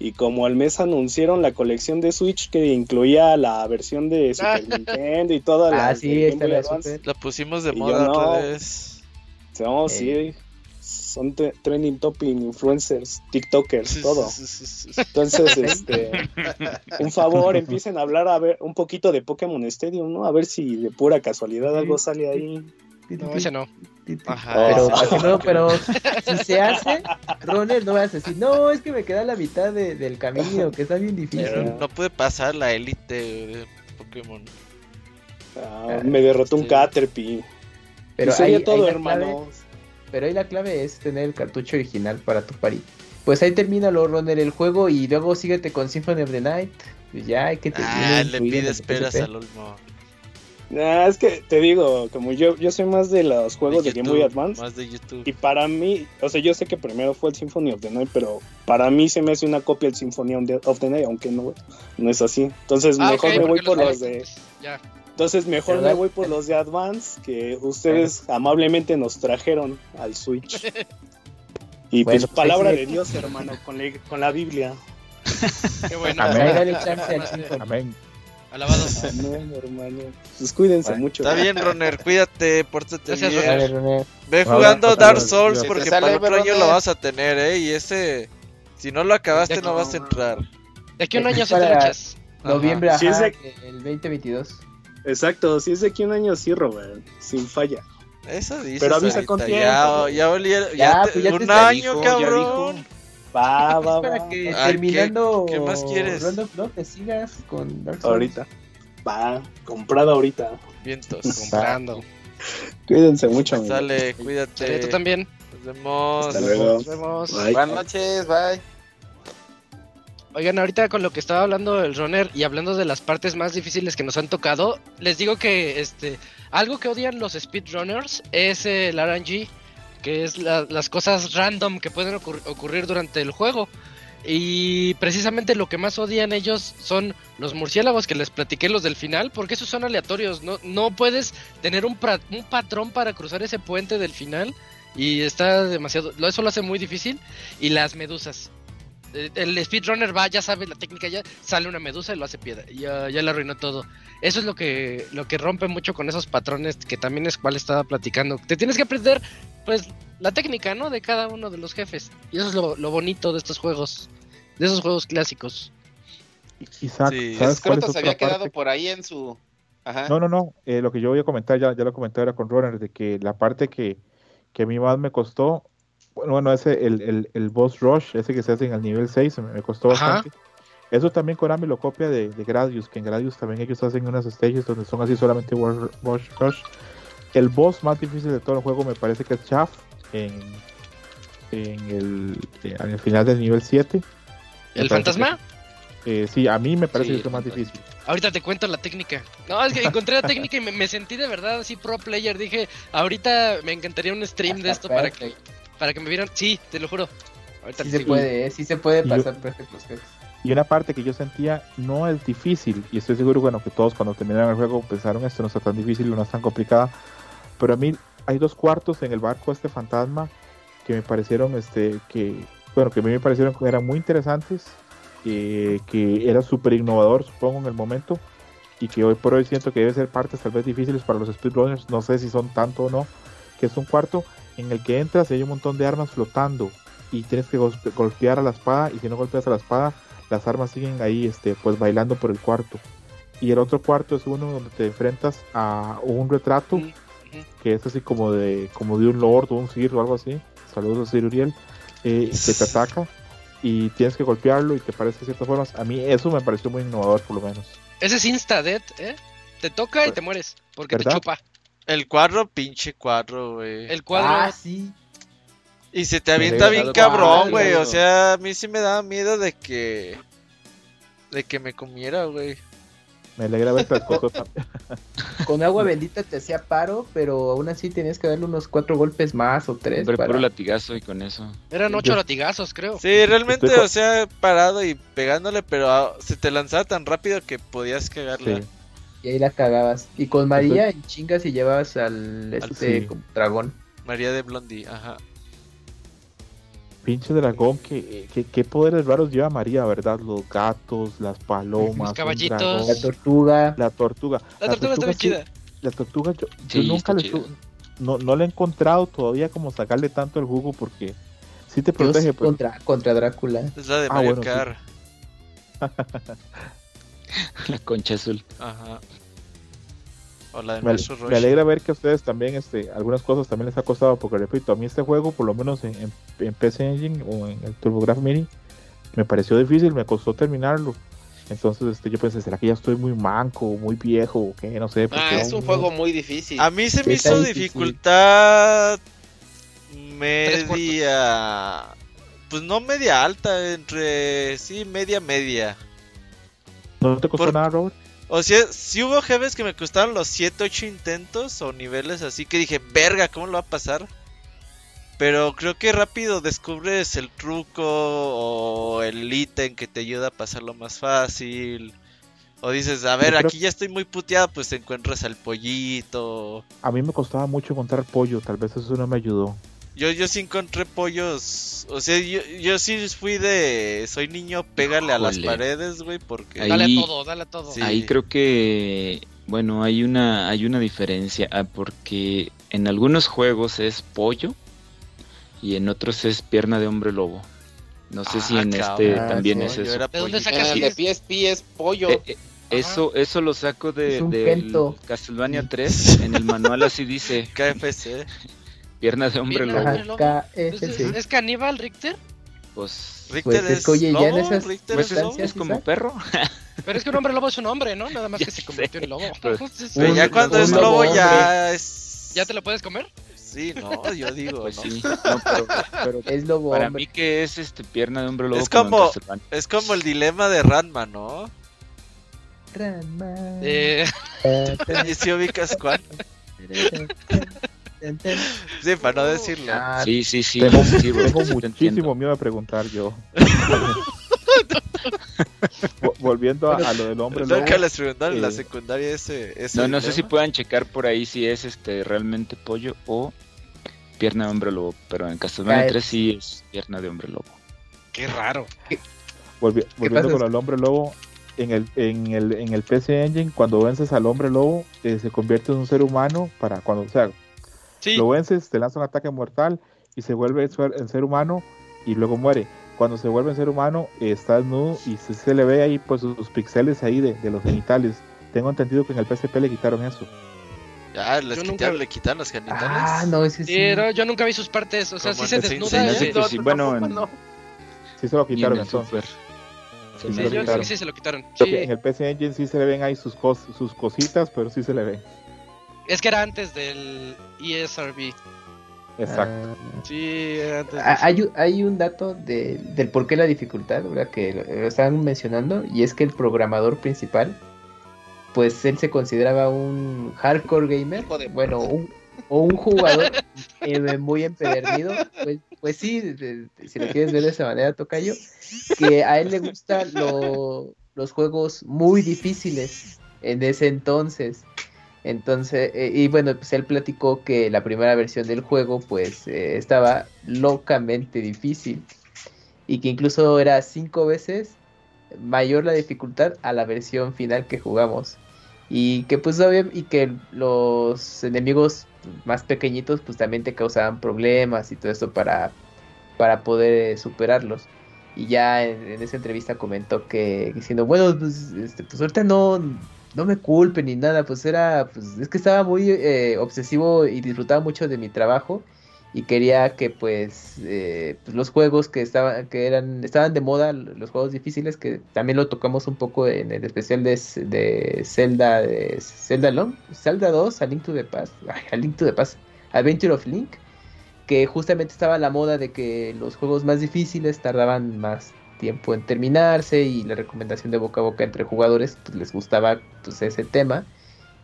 y como al mes anunciaron la colección de Switch que incluía la versión de Super Nintendo y toda la. Ah, sí, esta la, la, pusimos de moda otra vez. No, sí. Son trending topping, influencers, TikTokers, todo. Entonces, este. un favor, empiecen a hablar a ver un poquito de Pokémon Stadium, ¿no? A ver si de pura casualidad algo sale ahí. No, ese no. Pero, pero si se hace, Runner, no vas a decir, no, es que me queda la mitad del camino, que está bien difícil. no puede pasar la élite de Pokémon. Ah, me derrotó un Caterpie. Pero ahí, todo, hermanos. pero ahí la clave es tener el cartucho original para tu pari. Pues ahí termina lo Runner el juego y luego síguete con Symphony of the Night. Pues ya hay que Ah, le pide esperas al Olmo. Nah, es que te digo, como yo, yo soy más de los juegos de, Game Boy Advance. Más de YouTube. Y para mí, o sea, yo sé que primero fue el Symphony of the Night, pero para mí se me hace una copia del Symphony of the Night, aunque no, no es así. Entonces ah, mejor me voy por los de. Ya. Entonces mejor me voy por los de Advance que ustedes amablemente nos trajeron al Switch. y pues, pues palabra de Dios, hermano, con, con la Biblia. Qué bueno. Amén. Amén. Alabado. No, hermano. Pues cuídense mucho. Está bien, Roner, cuídate, pórtate bien. Ve jugando Dark Souls porque para el otro año lo vas a tener, ¿eh? Y ese, si no lo acabaste, no vas a entrar. De aquí un año se te Noviembre, ajá, el 2022. Exacto, si es de aquí un año, sí, Robert, sin falla. Eso dice. Pero avisa con tiempo. Ya, ya, ya, ya, pues ya un año, cabrón. Va, va, Para que terminando. ¿qué, más quieres? no te sigas con Dark Souls. Ahorita. Va, comprado ahorita. Vientos, comprando. Cuídense mucho. Sale, cuídate. tú también. Nos vemos. Hasta luego. Nos vemos. Buenas noches, bye. Oigan, ahorita con lo que estaba hablando el runner y hablando de las partes más difíciles que nos han tocado, les digo que este algo que odian los speedrunners es el RNG que es las cosas random que pueden ocurrir durante el juego. Y precisamente lo que más odian ellos son los murciélagos que les platiqué los del final, porque esos son aleatorios, no, no puedes tener un, un patrón para cruzar ese puente del final y está demasiado, eso lo hace muy difícil. Y las medusas, eh, el speedrunner va, ya sabe la técnica, ya sale una medusa y lo hace piedra, ya, ya le arruinó todo. Eso es lo que, lo que rompe mucho con esos patrones que también es cual estaba platicando. Te tienes que aprender, pues, la técnica, ¿no? De cada uno de los jefes. Y eso es lo, bonito de estos juegos, de esos juegos clásicos. Isaac, ¿sabes cuál se había quedado por ahí en su... No, no, no, eh, lo que yo voy a comentar, ya, ya lo comenté ahora con Runner, de que la parte que, que a mí más me costó bueno, ese, el, el, el, boss rush, ese que se hace en el nivel 6, me, costó bastante. Eso también Konami lo copia de, de, Gradius, que en Gradius también ellos hacen unas stages donde son así solamente boss rush. El boss más difícil de todo el juego me parece que es Chaff en, en, el, eh, en el final del nivel 7. ¿El fantasma? eh, sí, a mí me parece que es lo más difícil. Ahorita te cuento la técnica. No, es que encontré la técnica y me, me, sentí de verdad así pro player. Dije, ahorita me encantaría un stream de esto para que para que me vieran. Sí, te lo juro. Ahorita sí se puede, ¿eh? sí se puede pasar perfectos Y una parte que yo sentía no es difícil, y estoy seguro bueno que todos cuando terminaron el juego pensaron esto no está tan difícil, no es tan complicada, pero a mí hay dos cuartos en el barco este fantasma que me parecieron este que bueno que a mí me parecieron que eran muy interesantes, eh, que era súper innovador supongo en el momento y que hoy por hoy siento que debe ser partes tal vez difíciles para los speedrunners, no sé si son tanto o no, que es un cuarto en el que entras y hay un montón de armas flotando y tienes que golpear a la espada y si no golpeas a la espada las armas siguen ahí este pues bailando por el cuarto y el otro cuarto es uno donde te enfrentas a un retrato que es así como de como de un lord o un sir o algo así. Saludos a Sir Uriel. Eh, que te ataca y tienes que golpearlo y te parece de ciertas formas. A mí eso me pareció muy innovador, por lo menos. Ese es Insta-Dead, ¿eh? Te toca y te mueres porque te chupa. El cuadro, pinche cuadro, güey. El cuadro. Ah, sí. Y se te avienta bien cabrón, güey. O sea, a mí sí me daba miedo de que. de que me comiera, güey. Me alegra ver Con agua bendita te hacía paro, pero aún así tenías que darle unos cuatro golpes más o tres. Pero puro latigazo y con eso. Eran ocho latigazos, creo. Sí, realmente, o sea, parado y pegándole, pero se te lanzaba tan rápido que podías cagarle. Y ahí la cagabas. Y con María en chingas y llevabas al este dragón. María de Blondie, ajá pinche dragón, que, qué poderes raros lleva María, ¿verdad? Los gatos, las palomas, los caballitos, la tortuga. La tortuga. La, tortuga, está bien chida. La tortuga, yo, nunca le no, no le he encontrado todavía como sacarle tanto el jugo porque sí te protege. Pues. Contra, contra Drácula. Es la de ah, Mario la concha azul. Ajá me, alegra ver que a ustedes también, este, algunas cosas también les ha costado, porque repito, a mí este juego, por lo menos en, en, PC Engine o en el TurboGrafx Mini, me pareció difícil, me costó terminarlo. Entonces este, yo pensé, ¿será que ya estoy muy manco, muy viejo o qué? No sé. Ah, es un juego muy difícil. A mí se me hizo dificultad media... Pues no media alta, entre... Sí, media media. ¿No te costó nada, Robert? O sea, si hubo jefes que me costaron los 7, 8 intentos o niveles así que dije, verga, ¿cómo lo va a pasar? Pero creo que rápido descubres el truco o el ítem que te ayuda a pasarlo más fácil. O dices, a ver, aquí ya estoy muy puteado, pues encuentras al pollito. A mí me costaba mucho encontrar pollo, tal vez eso no me ayudó. Yo, yo sí encontré pollos. O sea, yo, yo sí fui de. Soy niño, pégale a las paredes, güey, porque. dale a todo, dale a todo. Ahí creo que. Bueno, hay una, hay una diferencia. Ah, porque en algunos juegos es pollo y en otros es pierna de hombre lobo. No sé si ah, en este también es eso. ¿De dónde sacas el de PSP es pollo? Eh, eh, eso, eso lo saco de, de Castlevania 3. En el manual así dice. KFC. Piernas de hombre lobo. ¿Es, caníbal Richter? Pues, pues Richter es, es, oye, ya en esas pues es, como perro. Pero es que un hombre lobo es un hombre, ¿no? Nada más que se convirtió en lobo. Pero, ya cuando es lobo, ya es... ¿Ya te lo puedes comer? Sí, no, yo digo, pues sí. No, pero, es lobo Para mí que es este pierna de hombre lobo. Es como, es como el dilema de Ranma, ¿no? Ranma. Eh... ¿Y si ubicas cuál? Sí, para no decirlo. Sí, sí, sí. Tengo, muchísimo miedo a preguntar yo. Volviendo a, lo del hombre lobo. que les preguntaron en la eh, secundaria ese, No, no sé si puedan checar por ahí si es este realmente pollo o pierna de hombre lobo, pero en Castlevania 3 sí es pierna de hombre lobo. Qué raro. volviendo con el hombre lobo, en el, en el, en el PC Engine, cuando vences al hombre lobo, eh, se convierte en un ser humano para cuando, o sea, lo vences, te lanza un ataque mortal y se vuelve en ser humano y luego muere. Cuando se vuelve en ser humano, está desnudo y se, le ve ahí pues sus pixeles ahí de, los genitales. Tengo entendido que en el PSP le quitaron eso. Ya, les quitaron, le quitaron los genitales. Ah, no, ese sí. yo nunca vi sus partes, o sea, sí se desnuda. Sí, sí, bueno, en... sí se lo quitaron entonces. Sí, sí, yo sí se lo quitaron. En el PC Engine sí se le ven ahí sus, sus cositas, pero sí se le ven. Es que era antes del ESRB. Exacto. Ah. sí, antes ah, hay, hay, un dato de, del por qué la dificultad, ¿verdad? que lo estaban mencionando, y es que el programador principal, pues él se consideraba un hardcore gamer, bueno, un, o un jugador eh, muy empedernido, pues, pues sí, si lo quieres ver de esa manera, Tocayo, que a él le gustan los juegos muy difíciles en ese entonces. Entonces, eh, y bueno, pues él platicó que la primera versión del juego pues eh, estaba locamente difícil y que incluso era cinco veces mayor la dificultad a la versión final que jugamos. Y que pues y que los enemigos más pequeñitos pues también te causaban problemas y todo esto para, para poder eh, superarlos. Y ya en, esa entrevista comentó que diciendo bueno pues, este, pues no no me culpen ni nada, pues era, pues es que estaba muy eh, obsesivo y disfrutaba mucho de mi trabajo y quería que pues, eh, pues, los juegos que estaban que eran estaban de moda los juegos difíciles que también lo tocamos un poco en el especial de, de Zelda de Zelda Long Zelda 2 A Link to the Past A Link to the Past Adventure of Link que justamente estaba la moda de que los juegos más difíciles tardaban más tiempo en terminarse y la recomendación de boca a boca entre jugadores pues les gustaba pues ese tema.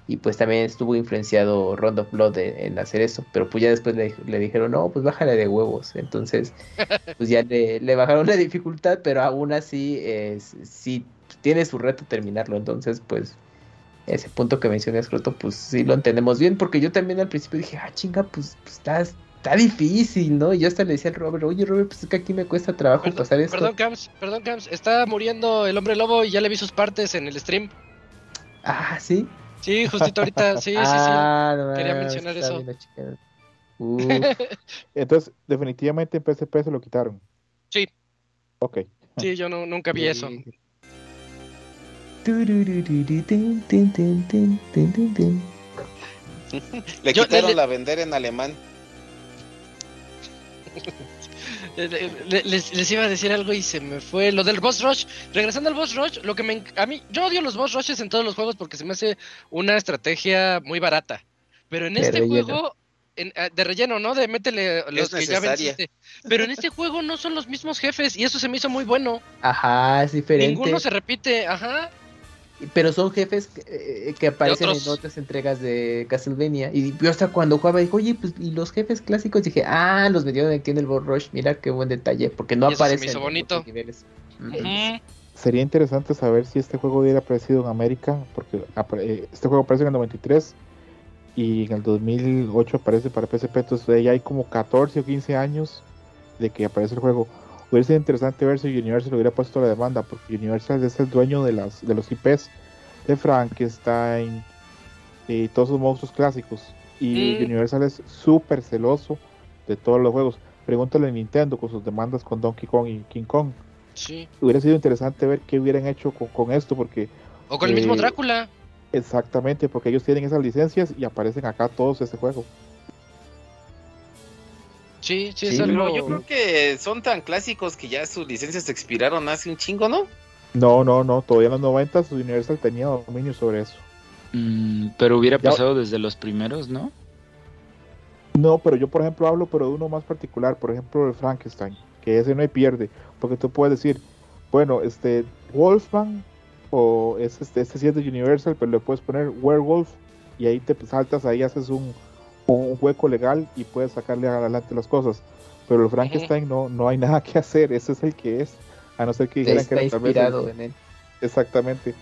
Y pues también estuvo influenciado Round of Blood en hacer eso, pero pues ya después le, dijeron, no, pues bájale de huevos, entonces pues ya le, bajaron la dificultad, pero aún así es, sí tiene su reto terminarlo, entonces pues ese punto que mencionas, Croto, pues sí lo entendemos bien, porque yo también al principio dije, ah, chinga, pues, pues está, está difícil, ¿no? Y yo hasta le decía al Robert, oye, Robert, pues es que aquí me cuesta trabajo pasar esto. Perdón, Cams, perdón, Cams, está muriendo el hombre lobo y ya le vi sus partes en el stream. Ah, sí. Sí, justito ahorita, sí, sí, sí. Ah, Quería mencionar eso. Entonces, definitivamente en PSP se lo quitaron. Sí. Ok. Sí, yo no, nunca vi eso. Le quitaron la vender en alemán. les, iba a decir algo y se me fue. Lo del boss rush. Regresando al boss rush, lo que me. A mí, yo odio los boss rushes en todos los juegos porque se me hace una estrategia muy barata. Pero en este juego. Ah, de relleno, ¿no? De métele los que ya venciste. Pero en este juego no son los mismos jefes y eso se me hizo muy bueno. Ajá, es diferente. Ninguno se repite, ajá. Pero son jefes que, eh, aparecen en otras entregas de Castlevania. Y yo hasta cuando jugaba dije, oye, pues y los jefes clásicos dije, ah, los metieron aquí en el Board Rush. Mira qué buen detalle, porque no aparecen en bonito. niveles. Sería interesante saber si este juego hubiera aparecido en América, porque eh, este juego aparece en el 93 y en el 2008 aparece para PSP, entonces ya hay como 14 o 15 años de que aparece el juego Hubiera sido interesante ver si Universal hubiera puesto la demanda, porque Universal es el dueño de, las, de los IPs de Frankenstein y todos esos monstruos clásicos. Y mm. Universal es súper celoso de todos los juegos. Pregúntale a Nintendo con sus demandas con Donkey Kong y King Kong. Sí. Hubiera sido interesante ver qué hubieran hecho con, esto, porque. O con el mismo eh, Drácula. Exactamente, porque ellos tienen esas licencias y aparecen acá todos este juego. Sí, sí, es algo... yo creo que son tan clásicos que ya sus licencias expiraron hace un chingo, ¿no? No, no, no, todavía en los 90 Universal tenía dominio sobre eso. Mm, pero hubiera pasado desde los primeros, ¿no? No, pero yo por ejemplo hablo pero de uno más particular, por ejemplo el Frankenstein, que ese no hay pierde, porque tú puedes decir, bueno, este Wolfman o es este, este sí es de Universal, pero le puedes poner Werewolf y ahí te saltas, ahí haces un, un hueco legal y puedes sacarle adelante las cosas. Pero el Frankenstein no, no hay nada que hacer, ese es el que es. A no ser que dijeran que era inspirado en él. Exactamente.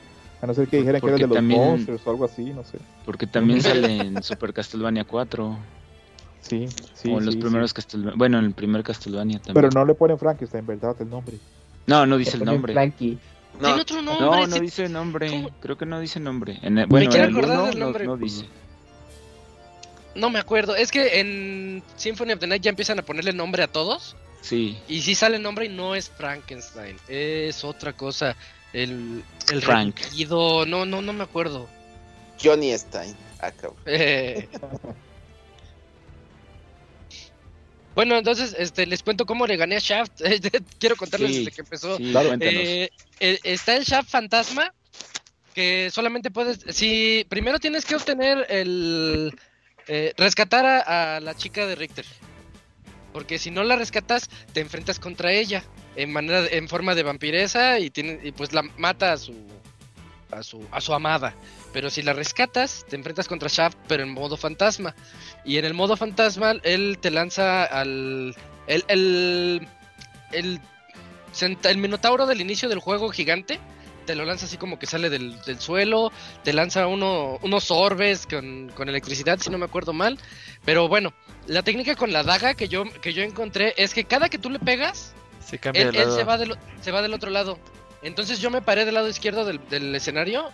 A no ser que dijeran que era de los monstruos o algo así, no sé. Porque también sale en Super Castlevania 4. Sí, sí. O en los primeros Castlevania. Bueno, en el primer Castlevania también. Pero no le ponen Frankenstein, ¿verdad? El nombre. No, no dice el nombre. Frankie. No. otro nombre? No, no dice nombre. Creo que no dice nombre. En bueno, en el nombre. no dice. No me acuerdo. Es que en Symphony of the Night ya empiezan a ponerle nombre a todos. Sí. Y si sale nombre y no es Frankenstein. Es otra cosa. El, el Frank. No, no, no me acuerdo. Johnny Stein. Acá. Ah, eh. Bueno, entonces este, les cuento cómo le gané a Shaft. Quiero contarles desde que empezó. Eh, eh, está el Shaft Fantasma, que solamente puedes... Si primero tienes que obtener el, eh, rescatar a, la chica de Richter. Porque si no la rescatas, te enfrentas contra ella en manera en forma de vampiresa y, tiene, y pues la mata a su, a su a su amada. Pero si la rescatas, te enfrentas contra Shaft, pero en modo fantasma. Y en el modo fantasma, él te lanza al el el, el, el minotauro del inicio del juego gigante te lo lanza así como que sale del, suelo, te lanza uno, unos orbes con, electricidad, si no me acuerdo mal. Pero bueno, la técnica con la daga que yo, que yo encontré es que cada que tú le pegas, se cambia él, se, va del, se va del otro lado. Entonces yo me paré del lado izquierdo del, escenario,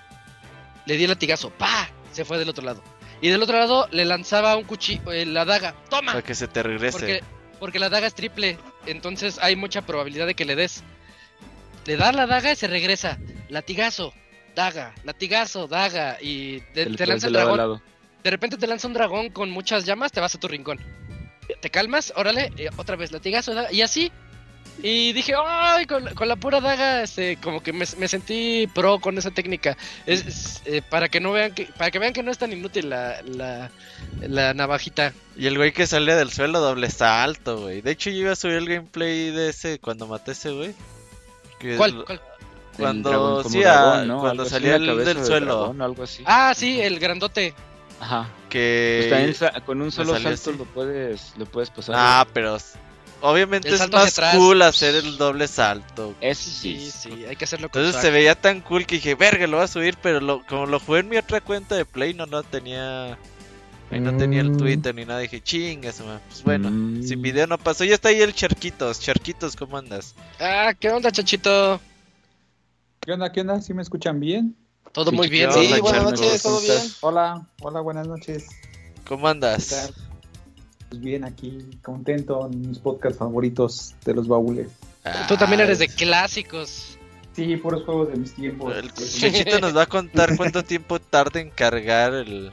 le di el latigazo, ¡pa! Se fue del otro lado. Y del otro lado le lanzaba un cuchillo, eh, la daga, ¡toma! Para que se te regrese. Porque, porque la daga es triple, entonces hay mucha probabilidad de que le des. Le da la daga y se regresa. Latigazo. daga, latigazo, daga, y te lanza el dragón. De repente te lanza un dragón con muchas llamas, te vas a tu rincón. Te calmas, órale, otra vez latigazo, daga, y así y dije, ¡ay! Con, la pura daga, este, como que me, sentí pro con esa técnica. Es, eh, para que no vean que, para que vean que no es tan inútil la, la, navajita. Y el güey que sale del suelo doble salto, güey. De hecho, yo iba a subir el gameplay de ese cuando maté ese güey. ¿Cuál? ¿Cuál? Cuando, sí, cuando salía el, del suelo. algo así. Ah, sí, el grandote. Ajá. Que pues con un solo salto lo puedes, lo puedes pasar. Ah, pero Obviamente es más cool hacer el doble salto. Eso sí. Sí, sí, hay que hacerlo Entonces se veía tan cool que dije, verga, lo voy a subir, pero lo, como lo jugué en mi otra cuenta de Play, no, no tenía... Ahí no tenía el mm. Twitter ni nada, dije, chingas, pues bueno, mm. sin video no pasó. Ya está ahí el Charquitos, Charquitos, ¿cómo andas? Ah, ¿qué onda, Chachito? ¿Qué onda, qué onda? ¿Sí me escuchan bien? Todo muy bien. Sí, buenas noches, todo bien. Hola, hola, buenas noches. ¿Cómo andas? Pues bien, aquí contento en mis podcasts favoritos de los baúles. Tú también eres de clásicos. Sí, puros juegos de mis tiempos. El Chachito nos va a contar cuánto tiempo tarda en cargar el,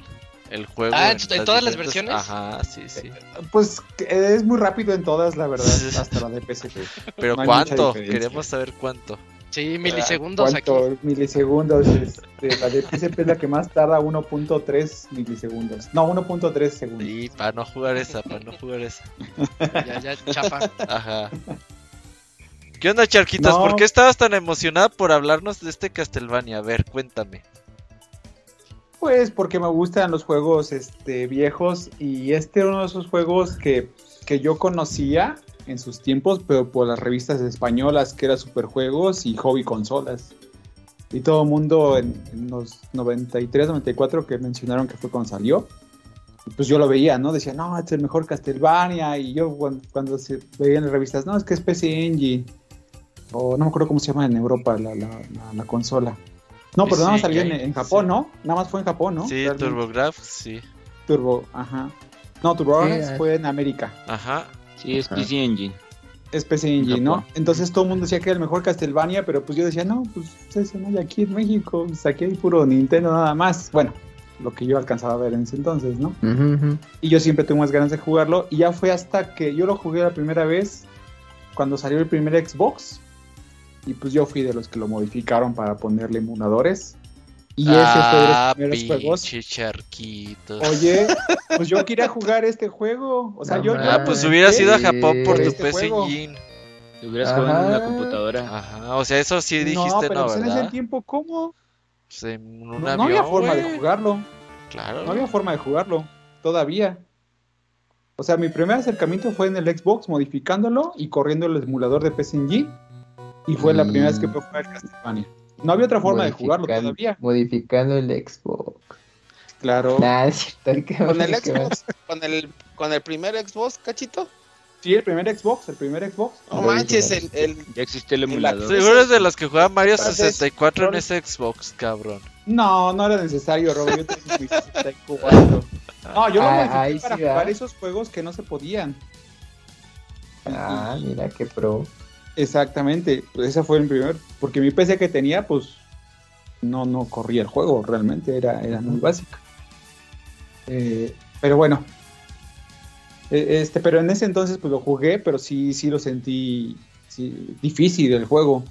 el juego. Ah, en, todas las versiones. Ajá, sí, sí. Pues es muy rápido en todas, la verdad, hasta la de PSP. Pero ¿cuánto? Queremos saber cuánto. Sí, milisegundos aquí. Milisegundos. Este, la de PSP es la que más tarda 1.3 milisegundos. No, 1.3 segundos. Sí, para no jugar esa, para no jugar esa. ya, ya, chapa. Ajá. ¿Qué onda, Charquitas? ¿Por qué estabas tan emocionada por hablarnos de este Castlevania? A ver, cuéntame. Pues porque me gustan los juegos este, viejos y este era uno de esos juegos que, que yo conocía en sus tiempos, pero por las revistas españolas que era Superjuegos y Hobby Consolas. Y todo el mundo en, los 93, 94 que mencionaron que fue cuando salió, pues yo lo veía, ¿no? Decía, no, este es el mejor Castlevania. Y yo cuando, se veía en las revistas, no, es que es PC Engine. O no me acuerdo cómo se llama en Europa la, la, consola. No, pero nada más salió en, Japón, ¿no? Nada más fue en Japón, ¿no? Sí, TurboGrafx, sí. Turbo, ajá. No, TurboGrafx fue en América. Ajá. Sí, es PC Engine. Es PC Engine, ¿no? Entonces todo el mundo decía que era el mejor Castlevania, pero pues yo decía, no, pues ese no hay aquí en México, pues aquí hay puro Nintendo nada más. Bueno, lo que yo alcanzaba a ver en ese entonces, ¿no? Y yo siempre tuve más ganas de jugarlo. Y ya fue hasta que yo lo jugué la primera vez, cuando salió el primer Xbox. Y pues yo fui de los que lo modificaron para ponerle emuladores. Y ese fue de los ah, primeros juegos. Oye, pues yo quería jugar este juego. O sea, yo. Ah, pues hubieras ido a Japón por tu este PC Engine. Te hubieras jugado en una computadora. Ajá, o sea, eso sí dijiste, no, pero no, pues en ese tiempo, ¿cómo? Pues en un no, avión, no había forma de jugarlo. Claro. No había forma de jugarlo, todavía. O sea, mi primer acercamiento fue en el Xbox, modificándolo y corriendo el emulador de PC Engine. Y fue la primera vez que pude jugar Castlevania. No había otra forma de jugarlo todavía. Modificando el Xbox. Claro. con el Xbox, con el, con el primer Xbox, cachito. Sí, el primer Xbox, el primer Xbox. No manches, el, el, Ya existe el emulador. Seguro es de los que juegan Mario 64 en ese Xbox, cabrón. No, no era necesario, Robo. Yo tengo mi 64. No, yo lo ah, modifiqué para jugar esos juegos que no se podían. Ah, mira qué pro. Exactamente, pues ese fue el primer, porque mi PC que tenía, pues no, no corría el juego, realmente era, era muy básico. Eh, pero bueno, e, este, pero en ese entonces pues lo jugué, pero sí, sí lo sentí difícil el juego,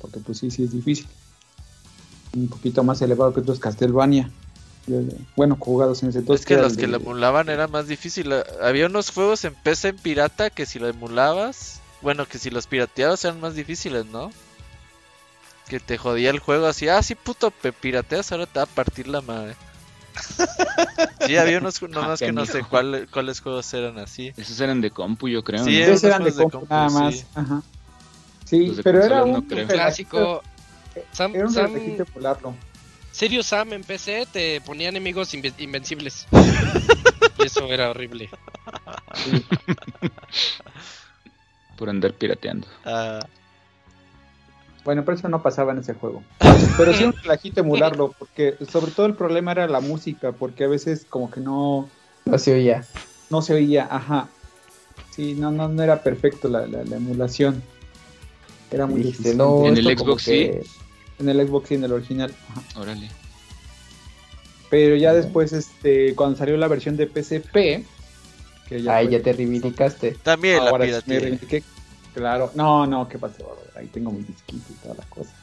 porque pues sí, sí es difícil. Un poquito más elevado que otros Castlevania. Bueno, jugados en ese entonces. Es que los que lo emulaban era más difícil. Había unos juegos en PC en pirata que si lo emulabas bueno, que si los pirateados eran más difíciles, ¿no? Que te jodía el juego así, ah, sí, puto, pirateas, ahora te va a partir la madre. sí, había unos nomás que no sé cuáles juegos eran así. Esos eran de compu, yo creo. Sí, esos eran de compu, nada más. Sí, Ajá. sí pero era un clásico. Sam, era un Sam... polarlo. Serio Sam en PC te ponía enemigos invencibles. y eso era horrible. Sí por andar pirateando. Ah. Bueno, pero eso no pasaba en ese juego. Pero sí un relajito emularlo, porque sobre todo el problema era la música, porque a veces como que no... No se oía. No se oía, ajá. Sí, no, no, no era perfecto la, la, emulación. Era muy difícil. en el Xbox sí. En el Xbox y en el original. Órale. Pero ya después, este, cuando salió la versión de PSP, que ya Ahí ya te reivindicaste. También la me Claro, no, no, ¿qué pasó? Ahí tengo mi disquito y todas las cosas.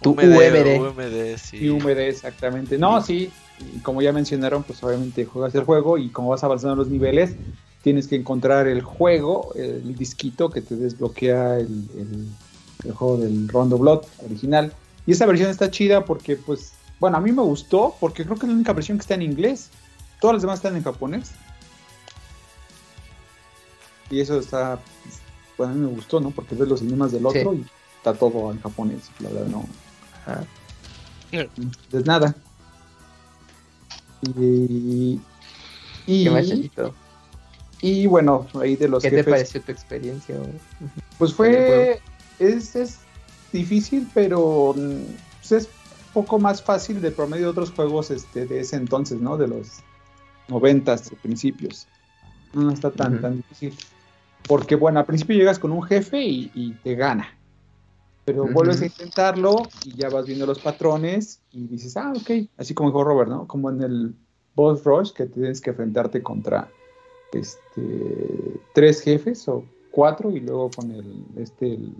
Tu UMD. UMD, sí. UMD, exactamente. No, sí, y como ya mencionaron, pues obviamente juegas el juego y como vas avanzando los niveles, tienes que encontrar el juego, el disquito que te desbloquea el, el, juego del Rondo Blood original. Y esa versión está chida porque, pues, bueno, a mí me gustó porque creo que es la única versión que está en inglés. Todas las demás están en japonés. Y eso está, bueno, a mí me gustó, ¿no? Porque ves los idiomas del otro y está todo en japonés. La verdad, no. Ajá. Pues nada. Y, y, y bueno, ahí de los ¿Qué te pareció tu experiencia? Pues fue, es, es difícil, pero pues es poco más fácil de promedio de otros juegos este, de ese entonces, ¿no? De los noventas, principios. No está tan, tan difícil. Porque, bueno, al principio llegas con un jefe y, te gana. Pero vuelves a intentarlo y ya vas viendo los patrones y dices, ah, ok. Así como dijo Robert, ¿no? Como en el Boss Rush, que tienes que enfrentarte contra este tres jefes o cuatro y luego con el este el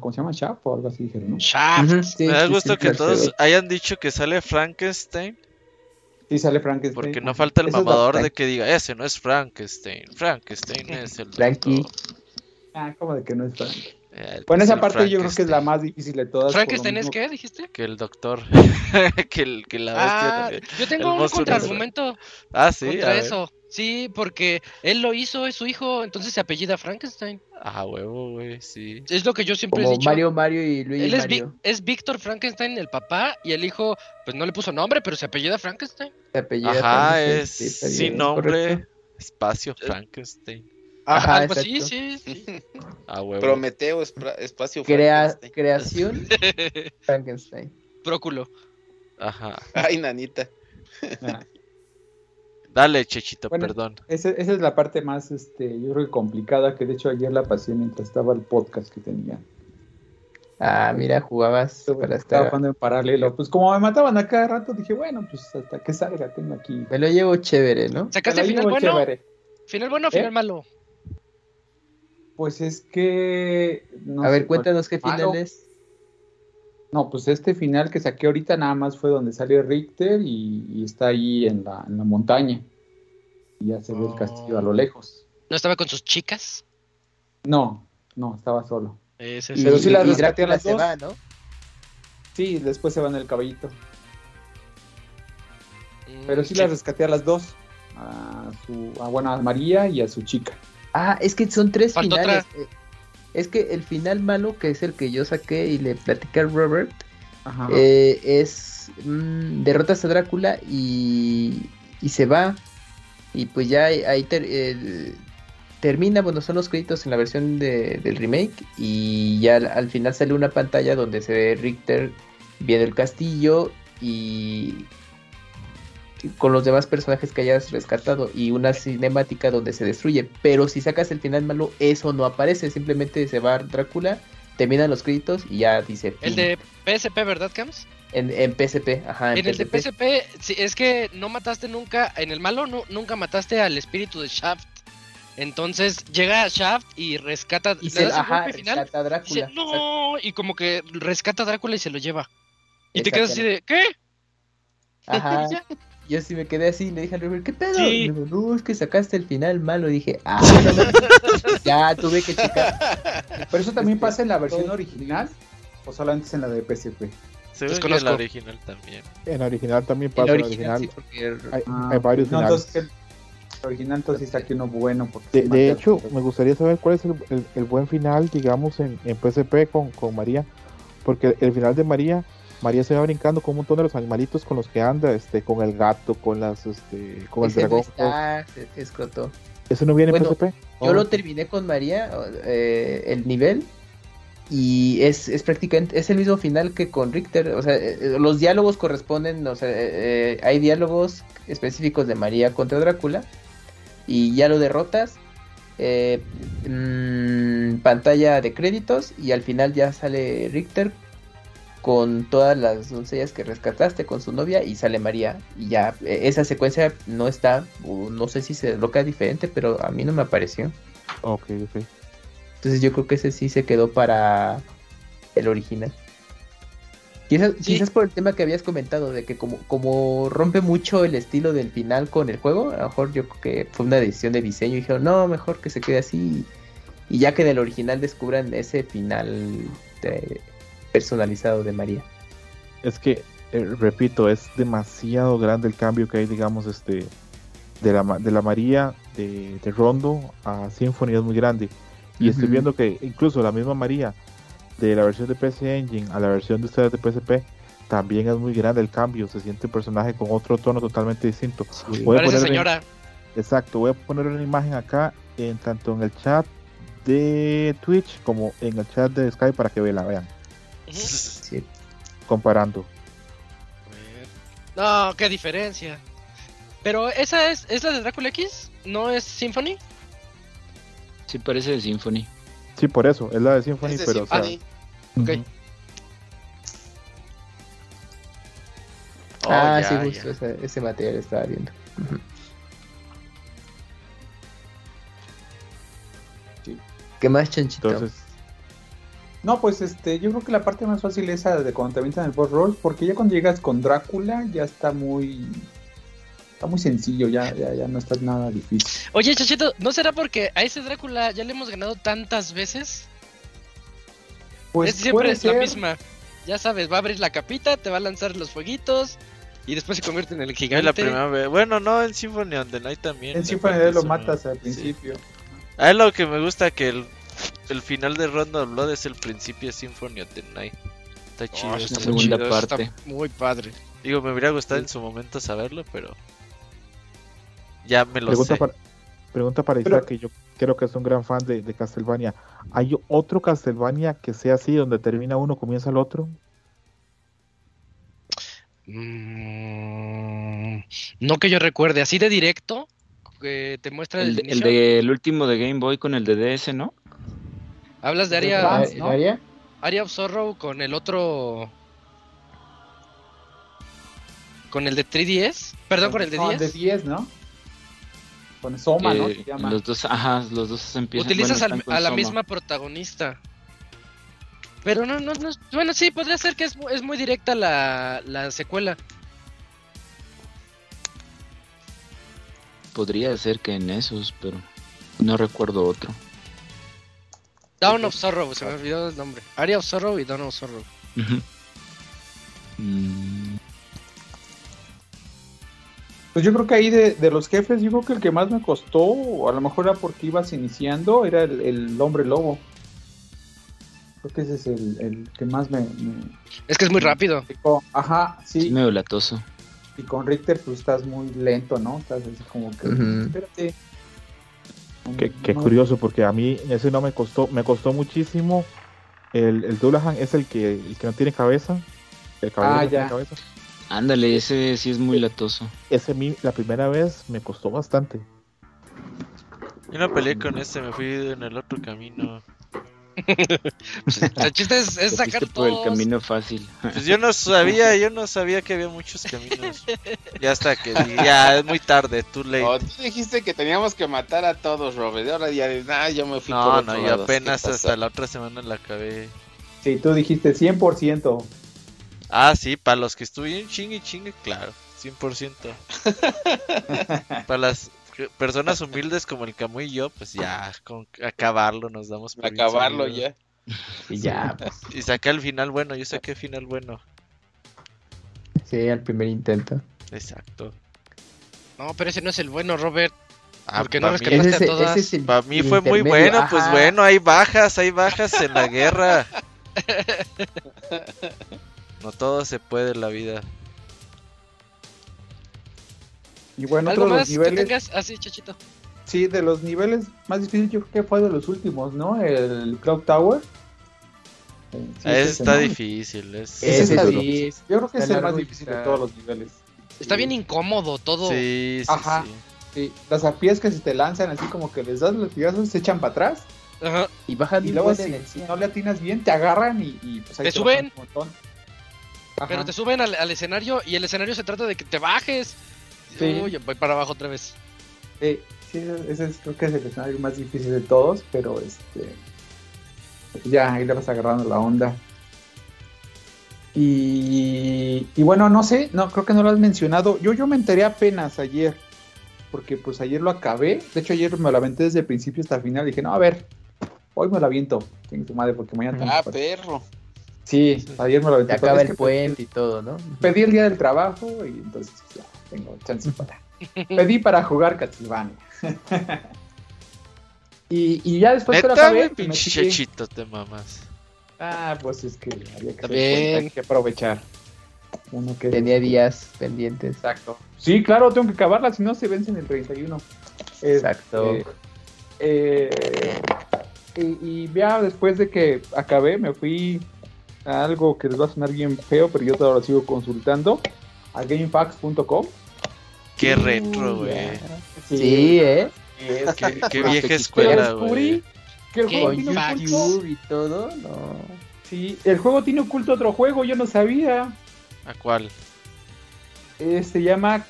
¿cómo se llama? Shaft o algo así dijeron, ¿no? Shaft. Me da gusto que todos hayan dicho que sale Frankenstein. Sí, sale Frankenstein. Porque no falta el mamador de que diga, ese no es Frankenstein. Frankenstein es el. Frankie. Ah, ¿cómo de que no es Frankenstein? Eh, bueno, esa parte yo creo que es la más difícil de todas. ¿Frankenstein es qué, dijiste? Que el doctor. que, el, que la bestia. Ah, yo tengo un contraargumento. Ah, sí. Contra eso. Sí, porque él lo hizo, es su hijo, entonces se apellida Frankenstein. Ah, huevo, güey, sí. Es lo que yo siempre he dicho. Mario, Mario y Luis. Él es, es Víctor Frankenstein, el papá, y el hijo, pues no le puso nombre, pero se apellida Frankenstein. Se apellida Ajá, es sin nombre, espacio eh, Frankenstein. Ajá, pues sí, sí, sí. Ah, huevo. Prometeo, espacio Frankenstein. Creación Frankenstein. Próculo. Ajá. Ay, nanita. Ah. Dale, Chechito, perdón. Esa, esa, es la parte más, este, yo creo que complicada, que de hecho ayer la pasé mientras estaba el podcast que tenía. Ah, mira, jugabas para estar... Estaba jugando en paralelo. Pues como me mataban a cada rato, dije, bueno, pues hasta que salga, tengo aquí. Me lo llevo chévere, ¿no? ¿Sacaste final bueno? Chévere. ¿Final bueno o final ¿Eh? malo? Pues es que... a ver, cuéntanos qué final es. No, pues este final que saqué ahorita nada más fue donde sale Richter y, está ahí en la, en la, montaña. Y ya se ve el castillo a lo oh. lejos. ¿No estaba con sus chicas? No, no, estaba solo. Ese Pero sí las rescaté a las dos. Va, ¿no? Sí, después se va en el caballito. Mm, Pero sí, las rescaté a las dos. A su, a, bueno, a María y a su chica. Ah, es que son tres finales. Eh, es que el final malo, que es el que yo saqué y le platicé a Robert, eh, es mm, derrotas a Drácula y, y, se va. Y pues ya ahí termina, bueno, son los créditos en la versión de, del remake. Y ya al, final sale una pantalla donde se ve Richter viendo el castillo y con los demás personajes que hayas rescatado y una cinemática donde se destruye. Pero si sacas el final malo, eso no aparece. Simplemente se va Drácula, terminan los créditos y ya dice. El de PSP, ¿verdad, Cams? En, en PSP, ajá. En, el de PSP, sí, es que no mataste nunca, en el malo no, nunca mataste al espíritu de Shaft. Entonces llega Shaft y rescata, y se, ajá, rescata a Drácula. Y no, y como que rescata a Drácula y se lo lleva. Y te quedas así de, ¿qué? Ajá. yo sí me quedé así, le dije al Robert, ¿qué pedo? Y me dijo, no, es que sacaste el final malo. Y dije, ah, ya tuve que checar. ¿Pero eso también pasa en la versión original o solamente es en la de PSP? Se ve en la original también. En la original también pasa. En la original, Sí, porque... hay, ah, varios no, finales. Entonces, el original entonces está aquí uno bueno. De, de hecho, me gustaría saber cuál es el, el, buen final, digamos, en, en PSP con, con María. Porque el final de María María se va brincando con un montón de los animalitos con los que anda, este, con el gato, con las, este, con el dragón. escrotó. ¿Eso no viene en PSP? Yo lo terminé con María, eh, el nivel, y es, es prácticamente, es el mismo final que con Richter, o sea, eh, eh, los diálogos corresponden, o sea, hay diálogos específicos de María contra Drácula, y ya lo derrotas, mm, pantalla de créditos, y al final ya sale Richter con todas las doncellas que rescataste con su novia y sale María. Y ya e, esa secuencia no está no sé si se desbloquea diferente pero a mí no me apareció. Ok ok. Entonces yo creo que ese sí se quedó para el original. Quizás, quizás por el tema que habías comentado de que como, como rompe mucho el estilo del final con el juego a lo mejor yo creo que fue una decisión de diseño y dijeron no mejor que se quede así y, y ya que en el original descubran ese final de, personalizado de María. Es que, eh, repito, es demasiado grande el cambio que hay, digamos, este de la, de la María de, Rondo a Symphony es muy grande. Y estoy viendo que incluso la misma María de la versión de PC Engine a la versión de ustedes de PSP también es muy grande el cambio. Se siente el personaje con otro tono totalmente distinto. voy a poner señora. exacto, voy a poner una imagen acá, en tanto en el chat de Twitch como en el chat de Skype para que la vean. Comparando. No, qué diferencia. Pero esa es, es la de Drácula X, ¿no es Symphony? Sí, parece de Symphony. Sí, por eso, es la de Symphony, pero. ah, sí, justo ese, material estaba viendo. ¿Qué más, chanchito? Entonces, no, pues este, yo creo que la parte más fácil es esa de cuando te avientan el boss roll, porque ya cuando llegas con Drácula ya está muy está muy sencillo, ya, ya, ya no está nada difícil. Oye, Chachito, ¿no será porque a ese Drácula ya le hemos ganado tantas veces? Pues es siempre la misma. Ya sabes, va a abrir la capita, te va a lanzar los fueguitos y después se convierte en el gigante. la primera vez. Bueno, no, en Symphony of the Night también. En Symphony of the Night lo matas al principio. A es lo que me gusta que el el final de Rondo Blood es el principio de Symphony of the Night. Está chido. Oh, está segunda parte. muy padre. Digo, me hubiera gustado en su momento saberlo, pero ya me lo pregunta sé. Para, pregunta para Isaac, que yo creo que es un gran fan de, de, Castlevania. ¿Hay otro Castlevania que sea así, donde termina uno, comienza el otro? Mm, no que yo recuerde, así de directo, que te muestra el, el, el del último de Game Boy con el de DS, ¿no? Hablas de Aria, ¿no? Aria? Aria of Sorrow con el otro. Con el de 3DS. Perdón, con, el de 10. el de 10, ¿no? Con Soma, ¿no? Se llama. Los dos, ajá, los dos empiezan. Utilizas a la misma protagonista. Pero no, no, no. Bueno, sí, podría ser que es, es muy directa la, la secuela. Podría ser que en esos, pero no recuerdo otro. Dawn of Sorrow, se me olvidó el nombre. Area of Sorrow y Dawn of Sorrow. Mm. Pues yo creo que ahí de, los jefes, yo creo que el que más me costó, o a lo mejor era porque ibas iniciando, era el, hombre lobo. Creo que ese es el, que más me, Es que es muy rápido. Ajá, sí. Es medio latoso. Y con Richter, pues estás muy lento, ¿no? Estás así como que. Espérate. Qué, curioso, porque a mí ese no me costó, me costó muchísimo. El, el Dullahan es el que, el que no tiene cabeza. El ah, ya. cabeza. Ándale, ese sí es muy latoso. Ese la primera vez me costó bastante. Yo no peleé con ese, me fui en el otro camino. Pues, el chiste es, sacar por el camino fácil. Pues yo no sabía, yo no sabía que había muchos caminos. Ya hasta que ya es muy tarde, tú le. Oh, tú dijiste que teníamos que matar a todos, Robert. Ahora ya, yo me fui No, no, y apenas hasta la otra semana la acabé. Sí, tú dijiste 100%. Ah, sí, para los que estuvieron chingue chingue, claro, 100%. para las personas humildes como el Camu y yo, pues ya, con acabarlo nos damos por Acabarlo ya. Y ya. Pues. Y saqué el final bueno, yo saqué el final bueno. Sí, al primer intento. Exacto. No, pero ese no es el bueno, Robert. Ah, porque no rescataste a todas. para mí fue muy bueno, pues bueno, hay bajas, hay bajas en la guerra. no todo se puede en la vida. Y bueno, ¿Algo más niveles... así, ah, chachito. Sí, de los niveles más difíciles yo creo que fue de los últimos, ¿no? El Clock Tower. Eh, ese está difícil. Es... Ese está difícil. Yo creo que es el más difícil de todos los niveles. Está bien incómodo todo. Sí, sí, Ajá. Sí. Las arpías que se te lanzan así como que les das los pigazos, se echan para atrás. Ajá. Y bajan y luego si, no le atinas bien, te agarran y, pues ahí te, suben. Un montón. Pero te suben al, escenario y el escenario se trata de que te bajes. Sí. Uy, voy para abajo otra vez. Sí, sí ese es, creo que es el escenario más difícil de todos, pero este. Ya, ahí le vas agarrando la onda. Y, y, bueno, no sé, no creo que no lo has mencionado. Yo, yo me enteré apenas ayer, porque pues ayer lo acabé. De hecho, ayer me lo aventé desde el principio hasta el final. dije, no, a ver, hoy me lo aviento. Tengo tu madre, porque mañana. Ah, perro. Sí, ayer me lo aventé. acaba el puente y todo, ¿no? Pedí el día del trabajo y entonces ya tengo chance para. pedí para jugar Castlevania. y, y ya después que lo acabé. Pinche chito te mamas. Ah, pues es que había que, que aprovechar. Uno que tenía días pendientes. Exacto. Sí, claro, tengo que acabarla, si no se vence en el 31. Exacto. Eh, y, ya después de que acabé, me fui a algo que les va a sonar bien feo, pero yo todavía lo sigo consultando, a gamefax.com. Qué retro, güey. Sí, ¿eh? qué, vieja escuela, güey que el juego tiene oculto... y todo, no. Sí, el juego tiene oculto otro juego, yo no sabía. ¿A cuál? Eh, se llama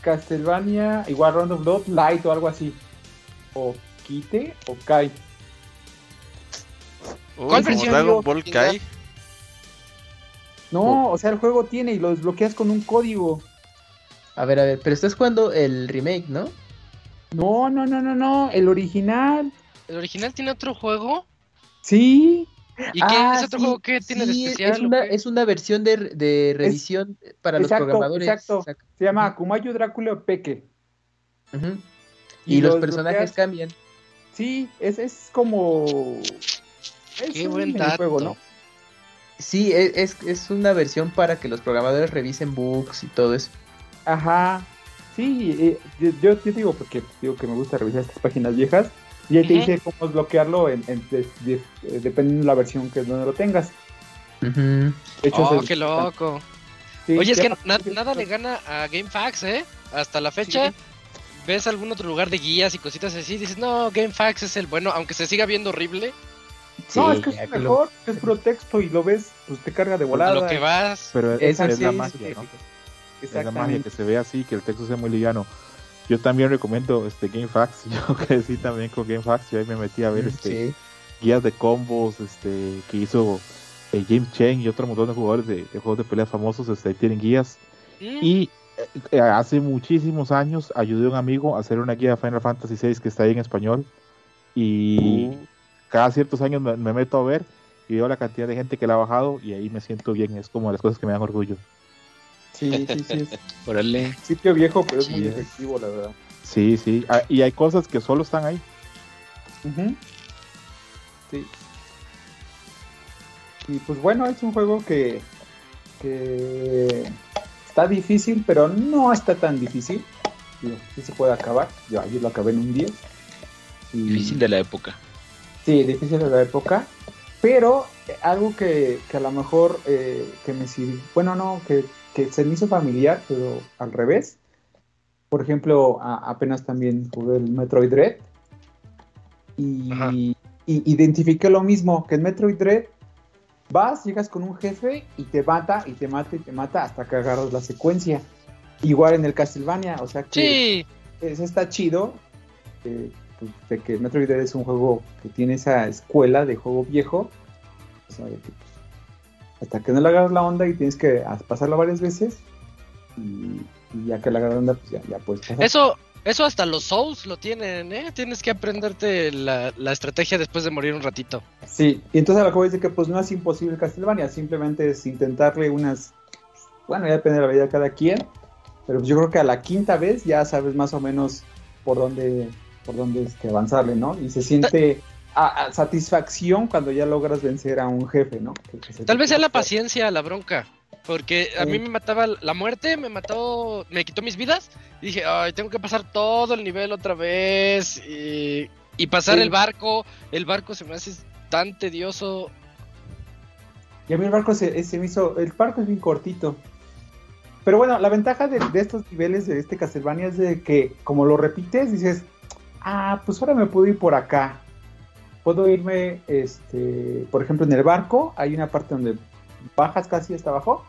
Castlevania, igual Round of Blood, Light o algo así. O Kite o Kai. ¿Cuál versión? Dragon Ball Kai? No, o sea, el juego tiene y lo desbloqueas con un código. A ver, a ver, pero estás jugando el remake, ¿no? No, no, no, no, no, el original. ¿El original tiene otro juego? Sí. ¿Y qué ah, es otro juego que tiene de especial? Es una, es una versión de, de revisión para los programadores. Exacto. Se llama Akumayo Drácula Peque. y, los, personajes cambian. Sí, es, es como. Qué buen dato. Juego, ¿no? Sí, e, es, es, una versión para que los programadores revisen bugs y todo eso. Ajá. Sí, eh, yo, yo, digo porque digo que me gusta revisar estas páginas viejas. Y ahí te dice cómo desbloquearlo en, eh, dependiendo de la versión que donde lo tengas. de hecho, oh, qué loco. Oye, es que nada le gana a GameFAQs, ¿eh? Hasta la fecha. Ves algún otro lugar de guías y cositas así, dices, no, GameFAQs es el bueno, aunque se siga viendo horrible. no, es que es mejor, es puro texto y lo ves, pues te carga de volada. Lo que vas. Pero es, es la magia, ¿no? Es la magia que se ve así, que el texto sea muy liviano. Yo también recomiendo este GameFAQs. Yo crecí también con GameFAQs y ahí me metí a ver este guías de combos este que hizo eh, James Chen y otro montón de jugadores de, juegos de peleas famosos. Este, ahí tienen guías. Mm. Y eh, hace muchísimos años ayudé a un amigo a hacer una guía de Final Fantasy VI que está ahí en español. Y uh. cada ciertos años me, me, meto a ver y veo la cantidad de gente que la ha bajado y ahí me siento bien. Es como las cosas que me dan orgullo. Sí, sí, sí. Órale. Sitio viejo, pero es muy efectivo, la verdad. Sí, sí. Ah, y hay cosas que solo están ahí. Sí. Y pues bueno, es un juego que, que está difícil, pero no está tan difícil. Sí se puede acabar. Yo ayer lo acabé en un día. Difícil de la época. Sí, difícil de la época. Pero algo que, que a lo mejor eh, que me sirvió, bueno, no, que que se me hizo familiar, pero al revés. Por ejemplo, apenas también jugué el Metroid Dread y, identifiqué lo mismo, que en Metroid Dread vas, llegas con un jefe y te mata y te mata y te mata hasta que agarras la secuencia. Igual en el Castlevania, o sea que eso está chido. Eh, pues, de que Metroid Dread es un juego que tiene esa escuela de juego viejo. O sea, que hasta que no le agarras la onda y tienes que pasarlo varias veces y, ya que le agarras la onda pues ya, ya puedes pasar. Eso, eso hasta los Souls lo tienen, ¿eh? Tienes que aprenderte la, estrategia después de morir un ratito. Sí, y entonces a lo que dice que pues no es imposible Castlevania, simplemente es intentarle unas, bueno, ya depende de la vida de cada quien, pero pues yo creo que a la quinta vez ya sabes más o menos por dónde, por dónde es que avanzarle, ¿no? Y se siente a, satisfacción cuando ya logras vencer a un jefe, ¿no? Tal vez sea la paciencia, la bronca. Porque a mí me mataba la muerte, me mató, me quitó mis vidas. Y dije, ay, tengo que pasar todo el nivel otra vez. Y, pasar el barco. El barco se me hace tan tedioso. Y a mí el barco se, me hizo. El barco es bien cortito. Pero bueno, la ventaja de, de, estos niveles de este Castlevania es de que, como lo repites, dices, ah, pues ahora me puedo ir por acá puedo irme, este, por ejemplo, en el barco, hay una parte donde bajas casi hasta abajo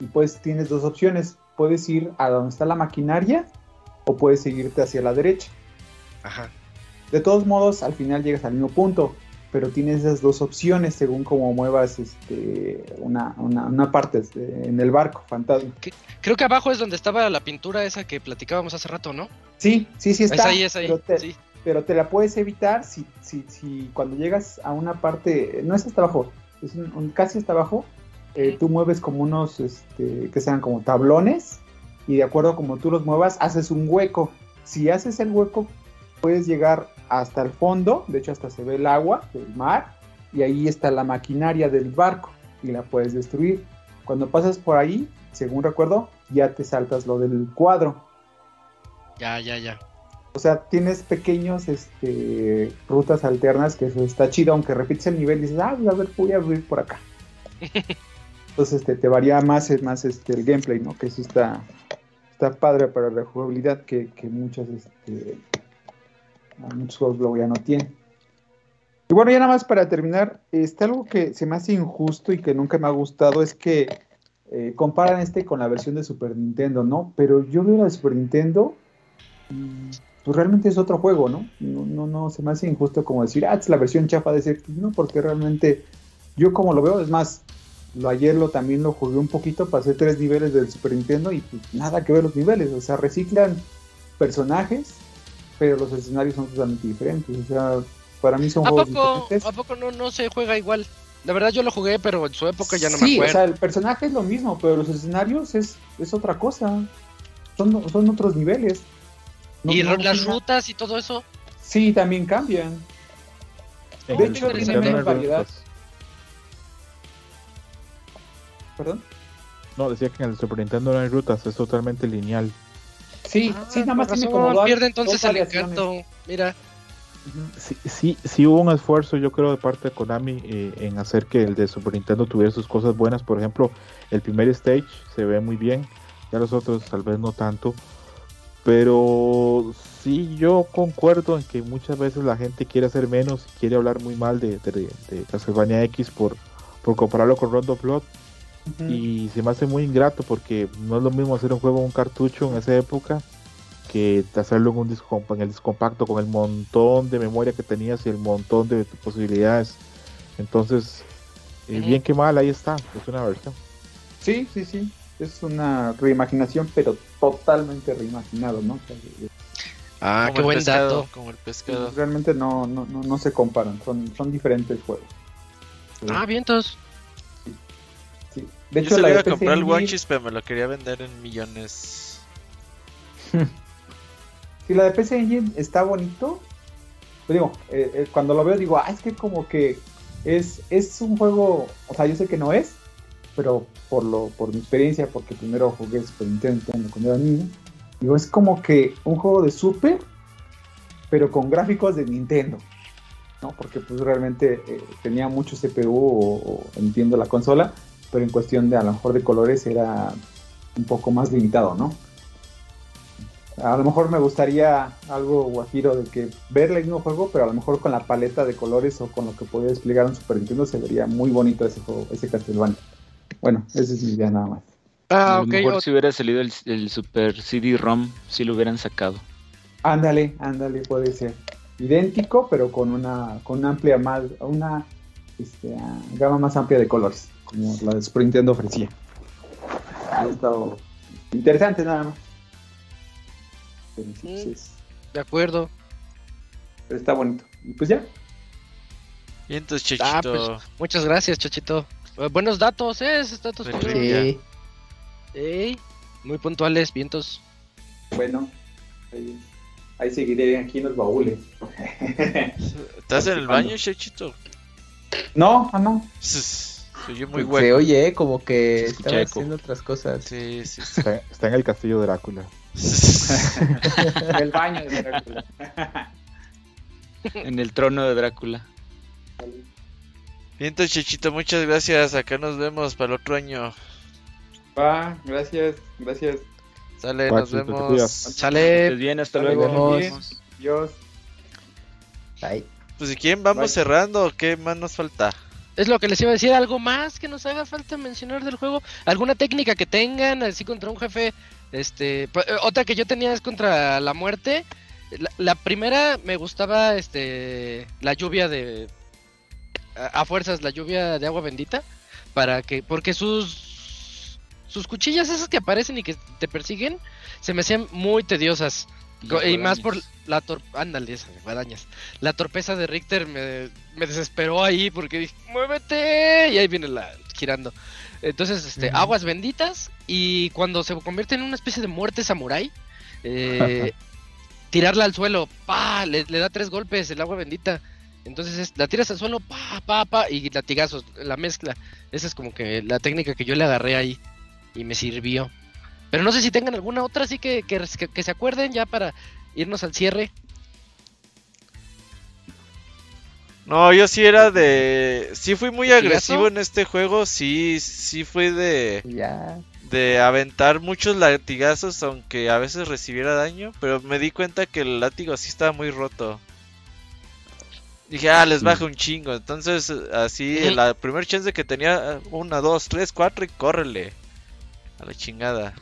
y pues tienes dos opciones. Puedes ir a donde está la maquinaria o puedes seguirte hacia la derecha. Ajá. De todos modos, al final llegas al mismo punto, pero tienes esas dos opciones según cómo muevas este, una, parte este, en el barco fantasma. Creo que abajo es donde estaba la pintura esa que platicábamos hace rato, ¿no? Sí, sí, sí está. Es ahí, es ahí. Te, pero te la puedes evitar si, si, si cuando llegas a una parte, no es hasta abajo, es casi hasta abajo, eh, tú mueves como unos, este, que sean como tablones, y de acuerdo a como tú los muevas, haces un hueco. Si haces el hueco, puedes llegar hasta el fondo, de hecho hasta se ve el agua del mar, y ahí está la maquinaria del barco, y la puedes destruir. Cuando pasas por ahí, según recuerdo, ya te saltas lo del cuadro. Ya, ya, ya. O sea, tienes pequeños este, rutas alternas que está chido, aunque repites el nivel y dices, ah, a ver, voy a abrir por acá. Entonces este, te varía más, más este, el gameplay, ¿no? Que eso está, está padre para la jugabilidad que, que muchos, este, muchos juegos luego ya no tienen. Y bueno, ya nada más para terminar, este, algo que se me hace injusto y que nunca me ha gustado es que eh, comparan este con la versión de Super Nintendo, ¿no? Pero yo veo la de Super Nintendo pues realmente es otro juego, ¿no? No, no, no se me hace injusto como decir, ah, es la versión chafa de ese, pues no, porque realmente yo como lo veo, es más, lo ayer lo también lo jugué un poquito, pasé tres niveles del Super Nintendo y pues, nada que ver los niveles, o sea, reciclan personajes, pero los escenarios son totalmente diferentes, o sea, para mí son ¿A juegos poco, ¿A poco no, no se juega igual? La verdad yo lo jugué, pero en su época ya no me acuerdo. Sí, o sea, el personaje es lo mismo, pero los escenarios es, es otra cosa. Son, son otros niveles. ¿Y las rutas y todo eso? Sí, también cambian. de hecho, tienen variedad. ¿Perdón? No, decía que en el Super Nintendo no hay rutas, es totalmente lineal. Sí, sí, nada más tiene como pierde entonces el encanto. Mira. Sí, sí, sí hubo un esfuerzo, yo creo, de parte de Konami eh, en hacer que el de Super Nintendo tuviera sus cosas buenas. Por ejemplo, el primer stage se ve muy bien, ya los otros tal vez no tanto. Pero sí, yo concuerdo en que muchas veces la gente quiere hacer menos, quiere hablar muy mal de, de, Castlevania X por, por compararlo con Rondo Blood. Y se me hace muy ingrato porque no es lo mismo hacer un juego en un cartucho en esa época que hacerlo en un disco en el disco compacto con el montón de memoria que tenías y el montón de posibilidades. Entonces, eh, bien que mal, ahí está, es una versión. Sí, sí, sí es una reimaginación, pero totalmente reimaginado, ¿no? ah, qué buen dato. Como el pescado. Realmente no, no, no, no, se comparan, son, son diferentes juegos. Ah, vientos. Sí. De hecho, Yo se iba a comprar el Watches, pero me lo quería vender en millones. si la de PC Engine está bonito, pues digo, eh, eh, cuando lo veo digo, ah, es que como que es, es un juego, o sea, yo sé que no es, pero por lo por mi experiencia, porque primero jugué Super Nintendo cuando era niño, digo, es como que un juego de Super, pero con gráficos de Nintendo, ¿no? Porque pues realmente eh, tenía mucho CPU o, entiendo la consola, pero en cuestión de a lo mejor de colores era un poco más limitado, ¿no? A lo mejor me gustaría algo guajiro de que ver el mismo juego, pero a lo mejor con la paleta de colores o con lo que podía desplegar un Super Nintendo se vería muy bonito ese juego, ese Castlevania. Bueno, esa es mi idea nada más. Ah, a lo mejor si hubiera salido el, Super CD-ROM, si lo hubieran sacado. Ándale, ándale, puede ser. Idéntico, pero con una, con una amplia más, una este, gama más amplia de colores, como la de Super Nintendo ofrecía. Ha estado interesante nada más. Mm, de acuerdo. Pero está bonito. Y pues ya. Y entonces, ah. Pues, muchas gracias, Chachito. Eh, buenos datos, ¿eh? Esos datos. Sí. muy puntuales, vientos. Bueno, ahí, seguiré aquí en los baúles. ¿Estás en el baño, Chechito? No, ah, no. Se muy bueno. Se oye, como que está haciendo otras cosas. Sí, sí. Está, en el castillo de Drácula. en el baño de Drácula. en el trono de Drácula. Bien, Chichito, muchas gracias. Acá nos vemos para el otro año. Va, gracias, gracias. Sale, nos vemos. Sale. bien, hasta luego. Adiós. Bye. Pues si quieren vamos cerrando, ¿qué más nos falta? es lo que les iba a decir, algo más que nos haga falta mencionar del juego, alguna técnica que tengan así contra un jefe, este, eh, otra que yo tenía es contra la muerte. La, primera me gustaba este la lluvia de a, fuerzas la lluvia de agua bendita para que porque sus sus cuchillas esas que aparecen y que te persiguen se me hacían muy tediosas. Y, más por la torpeza, ándale, guadañas. La torpeza de Richter me, desesperó ahí porque dije, muévete, y ahí viene la girando. Entonces, este, aguas benditas, y cuando se convierte en una especie de muerte samurai, eh, tirarla al suelo, pa, le, da tres golpes el agua bendita. Entonces la tiras al suelo, pa, pa, pa, y latigazos, la mezcla. Esa es como que la técnica que yo le agarré ahí y me sirvió. Pero no sé si tengan alguna otra así que, que, se acuerden ya para irnos al cierre. No, yo sí era de. Sí fui muy agresivo en este juego. Sí, sí fui de. Ya. De aventar muchos latigazos, aunque a veces recibiera daño. Pero me di cuenta que el látigo sí estaba muy roto. Dije, ah, les baja un chingo. Entonces, así, la primer chance que tenía, una, dos, tres, cuatro y córrele. A la chingada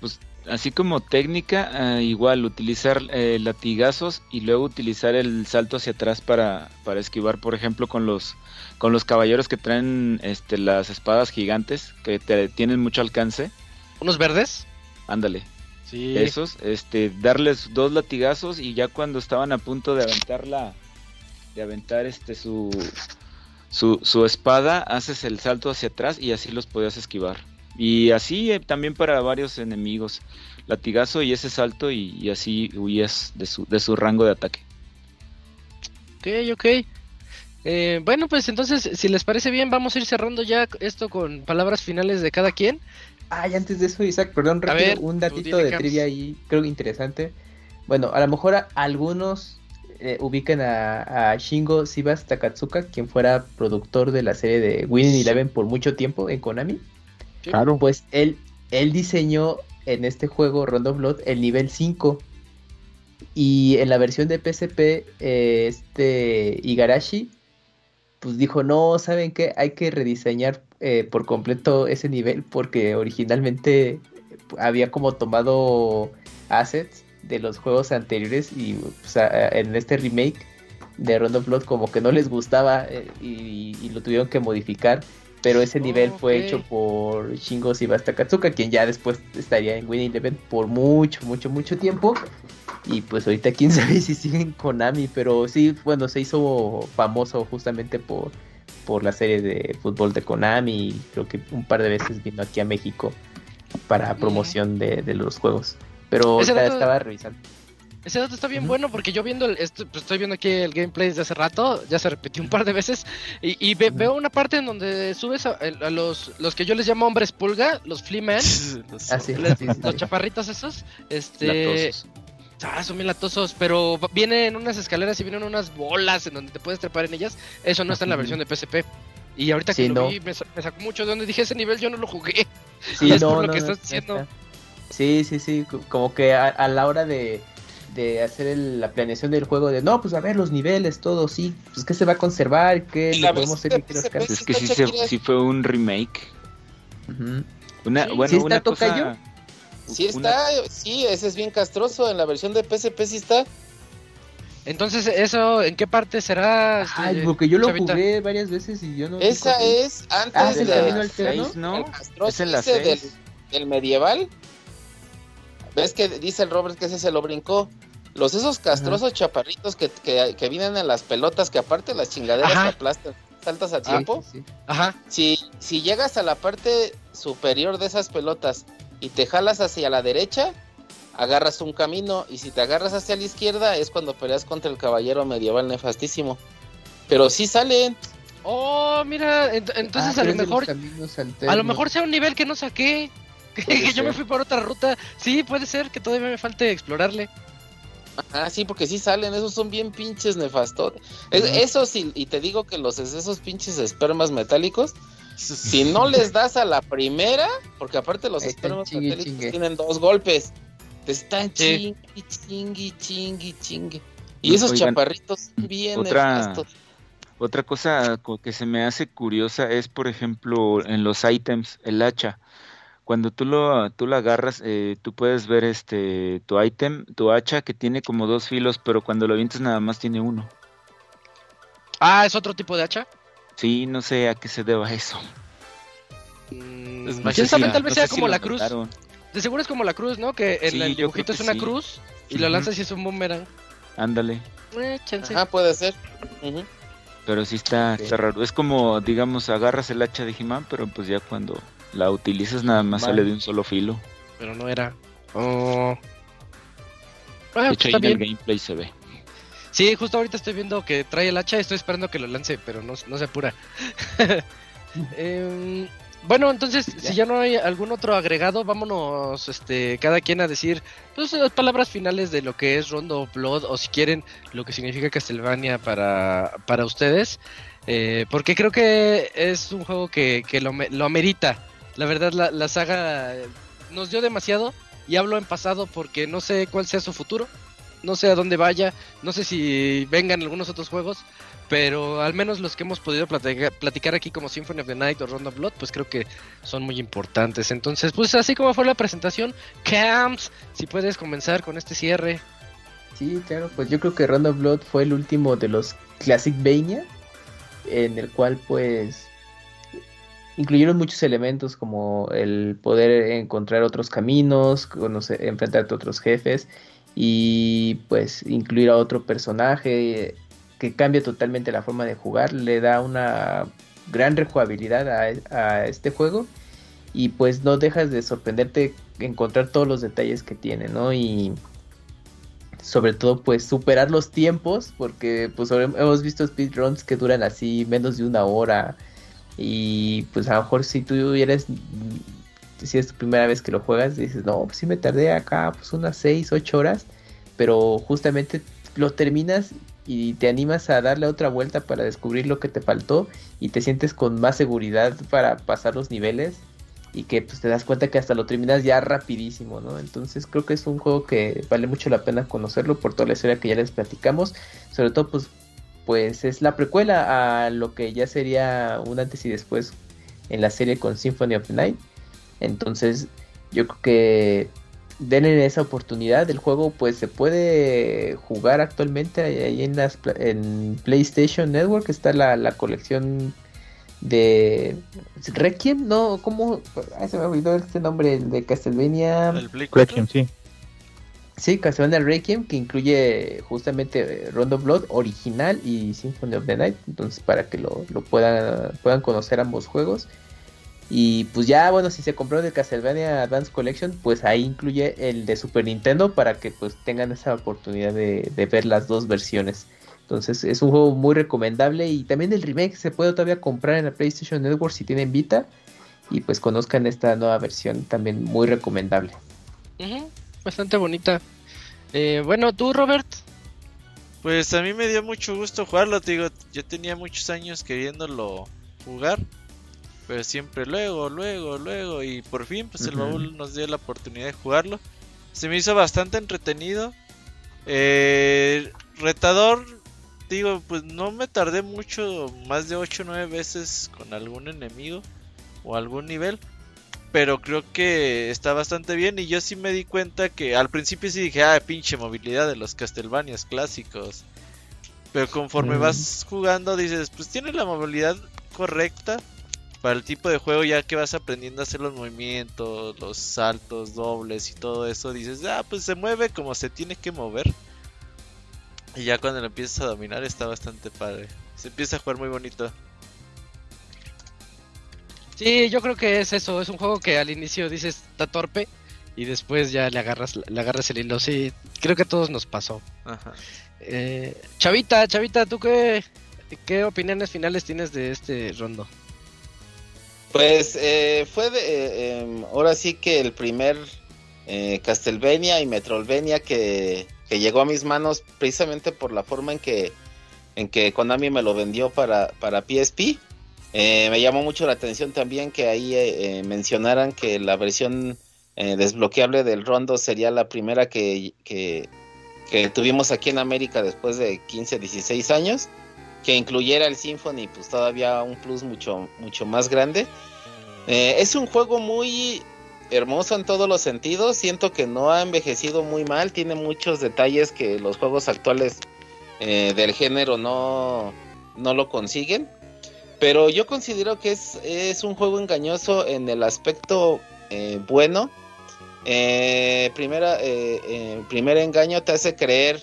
pues así como técnica, eh, igual utilizar eh, latigazos y luego utilizar el salto hacia atrás para, para esquivar, por ejemplo, con los con los caballeros que traen este, las espadas gigantes que te, tienen mucho alcance. ¿Unos verdes? Ándale. Sí. Esos, este, darles dos latigazos y ya cuando estaban a punto de aventar la, de aventar este su, su, su espada, haces el salto hacia atrás y así los podías esquivar. Y así eh, también para varios enemigos. Latigazo y ese salto y, así huías de su, de su rango de ataque. Ok, ok. Eh, bueno, pues entonces, si les parece bien, vamos a ir cerrando ya esto con palabras finales de cada quien. Ah, y antes de eso, Isaac, perdón, rápido, un datito de trivia ahí, creo que interesante. Bueno, a lo mejor algunos eh, ubican a, a, Shingo Shibas Takatsuka, quien fuera productor de la serie de Winning Eleven por mucho tiempo en Konami. Claro. Pues él, él diseñó en este juego Rondo Blood el nivel 5. Y en la versión de PSP, eh, este Igarashi, pues dijo, no, ¿saben qué? Hay que rediseñar eh, por completo ese nivel porque originalmente había como tomado assets de los juegos anteriores y pues, en este remake de Rondo Blood como que no les gustaba eh, y, lo tuvieron que modificar pero ese nivel fue hecho por Shingo Shibata Katsuka, quien ya después estaría en Winning Eleven por mucho, mucho, mucho tiempo. Y pues ahorita quién sabe si sigue en Konami, pero sí, bueno, se hizo famoso justamente por, por la serie de fútbol de Konami y creo que un par de veces vino aquí a México para promoción de, de los juegos. Pero estaba revisando. Ese dato está bien bueno porque yo viendo, el, esto, pues, estoy viendo aquí el gameplay desde hace rato, ya se repitió un par de veces, y, veo una parte en donde subes a, los, los que yo les llamo hombres pulga, los flea los, ah, los chaparritos esos, este... Ah, son bien latosos, pero vienen unas escaleras y vienen unas bolas en donde te puedes trepar en ellas. Eso no está en la versión de PSP. Y ahorita que lo vi, me, sacó mucho de donde dije ese nivel yo no lo jugué. Sí, es por lo que estás diciendo. Sí, sí, sí, como que a la hora de, de hacer la planeación del juego de no, pues a ver los niveles, todo, sí, pues qué se va a conservar, qué le podemos hacer. Es que sí, fue un remake. Una, bueno, ¿Sí está una cosa... Sí está, sí, ese es bien castroso, en la versión de PSP sí está. Entonces, ¿eso en qué parte será? Este, Ay, porque yo lo jugué varias veces y yo no... Esa es antes ah, de... El ¿no? es en la del medieval. ¿Ves que dice el Robert que ese se lo brincó? Los esos castrosos chaparritos que, que, vienen en las pelotas, que aparte las chingaderas que aplastan, saltas a tiempo. Ajá. Si, si llegas a la parte superior de esas pelotas y te jalas hacia la derecha, agarras un camino. Y si te agarras hacia la izquierda, es cuando peleas contra el caballero medieval nefastísimo. Pero sí salen. Oh, mira, entonces ah, a lo mejor. A lo mejor sea un nivel que no saqué. que yo me fui por otra ruta. Sí, puede ser que todavía me falte explorarle. Ah, sí, porque sí salen, esos son bien pinches nefastos. Eso sí, y te digo que los esos pinches espermas metálicos, si no les das a la primera, porque aparte los espermas metálicos tienen dos golpes, te están chingui, chingui, chingui, chingui. Y esos chaparritos bien otra, Otra cosa que se me hace curiosa es, por ejemplo, en los ítems, el hacha. Cuando tú lo, tú la agarras, eh, tú puedes ver este tu ítem, tu hacha que tiene como dos filos, pero cuando lo avientas nada más tiene uno. Ah, ¿es otro tipo de hacha? Sí, no sé a qué se deba eso. Mm, tal vez sea como la cruz. De seguro es como la cruz, ¿no? Que el, dibujito es una cruz y lo lanzas y es un boomerang. Ándale. Eh, ah, puede ser. Pero sí está, raro. Es como, digamos, agarras el hacha de he pero pues ya cuando la utilizas nada más sale de un solo filo. Pero no era. Oh. de ah, hecho, ahí en el gameplay se ve. Sí, justo ahorita estoy viendo que trae el hacha, estoy esperando que lo lance, pero no, no se apura. eh, bueno, entonces, si ya no hay algún otro agregado, vámonos este, cada quien a decir pues, las palabras finales de lo que es Rondo Blood o si quieren lo que significa Castlevania para, para ustedes. Eh, porque creo que es un juego que, que lo, lo amerita. La verdad, la, saga nos dio demasiado y hablo en pasado porque no sé cuál sea su futuro. No sé a dónde vaya, no sé si vengan algunos otros juegos, pero al menos los que hemos podido platicar, aquí como Symphony of the Night o Rondo Blood, pues creo que son muy importantes. Entonces, pues así como fue la presentación, Camps, si puedes comenzar con este cierre. Sí, claro, pues yo creo que Rondo Blood fue el último de los Classic Vania, en el cual pues incluyeron muchos elementos como el poder encontrar otros caminos, conocer, enfrentarte a otros jefes y pues incluir a otro personaje que cambia totalmente la forma de jugar, le da una gran rejugabilidad a, este juego y pues no dejas de sorprenderte encontrar todos los detalles que tiene, ¿no? Y sobre todo pues superar los tiempos porque pues hemos visto speedruns que duran así menos de una hora y pues a lo mejor si tú eres si es tu primera vez que lo juegas dices no pues sí me tardé acá pues unas 6, 8 horas pero justamente lo terminas y te animas a darle otra vuelta para descubrir lo que te faltó y te sientes con más seguridad para pasar los niveles y que pues te das cuenta que hasta lo terminas ya rapidísimo, ¿no? Entonces creo que es un juego que vale mucho la pena conocerlo por toda la historia que ya les platicamos, sobre todo pues pues es la precuela a lo que ya sería un antes y después en la serie con Symphony of the Night. Entonces yo creo que denle esa oportunidad. El juego pues se puede jugar actualmente ahí en, las, en PlayStation Network. Está la, colección de Requiem, no, ¿cómo? se me olvidó este nombre de Castlevania. Requiem, sí. Sí, Castlevania Requiem, que incluye justamente Rondo Blood original y Symphony of the Night. Entonces, para que lo, lo puedan, puedan conocer ambos juegos. Y pues ya, bueno, si se compró el Castlevania Advance Collection, pues ahí incluye el de Super Nintendo para que pues tengan esa oportunidad de, ver las dos versiones. Entonces es un juego muy recomendable y también el remake se puede todavía comprar en la PlayStation Network si tienen Vita y pues conozcan esta nueva versión también muy recomendable. Bastante bonita. Eh, bueno, tú Robert. Pues a mí me dio mucho gusto jugarlo, te digo, yo tenía muchos años queriéndolo jugar pero siempre luego, luego, luego. Y por fin, pues el baúl nos dio la oportunidad de jugarlo. Se me hizo bastante entretenido. Eh, retador, digo, pues no me tardé mucho, más de 8 o 9 veces con algún enemigo o algún nivel. Pero creo que está bastante bien. Y yo sí me di cuenta que al principio sí dije, ah, pinche movilidad de los Castlevanias clásicos. Pero conforme vas jugando, dices, pues tiene la movilidad correcta para el tipo de juego ya que vas aprendiendo a hacer los movimientos, los saltos dobles y todo eso, dices, ah, pues se mueve como se tiene que mover. Y ya cuando lo empiezas a dominar está bastante padre. Se empieza a jugar muy bonito. Sí, yo creo que es eso, es un juego que al inicio dices está torpe y después ya le agarras, le agarras el hilo. Sí, creo que a todos nos pasó. Ajá. Eh, Chavita, Chavita, ¿tú qué, qué opiniones finales tienes de este rondo? Pues eh, fue de, eh, em, ahora sí que el primer eh, Castlevania y Metroidvania que, que, llegó a mis manos precisamente por la forma en que, en que Konami me lo vendió para, para PSP. Me llamó mucho la atención también que ahí mencionaran que la versión desbloqueable del Rondo sería la primera que, que, que, tuvimos aquí en América después de 15, 16 años. que incluyera el Symphony, pues todavía un plus mucho, mucho más grande. Eh, es un juego muy hermoso en todos los sentidos. Siento que no ha envejecido muy mal. Tiene muchos detalles que los juegos actuales eh, del género no, no lo consiguen. Pero yo considero que es, es un juego engañoso en el aspecto eh, bueno. primera, primer engaño te hace creer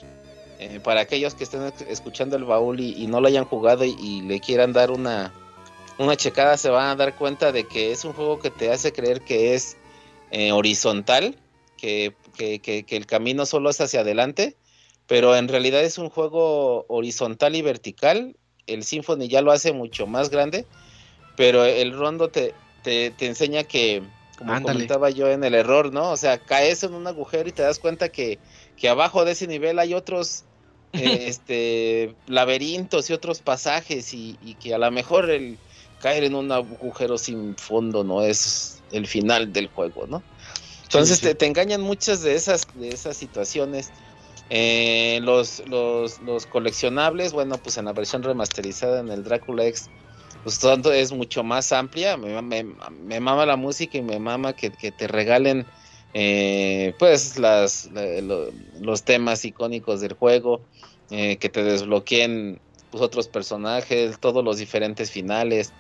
eh, para aquellos que estén escuchando el baúl y, no lo hayan jugado y, le quieran dar una, una checada, se van a dar cuenta de que es un juego que te hace creer que es eh, horizontal, que, el camino solo es hacia adelante, pero en realidad es un juego horizontal y vertical. El Symphony ya lo hace mucho más grande, pero el rondo te, te, enseña que, como comentaba yo en el error, ¿no? O sea, caes en un agujero y te das cuenta que, que abajo de ese nivel hay otros eh, este laberintos y otros pasajes y, que a lo mejor el caer en un agujero sin fondo no es el final del juego, ¿no? Entonces Te, engañan muchas de esas, de esas situaciones. Eh, los, los, los, coleccionables, bueno, pues en la versión remasterizada en el Drácula X, pues todo es mucho más amplia. Me, me, mama la música y me mama que, que te regalen eh, pues las, los temas icónicos del juego, eh, que te desbloqueen pues, otros personajes, todos los diferentes finales,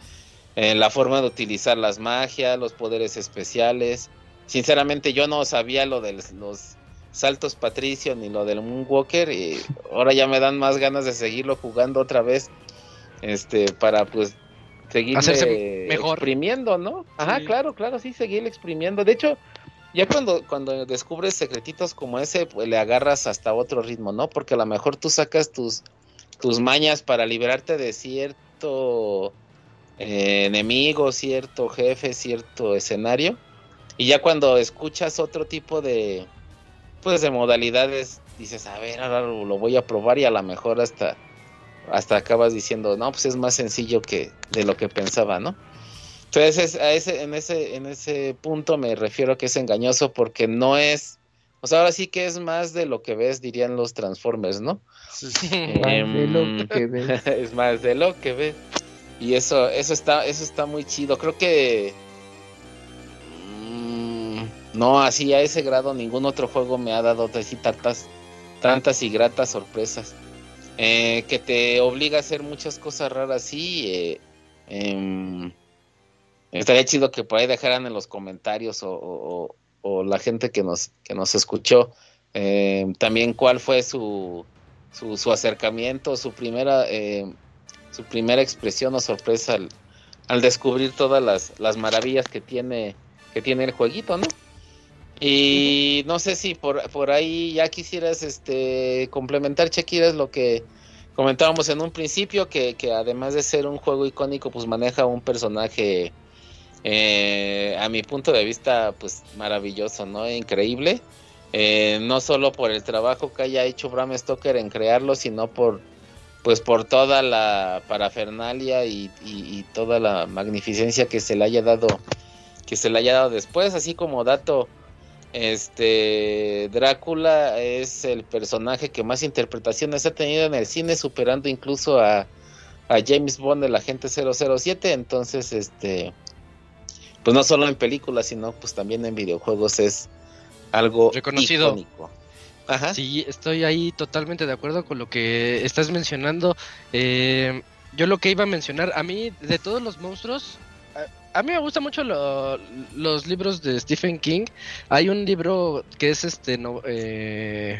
eh, la forma de utilizar las magias, los poderes especiales. Sinceramente yo no sabía lo de los saltos Patricio ni lo del Moonwalker y ahora ya me dan más ganas de seguirlo jugando otra vez este para pues seguir exprimiendo, ¿no? Ajá, claro, claro, sí, seguir exprimiendo. De hecho, ya cuando, cuando descubres secretitos como ese, pues le agarras hasta otro ritmo, ¿no? Porque a lo mejor tú sacas tus, tus mañas para liberarte de cierto eh, enemigo, cierto jefe, cierto escenario. Y ya cuando escuchas otro tipo de, pues de modalidades, dices, a ver, ahora lo voy a probar y a lo mejor hasta, hasta acabas diciendo, no, pues es más sencillo que de lo que pensaba, ¿no? Entonces, a ese, en, ese, en ese punto me refiero que es engañoso porque no es. O sea, ahora sí que es más de lo que ves, dirían los Transformers, ¿no? Em, de lo que ves. es más de lo que ves. Y eso, eso está, eso está muy chido. Creo que. No, así a ese grado ningún otro juego me ha dado así tantas, tantas y gratas sorpresas. Eh, que te obliga a hacer muchas cosas raras, sí. Eh, em, Estaría chido que por ahí dejaran en los comentarios o, la gente que nos, que nos escuchó eh, también cuál fue su, su, acercamiento, su primera, eh, su primera expresión o sorpresa al, al descubrir todas las, las, maravillas que tiene, que tiene el jueguito, ¿no? Y no sé si por, por ahí ya quisieras este complementar, Chequiras, lo que comentábamos en un principio, que, que además de ser un juego icónico, pues maneja un personaje eh, a mi punto de vista, pues maravilloso, ¿no? Increíble. Eh, no solo por el trabajo que haya hecho Bram Stoker en crearlo, sino por pues por toda la parafernalia y, toda la magnificencia que se le haya dado que se le haya dado después así como dato este Drácula es el personaje que más interpretaciones ha tenido en el cine superando incluso a, a James Bond el agente 007 entonces este pues no solo en películas, sino pues también en videojuegos es algo reconocido. Icónico. Ajá. Sí, estoy ahí totalmente de acuerdo con lo que estás mencionando. Eh, yo lo que iba a mencionar, a mí de todos los monstruos, a, mí me gustan mucho los libros de Stephen King. Hay un libro que es este no, eh,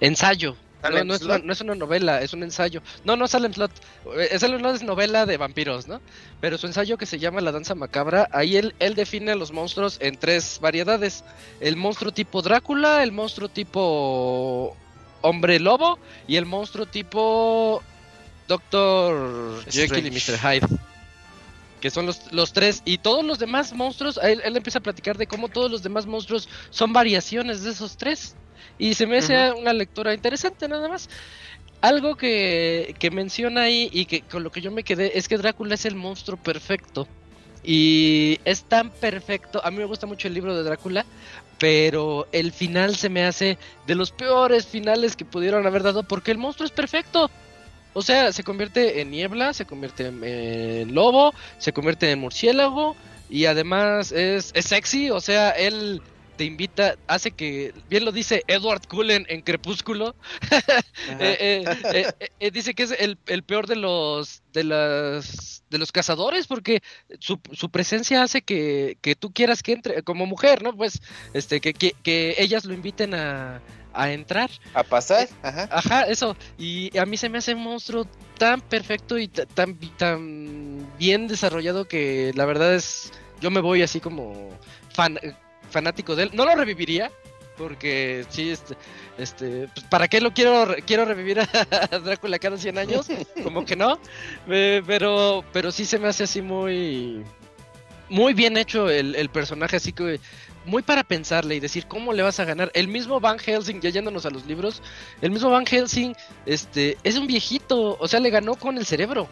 ensayo no, no, es una, no, es una, novela, es un ensayo. No, no Salem Slot. Eh, Salem Slot es novela de vampiros, ¿no? Pero su ensayo que se llama La Danza Macabra, ahí él, él define a los monstruos en tres variedades. El monstruo tipo Drácula, el monstruo tipo hombre lobo y el monstruo tipo Doctor Jekyll y Mr. Hyde. Que son los, los, tres. Y todos los demás monstruos, él, él empieza a platicar de cómo todos los demás monstruos son variaciones de esos tres. Y se me hace una lectura interesante nada más. Algo que, que menciona ahí y que con lo que yo me quedé es que Drácula es el monstruo perfecto. Y es tan perfecto. A mí me gusta mucho el libro de Drácula, pero el final se me hace de los peores finales que pudieron haber dado porque el monstruo es perfecto. O sea, se convierte en niebla, se convierte en, lobo, se convierte en murciélago y además es, es sexy, o sea, él te invita, hace que, bien lo dice Edward Cullen en Crepúsculo, eh, eh, eh, dice que es el, peor de los de las de los cazadores porque su, su presencia hace que, que, tú quieras que entre como mujer, ¿no? Pues este que, que, que ellas lo inviten a, a entrar. A pasar, ajá. Ajá, eso. Y a mí se me hace un monstruo tan perfecto y tan, tan bien desarrollado que la verdad es, yo me voy así como fan, fanático de él. No lo reviviría, porque sí, este, este, pues, ¿para qué lo quiero, quiero revivir a Drácula cada 100 años? Como que no, pero, pero sí se me hace así muy, muy bien hecho el, el personaje, así que muy para pensarle y decir cómo le vas a ganar. El mismo Van Helsing, ya yéndonos a los libros, el mismo Van Helsing, este, es un viejito, o sea, le ganó con el cerebro.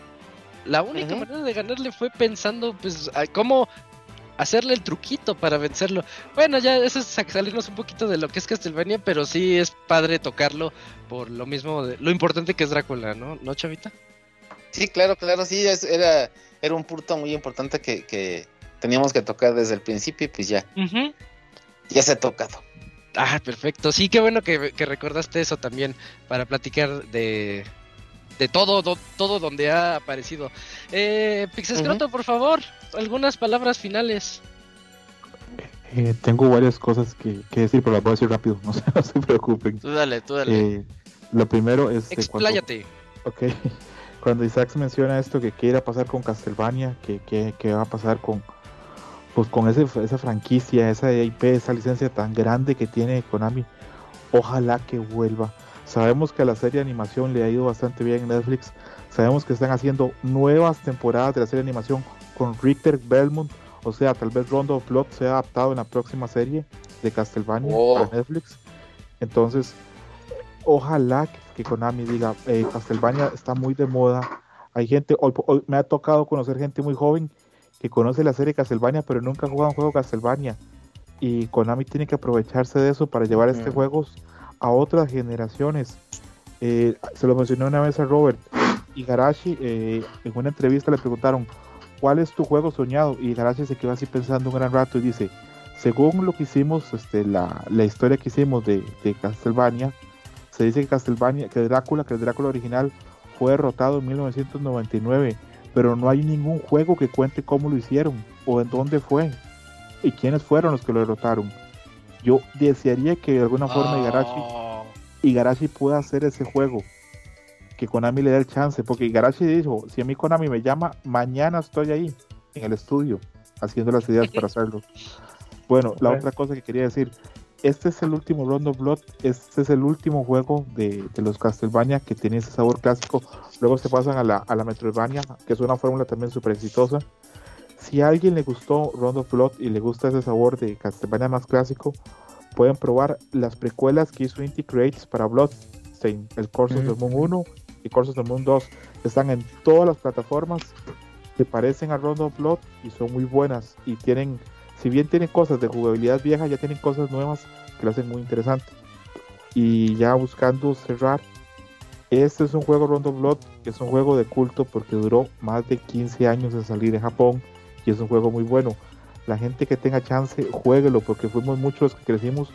La única manera de ganarle fue pensando, pues, cómo hacerle el truquito para vencerlo. Bueno, ya eso es salirnos un poquito de lo que es Castlevania, pero sí es padre tocarlo por lo mismo, de, lo importante que es Drácula, ¿no? ¿No, Chavita? Sí, claro, claro, sí, era, era un punto muy importante que, teníamos que tocar desde el principio y pues ya, ya se ha tocado. Ah, perfecto. Sí, qué bueno que, que recordaste eso también para platicar de, de todo, todo donde ha aparecido. Eh, Pixescroto, por favor, algunas palabras finales. Eh, tengo varias cosas que, decir, pero las voy a decir rápido, no se, preocupen. Tú dale, tú dale. Eh, lo primero es... Expláyate. Cuando, ok, cuando Isaac menciona esto, que qué a pasar con Castlevania, que, que, va a pasar con, pues con ese, esa franquicia, esa IP, esa licencia tan grande que tiene Konami, ojalá que vuelva. Sabemos que a la serie de animación le ha ido bastante bien en Netflix. Sabemos que están haciendo nuevas temporadas de la serie de animación con Richter Belmont. O sea, tal vez Rondo of Blood sea adaptado en la próxima serie de Castlevania oh. para Netflix. Entonces, ojalá que Konami diga, eh, Castlevania está muy de moda. Hay gente, hoy, me ha tocado conocer gente muy joven que conoce la serie Castlevania, pero nunca ha jugado un juego Castlevania. Y Konami tiene que aprovecharse de eso para llevar este juego a otras generaciones. Eh, se lo mencioné una vez a Robert. y eh, en una entrevista le preguntaron, ¿cuál es tu juego soñado? Y Garashi se quedó así pensando un gran rato y dice, según lo que hicimos, este, la, la historia que hicimos de, de, Castlevania, se dice que Castlevania, que Drácula, que el Drácula original fue derrotado en 1999, pero no hay ningún juego que cuente cómo lo hicieron o en dónde fue y quiénes fueron los que lo derrotaron. Yo desearía que de alguna forma oh. Igarashi, pueda hacer ese juego. Que Konami le dé el chance. Porque Igarashi dijo, si a mí Konami me llama, mañana estoy ahí, en el estudio, haciendo las ideas para hacerlo. Bueno, la otra cosa que quería decir, este es el último Round of Blood, este es el último juego de, los Castlevania que tiene ese sabor clásico. Luego se pasan a la, a la Metroidvania, que es una fórmula también súper exitosa. Si a alguien le gustó Round of Blood y le gusta ese sabor de Castlevania más clásico, pueden probar las precuelas que hizo Inti Creates para Bloodstained, el of the Moon 1 y of the Moon 2. Están en todas las plataformas que parecen a Round of Blood y son muy buenas. Y tienen, si bien tienen cosas de jugabilidad vieja, ya tienen cosas nuevas que lo hacen muy interesante. Y ya buscando cerrar, este es un juego Round of Blood, que es un juego de culto porque duró más de 15 años en salir de Japón y es un juego muy bueno. La gente que tenga chance, jueguelo, porque fuimos muchos que crecimos,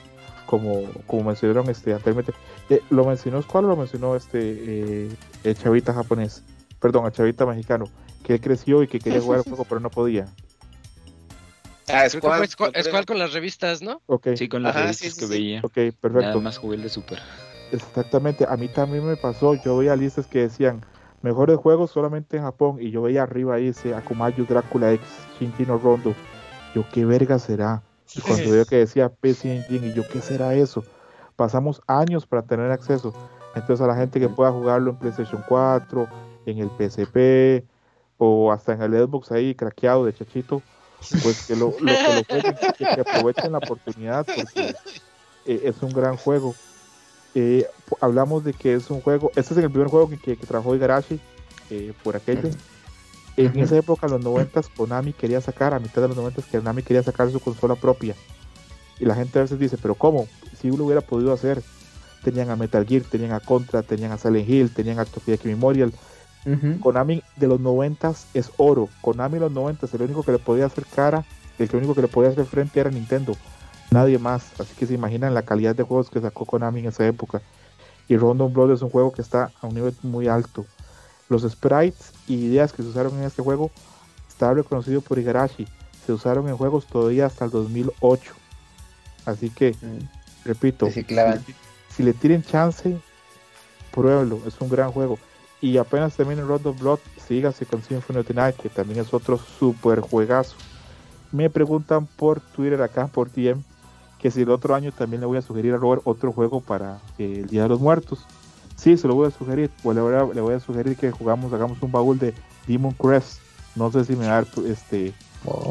como, como mencionaron este, anteriormente. Eh, ¿Lo mencionó cuál lo mencionó este eh, el chavita japonés? Perdón, el chavita mexicano, que él creció y que quería jugar el juego, pero no podía. Ah, es cual, es cual con las revistas, ¿no? Okay. Sí, con las revistas que veía. Ok, perfecto. Nada más jugué el de Super. Exactamente, a mí también me pasó, yo veía listas que decían mejores juegos solamente en Japón y yo veía arriba ahí ese Akumayu Drácula X Shintino Rondo. Yo, ¿qué verga será? Y cuando veo que decía PC Engine, y yo, ¿qué será eso? Pasamos años para tener acceso. Entonces, a la gente que pueda jugarlo en PlayStation 4, en el PSP o hasta en el Xbox ahí craqueado de chachito, pues que lo, que, aprovechen la oportunidad porque eh, es un gran juego. Eh, hablamos de que es un juego, este es el primer juego que, que, trabajó Igarashi eh, por aquello. En esa época, en los 90, Konami quería sacar, a mitad de los 90, Konami quería sacar su consola propia. Y la gente a veces dice, pero ¿cómo? Si lo hubiera podido hacer. tenían a Metal Gear, tenían a Contra, tenían a Silent Hill, tenían a Tokyo Memorial. Konami de los 90 es oro. Konami de los 90 el único que le podía hacer cara, el único que le podía hacer frente era Nintendo. Nadie más. Así que se imaginan la calidad de juegos que sacó Konami en esa época. Y Rondon Blood es un juego que está a un nivel muy alto. Los sprites y ideas que se usaron en este juego está reconocido por Igarashi. Se usaron en juegos todavía hasta el 2008. Así que, mm. repito, si, le tienen chance, pruébelo. Es un gran juego. Y apenas termine Round of Blood, síganse con Symphony of the Night, que también es otro super juegazo. Me preguntan por Twitter acá, por DM, que si el otro año también le voy a sugerir a Robert otro juego para el Día de los Muertos. Sí, se lo voy a sugerir. O le, voy a, sugerir que jugamos, hagamos un baúl de Demon Crest. No sé si me da este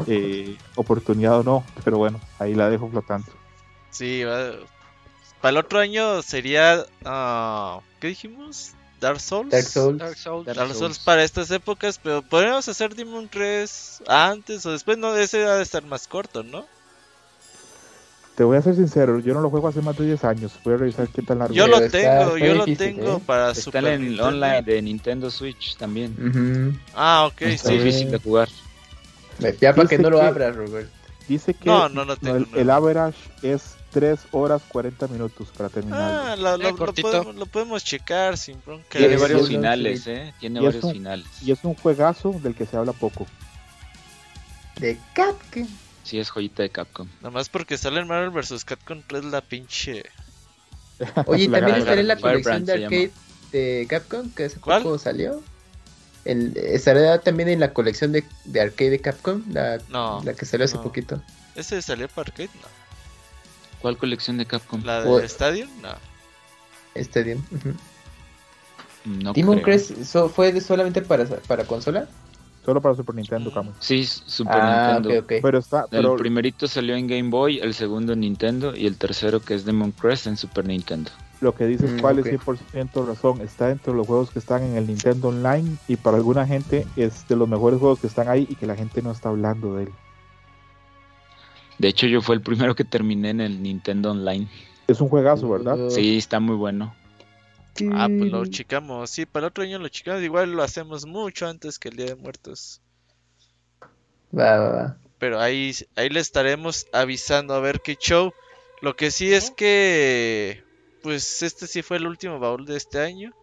eh, oportunidad o no, pero bueno, ahí la dejo flotando. Sí, para el otro año sería. Uh, ¿Qué dijimos? Dark Souls. Dark Souls. Dark Souls. para estas épocas, pero podríamos hacer Demon Crest antes o después, no, ese debe estar más corto, ¿no? Te voy a ser sincero, yo no lo juego hace más de 10 años. Voy a revisar qué tal largo. Yo lo tengo, yo lo tengo ¿eh? para Está en el online de Nintendo Switch también. Ah, ok, Está difícil de jugar. Ya para que no lo abras, Robert. Dice que no, no, no tengo, el, average es 3 horas 40 minutos para terminar. Ah, lo, lo, podemos, lo, podemos, checar sin bronca. Tiene varios finales, ¿eh? Tiene varios finales. Y es un juegazo del que se habla poco. De Capcom. Sí, es joyita de Capcom. Nada más porque sale en Marvel vs. Capcom 3 la pinche. Oye, también estará en la colección de arcade de Capcom que hace poco salió. El, estará también en la colección de, de arcade de Capcom, la, la que salió hace poquito. ¿Ese salió para arcade? No. ¿Cuál colección de Capcom? ¿La de Stadium? No. Stadium. no Demon Crest fue solamente para, para consola. Solo para Super Nintendo, Camus. Sí, Super ah, Nintendo. Pero está, El primerito salió en Game Boy, el segundo en Nintendo y el tercero que es Demon Crest en Super Nintendo. Lo que dices, mm, cuál es 100% razón. Está dentro de los juegos que están en el Nintendo Online y para alguna gente es de los mejores juegos que están ahí y que la gente no está hablando de él. De hecho, yo fue el primero que terminé en el Nintendo Online. Es un juegazo, ¿verdad? Sí, está muy bueno. Ah, pues lo chicamos. Sí, para el otro año lo chicamos. Igual lo hacemos mucho antes que el Día de Muertos. Va, va, va. Pero ahí, ahí le estaremos avisando a ver qué show. Lo que sí es que, pues este sí fue el último baúl de este año.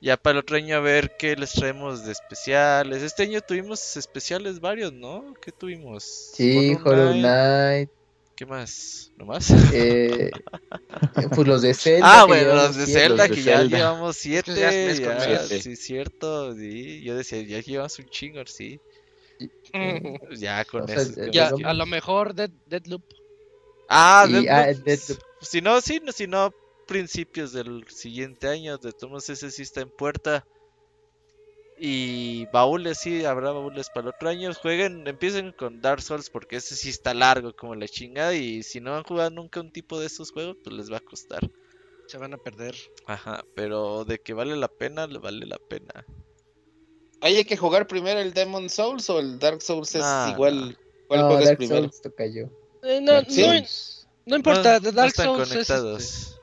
Ya para el otro año a ver qué les traemos de especiales. Este año tuvimos especiales varios, ¿no? ¿Qué tuvimos? Sí, Hollow Knight. ¿Qué más? ¿No más? Eh, pues los de Zelda. Ah, bueno, los de Zelda, que ya llevamos siete. Ya, Sí, cierto. Sí. Yo decía, ya llevamos un chingo, sí. ya con eso. ya, a lo mejor Dead, Deadloop. Ah, Deadloop. Ah, si no, sí, si no, principios del siguiente año. De todos ese sí está en puerta. Y baúles, sí, habrá baúles para el otro año. Jueguen, empiecen con Dark Souls porque ese sí está largo como la chingada. Y si no han jugado nunca un tipo de esos juegos, pues les va a costar. Se van a perder. Ajá, pero de que vale la pena, le vale la pena. ¿Hay que jugar primero el Demon Souls o el Dark Souls es ah, igual? ¿Cuál no, Dark Souls toca yo. Eh, no, no, importa, Dark Souls este,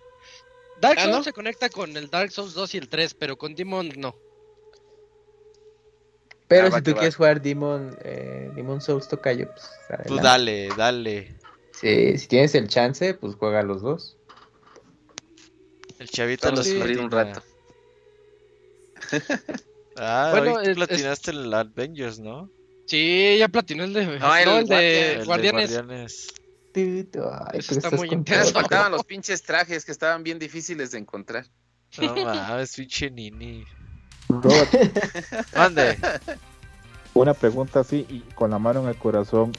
Dark ah, Souls se conecta con el Dark Souls 2 y el 3, pero con Demon no. Pero ah, si tú quieres jugar Demon, eh, Demon Souls Tocayo, pues, pues dale, dale. si tienes el chance, pues juega los dos. El chavito los sí, un rato. ah, bueno, hoy platinaste el Avengers, ¿no? Sí, ya platiné el de, no, el, de Guardianes. Guardianes. Ay, está muy intenso. faltaban los pinches trajes que estaban bien difíciles de encontrar. No mames, pinche Nini. Robert, Ande. Una pregunta así y con la mano en el corazón.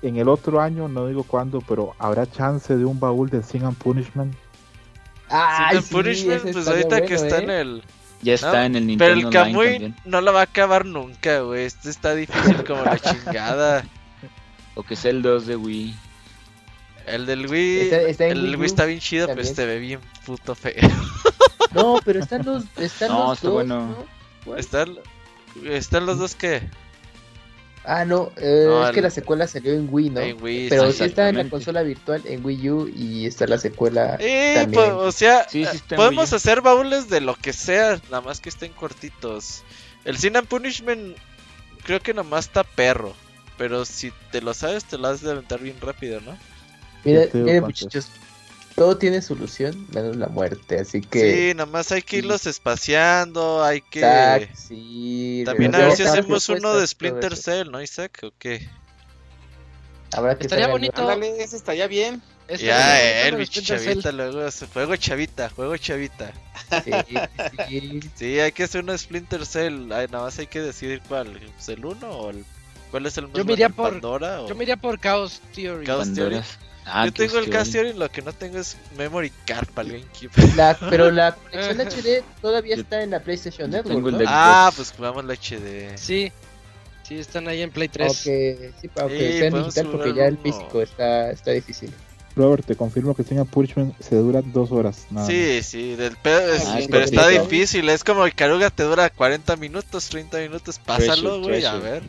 En el otro año, no digo cuándo, pero ¿habrá chance de un baúl de Sin and Punishment? Ah, Sin Punishment, pues ahorita que está en ¿eh? el. Ya está en el Nintendo Pero el Kamui no la va a acabar nunca, güey. Este está difícil como la chingada. O que sea el 2 de Wii. El del Wii. el Wii, está bien chido, pero este ve bien puto feo. No, pero están los, están no, los está dos. Bueno. ¿Están, ¿Están los dos qué? Ah, no, eh, es que la secuela salió en Wii, ¿no? Pero sí está en la consola virtual en Wii U y está la secuela. Eh, pues, o sea, podemos hacer baúles de lo que sea, nada más que estén cortitos. El Sin and Punishment creo que nomás está perro, pero si te lo sabes te lo has de aventar bien rápido, ¿no? Mira, miren muchachos, todo tiene solución menos la muerte, así que... Sí, nomás hay que irlos espaciando, hay que... sí. También a ver si hacemos uno de Splinter Cell, ¿no, Isaac? ¿O qué? Habrá que estaría bonito. Ándale, ese estaría bien. ya, el bicho chavita, luego juego chavita, juego chavita. Sí, sí. sí, hay que hacer uno de Splinter Cell, Ay, nada más hay que decidir cuál, ¿es el 1 o el... ¿Cuál es el yo me iría por, Pandora? Yo me iría por Chaos Theory. Chaos Theory. Ah, Yo tengo el Casio y lo que no tengo es Memory Card para el La, pero la conexión HD todavía está en la PlayStation Network. ¿no? Ah, pues jugamos la HD. Sí, sí, están ahí en Play 3. Okay, sí, que sea digital porque ya el físico está, está difícil. Robert, te confirmo que Señor Purchman se dura dos horas. sí, sí, del ah, pero está difícil. Es como el Caruga te dura 40 minutos, 30 minutos. Pásalo, güey, a ver.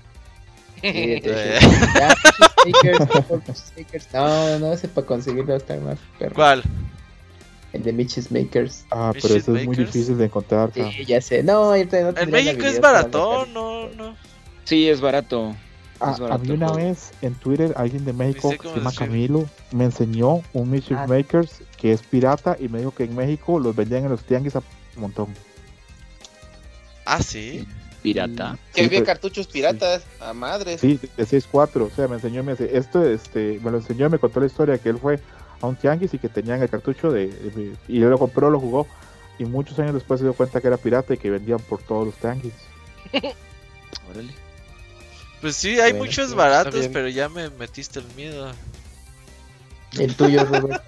No, no sé para conseguirlo está más perro. ¿Cuál? El de Mitch's Makers. Ah, pero eso es muy difícil de encontrar. Sí, ya sé. No, En México es barato, no, no. Sí, es barato. Ah, a mí una vez en Twitter alguien de México que se llama Camilo me enseñó un Mischief ah. Makers que es pirata y me dijo que en México los vendían en los tianguis a un montón. Ah, sí pirata. Que había cartuchos piratas, a madres. Sí, de 6.4, o sea, me enseñó, me dice, esto, este, me lo enseñó, me contó la historia que él fue a un tianguis y que tenían el cartucho de, y él lo compró, lo jugó y muchos años después se dio cuenta que era pirata y que vendían por todos los tianguis. Órale. Pues sí, hay muchos baratos, pero ya me metiste el miedo. El tuyo, Robert.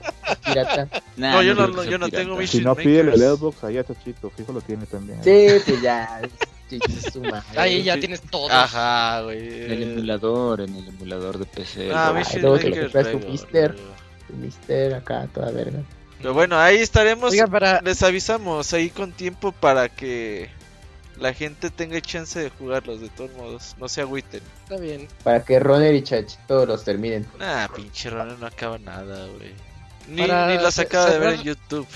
pirata. no, yo no, yo no tengo Si no pide el Xbox, ahí a Chachito, fijo lo tiene también. Sí, pues ya. Ahí ya tienes todo. Ajá, güey. En el emulador, en el emulador de PC. Ah, luego te lo Mister. Mister acá, toda verga. Pero bueno, ahí estaremos. Les avisamos ahí con tiempo para que la gente tenga chance de jugarlos de todos modos. No se agüiten. Está bien. Para que Roner y Chachito los terminen. Ah, pinche Roner no acaba nada, güey. Ni, ni los acaba de ver en YouTube.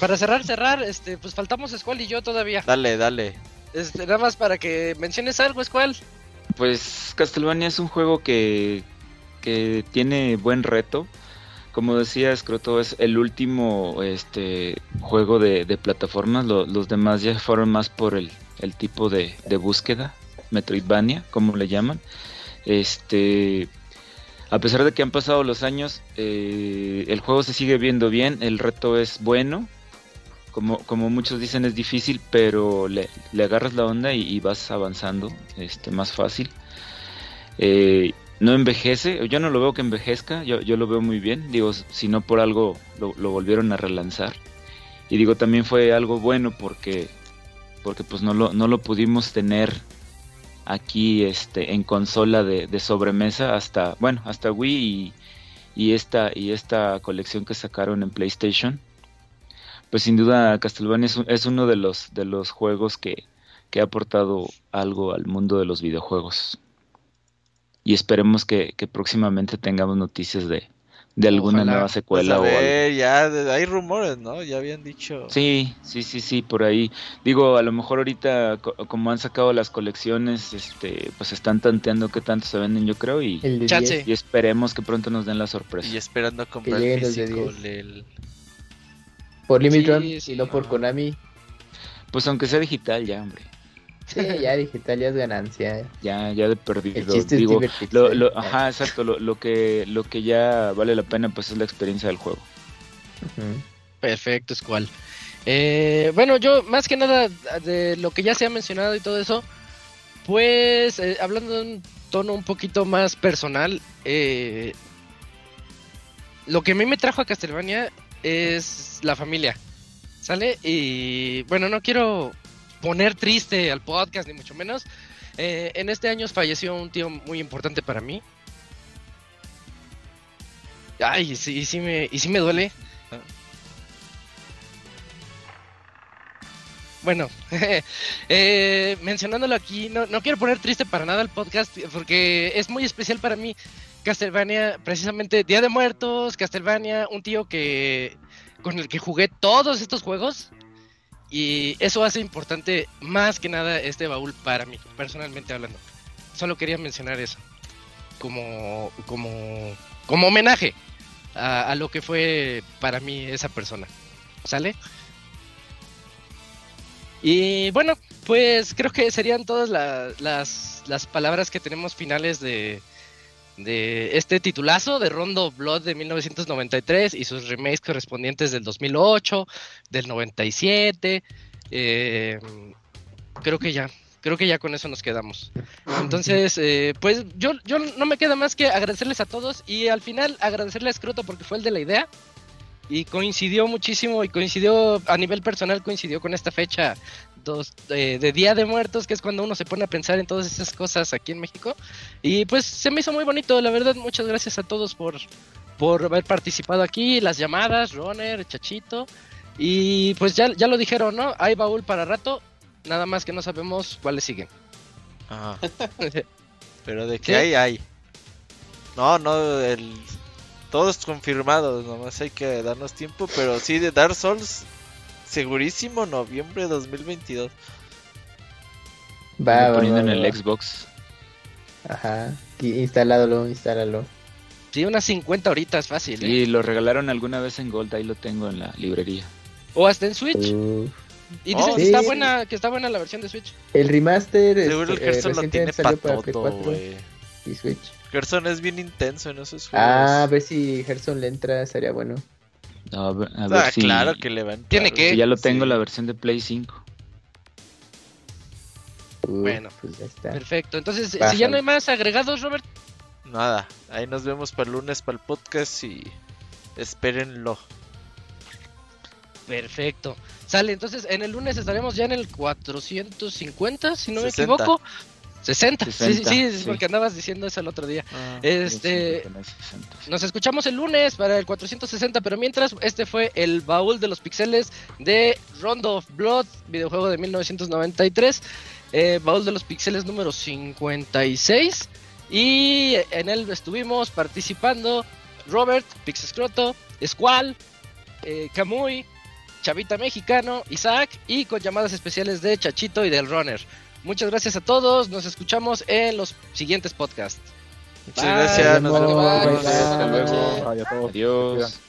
Para cerrar, cerrar, este, pues faltamos Squall y yo todavía. Dale, dale. Este, nada más para que menciones algo, Squall. Pues Castlevania es un juego que, que tiene buen reto. Como decía Scroto, es el último este, juego de, plataformas. los demás ya fueron más por el, el tipo de, de, búsqueda, Metroidvania, como le llaman. Este, a pesar de que han pasado los años, eh, el juego se sigue viendo bien, el reto es bueno. Como, como muchos dicen es difícil, pero le, agarras la onda y, vas avanzando este, más fácil. Eh, no envejece, yo no lo veo que envejezca, yo, yo lo veo muy bien. Digo, si no por algo lo, lo, volvieron a relanzar. Y digo, también fue algo bueno porque, porque pues no lo, no lo pudimos tener aquí este en consola de, sobremesa hasta bueno hasta Wii y, esta y esta colección que sacaron en PlayStation. Pues sin duda Castlevania es, uno de los de los juegos que, que, ha aportado algo al mundo de los videojuegos. Y esperemos que próximamente tengamos noticias de, de alguna nueva secuela pues, o algo. ya hay rumores, ¿no? Ya habían dicho. Sí, sí, sí, sí, por ahí. Digo, a lo mejor ahorita como han sacado las colecciones, este, pues están tanteando qué tanto se venden, yo creo y y esperemos que pronto nos den la sorpresa. Y esperando a comprar el físico el... Por Limited y no por Konami. Pues aunque sea digital ya, hombre. Sí, ya digital ya es ganancia. Eh. Ya, ya de perdido. Digo, lo, lo, ajá, exacto. Lo, lo, que, lo que ya vale la pena pues es la experiencia del juego. Perfecto, es cual. Eh, bueno, yo más que nada de lo que ya se ha mencionado y todo eso, pues eh, hablando de un tono un poquito más personal, eh, lo que a mí me trajo a Castlevania es la familia. ¿Sale? Y bueno, no quiero poner triste al podcast, ni mucho menos. Eh, en este año falleció un tío muy importante para mí. Ay, y sí, sí me, y sí me duele. bueno, eh, mencionándolo aquí, no, no quiero poner triste para nada el podcast porque es muy especial para mí. Castlevania, precisamente Día de Muertos, Castlevania, un tío que con el que jugué todos estos juegos y eso hace importante más que nada este baúl para mí, personalmente hablando. Solo quería mencionar eso como como como homenaje a, lo que fue para mí esa persona. ¿Sale? Y bueno, pues creo que serían todas las, las palabras que tenemos finales de, de este titulazo de Rondo Blood de 1993 y sus remakes correspondientes del 2008, del 97. Eh, creo que ya, creo que ya con eso nos quedamos. Entonces, eh, pues yo, yo no me queda más que agradecerles a todos y al final agradecerle a Scroto porque fue el de la idea y coincidió muchísimo y coincidió a nivel personal coincidió con esta fecha dos, eh, de Día de Muertos que es cuando uno se pone a pensar en todas esas cosas aquí en México. Y pues se me hizo muy bonito la verdad muchas gracias a todos por por haber participado aquí las llamadas Roner Chachito. Y pues ya ya lo dijeron no hay baúl para rato nada más que no sabemos cuáles siguen. Ajá. pero de qué hay hay. No no el todos confirmados, nomás hay que darnos tiempo, pero sí de Dark Souls, segurísimo noviembre de 2022. Va, va poniendo en el Xbox. Ajá, instálalo, instálalo. Sí, unas 50 horitas fácil. Sí, ¿eh? lo regalaron alguna vez en Gold, ahí lo tengo en la librería. O hasta en Switch. Y dicen oh, que está buena, que está buena la versión de Switch. El remaster Seguro el este, eh, lo tiene para todo, y Switch. Gerson es bien intenso en esos juegos. Ah, a ver si Gerson le entra, estaría bueno. A ver, ah, claro que le va a entrar. Tiene que. ya lo tengo la versión de Play 5. bueno, pues ya está. Perfecto. Entonces, si ya no hay más agregados, Robert. Nada, ahí nos vemos para el lunes para el podcast y espérenlo. Perfecto. Sale, entonces en el lunes estaremos ya en el 450, si no me equivoco. 60. sí, sí, porque andabas diciendo eso el otro día. Ah, este, nos escuchamos el lunes para el 460, pero mientras este fue el baúl de los pixeles de Rondo of Blood, videojuego de 1993, eh, baúl de los pixeles número 56 y en él estuvimos participando Robert, Pixescroto, Squall, eh, Camuy, Chavita Mexicano, Isaac y con llamadas especiales de Chachito y del Runner. Muchas gracias a todos. Nos escuchamos en los siguientes podcasts. Muchas gracias. Nos vemos. Hasta luego. Adiós.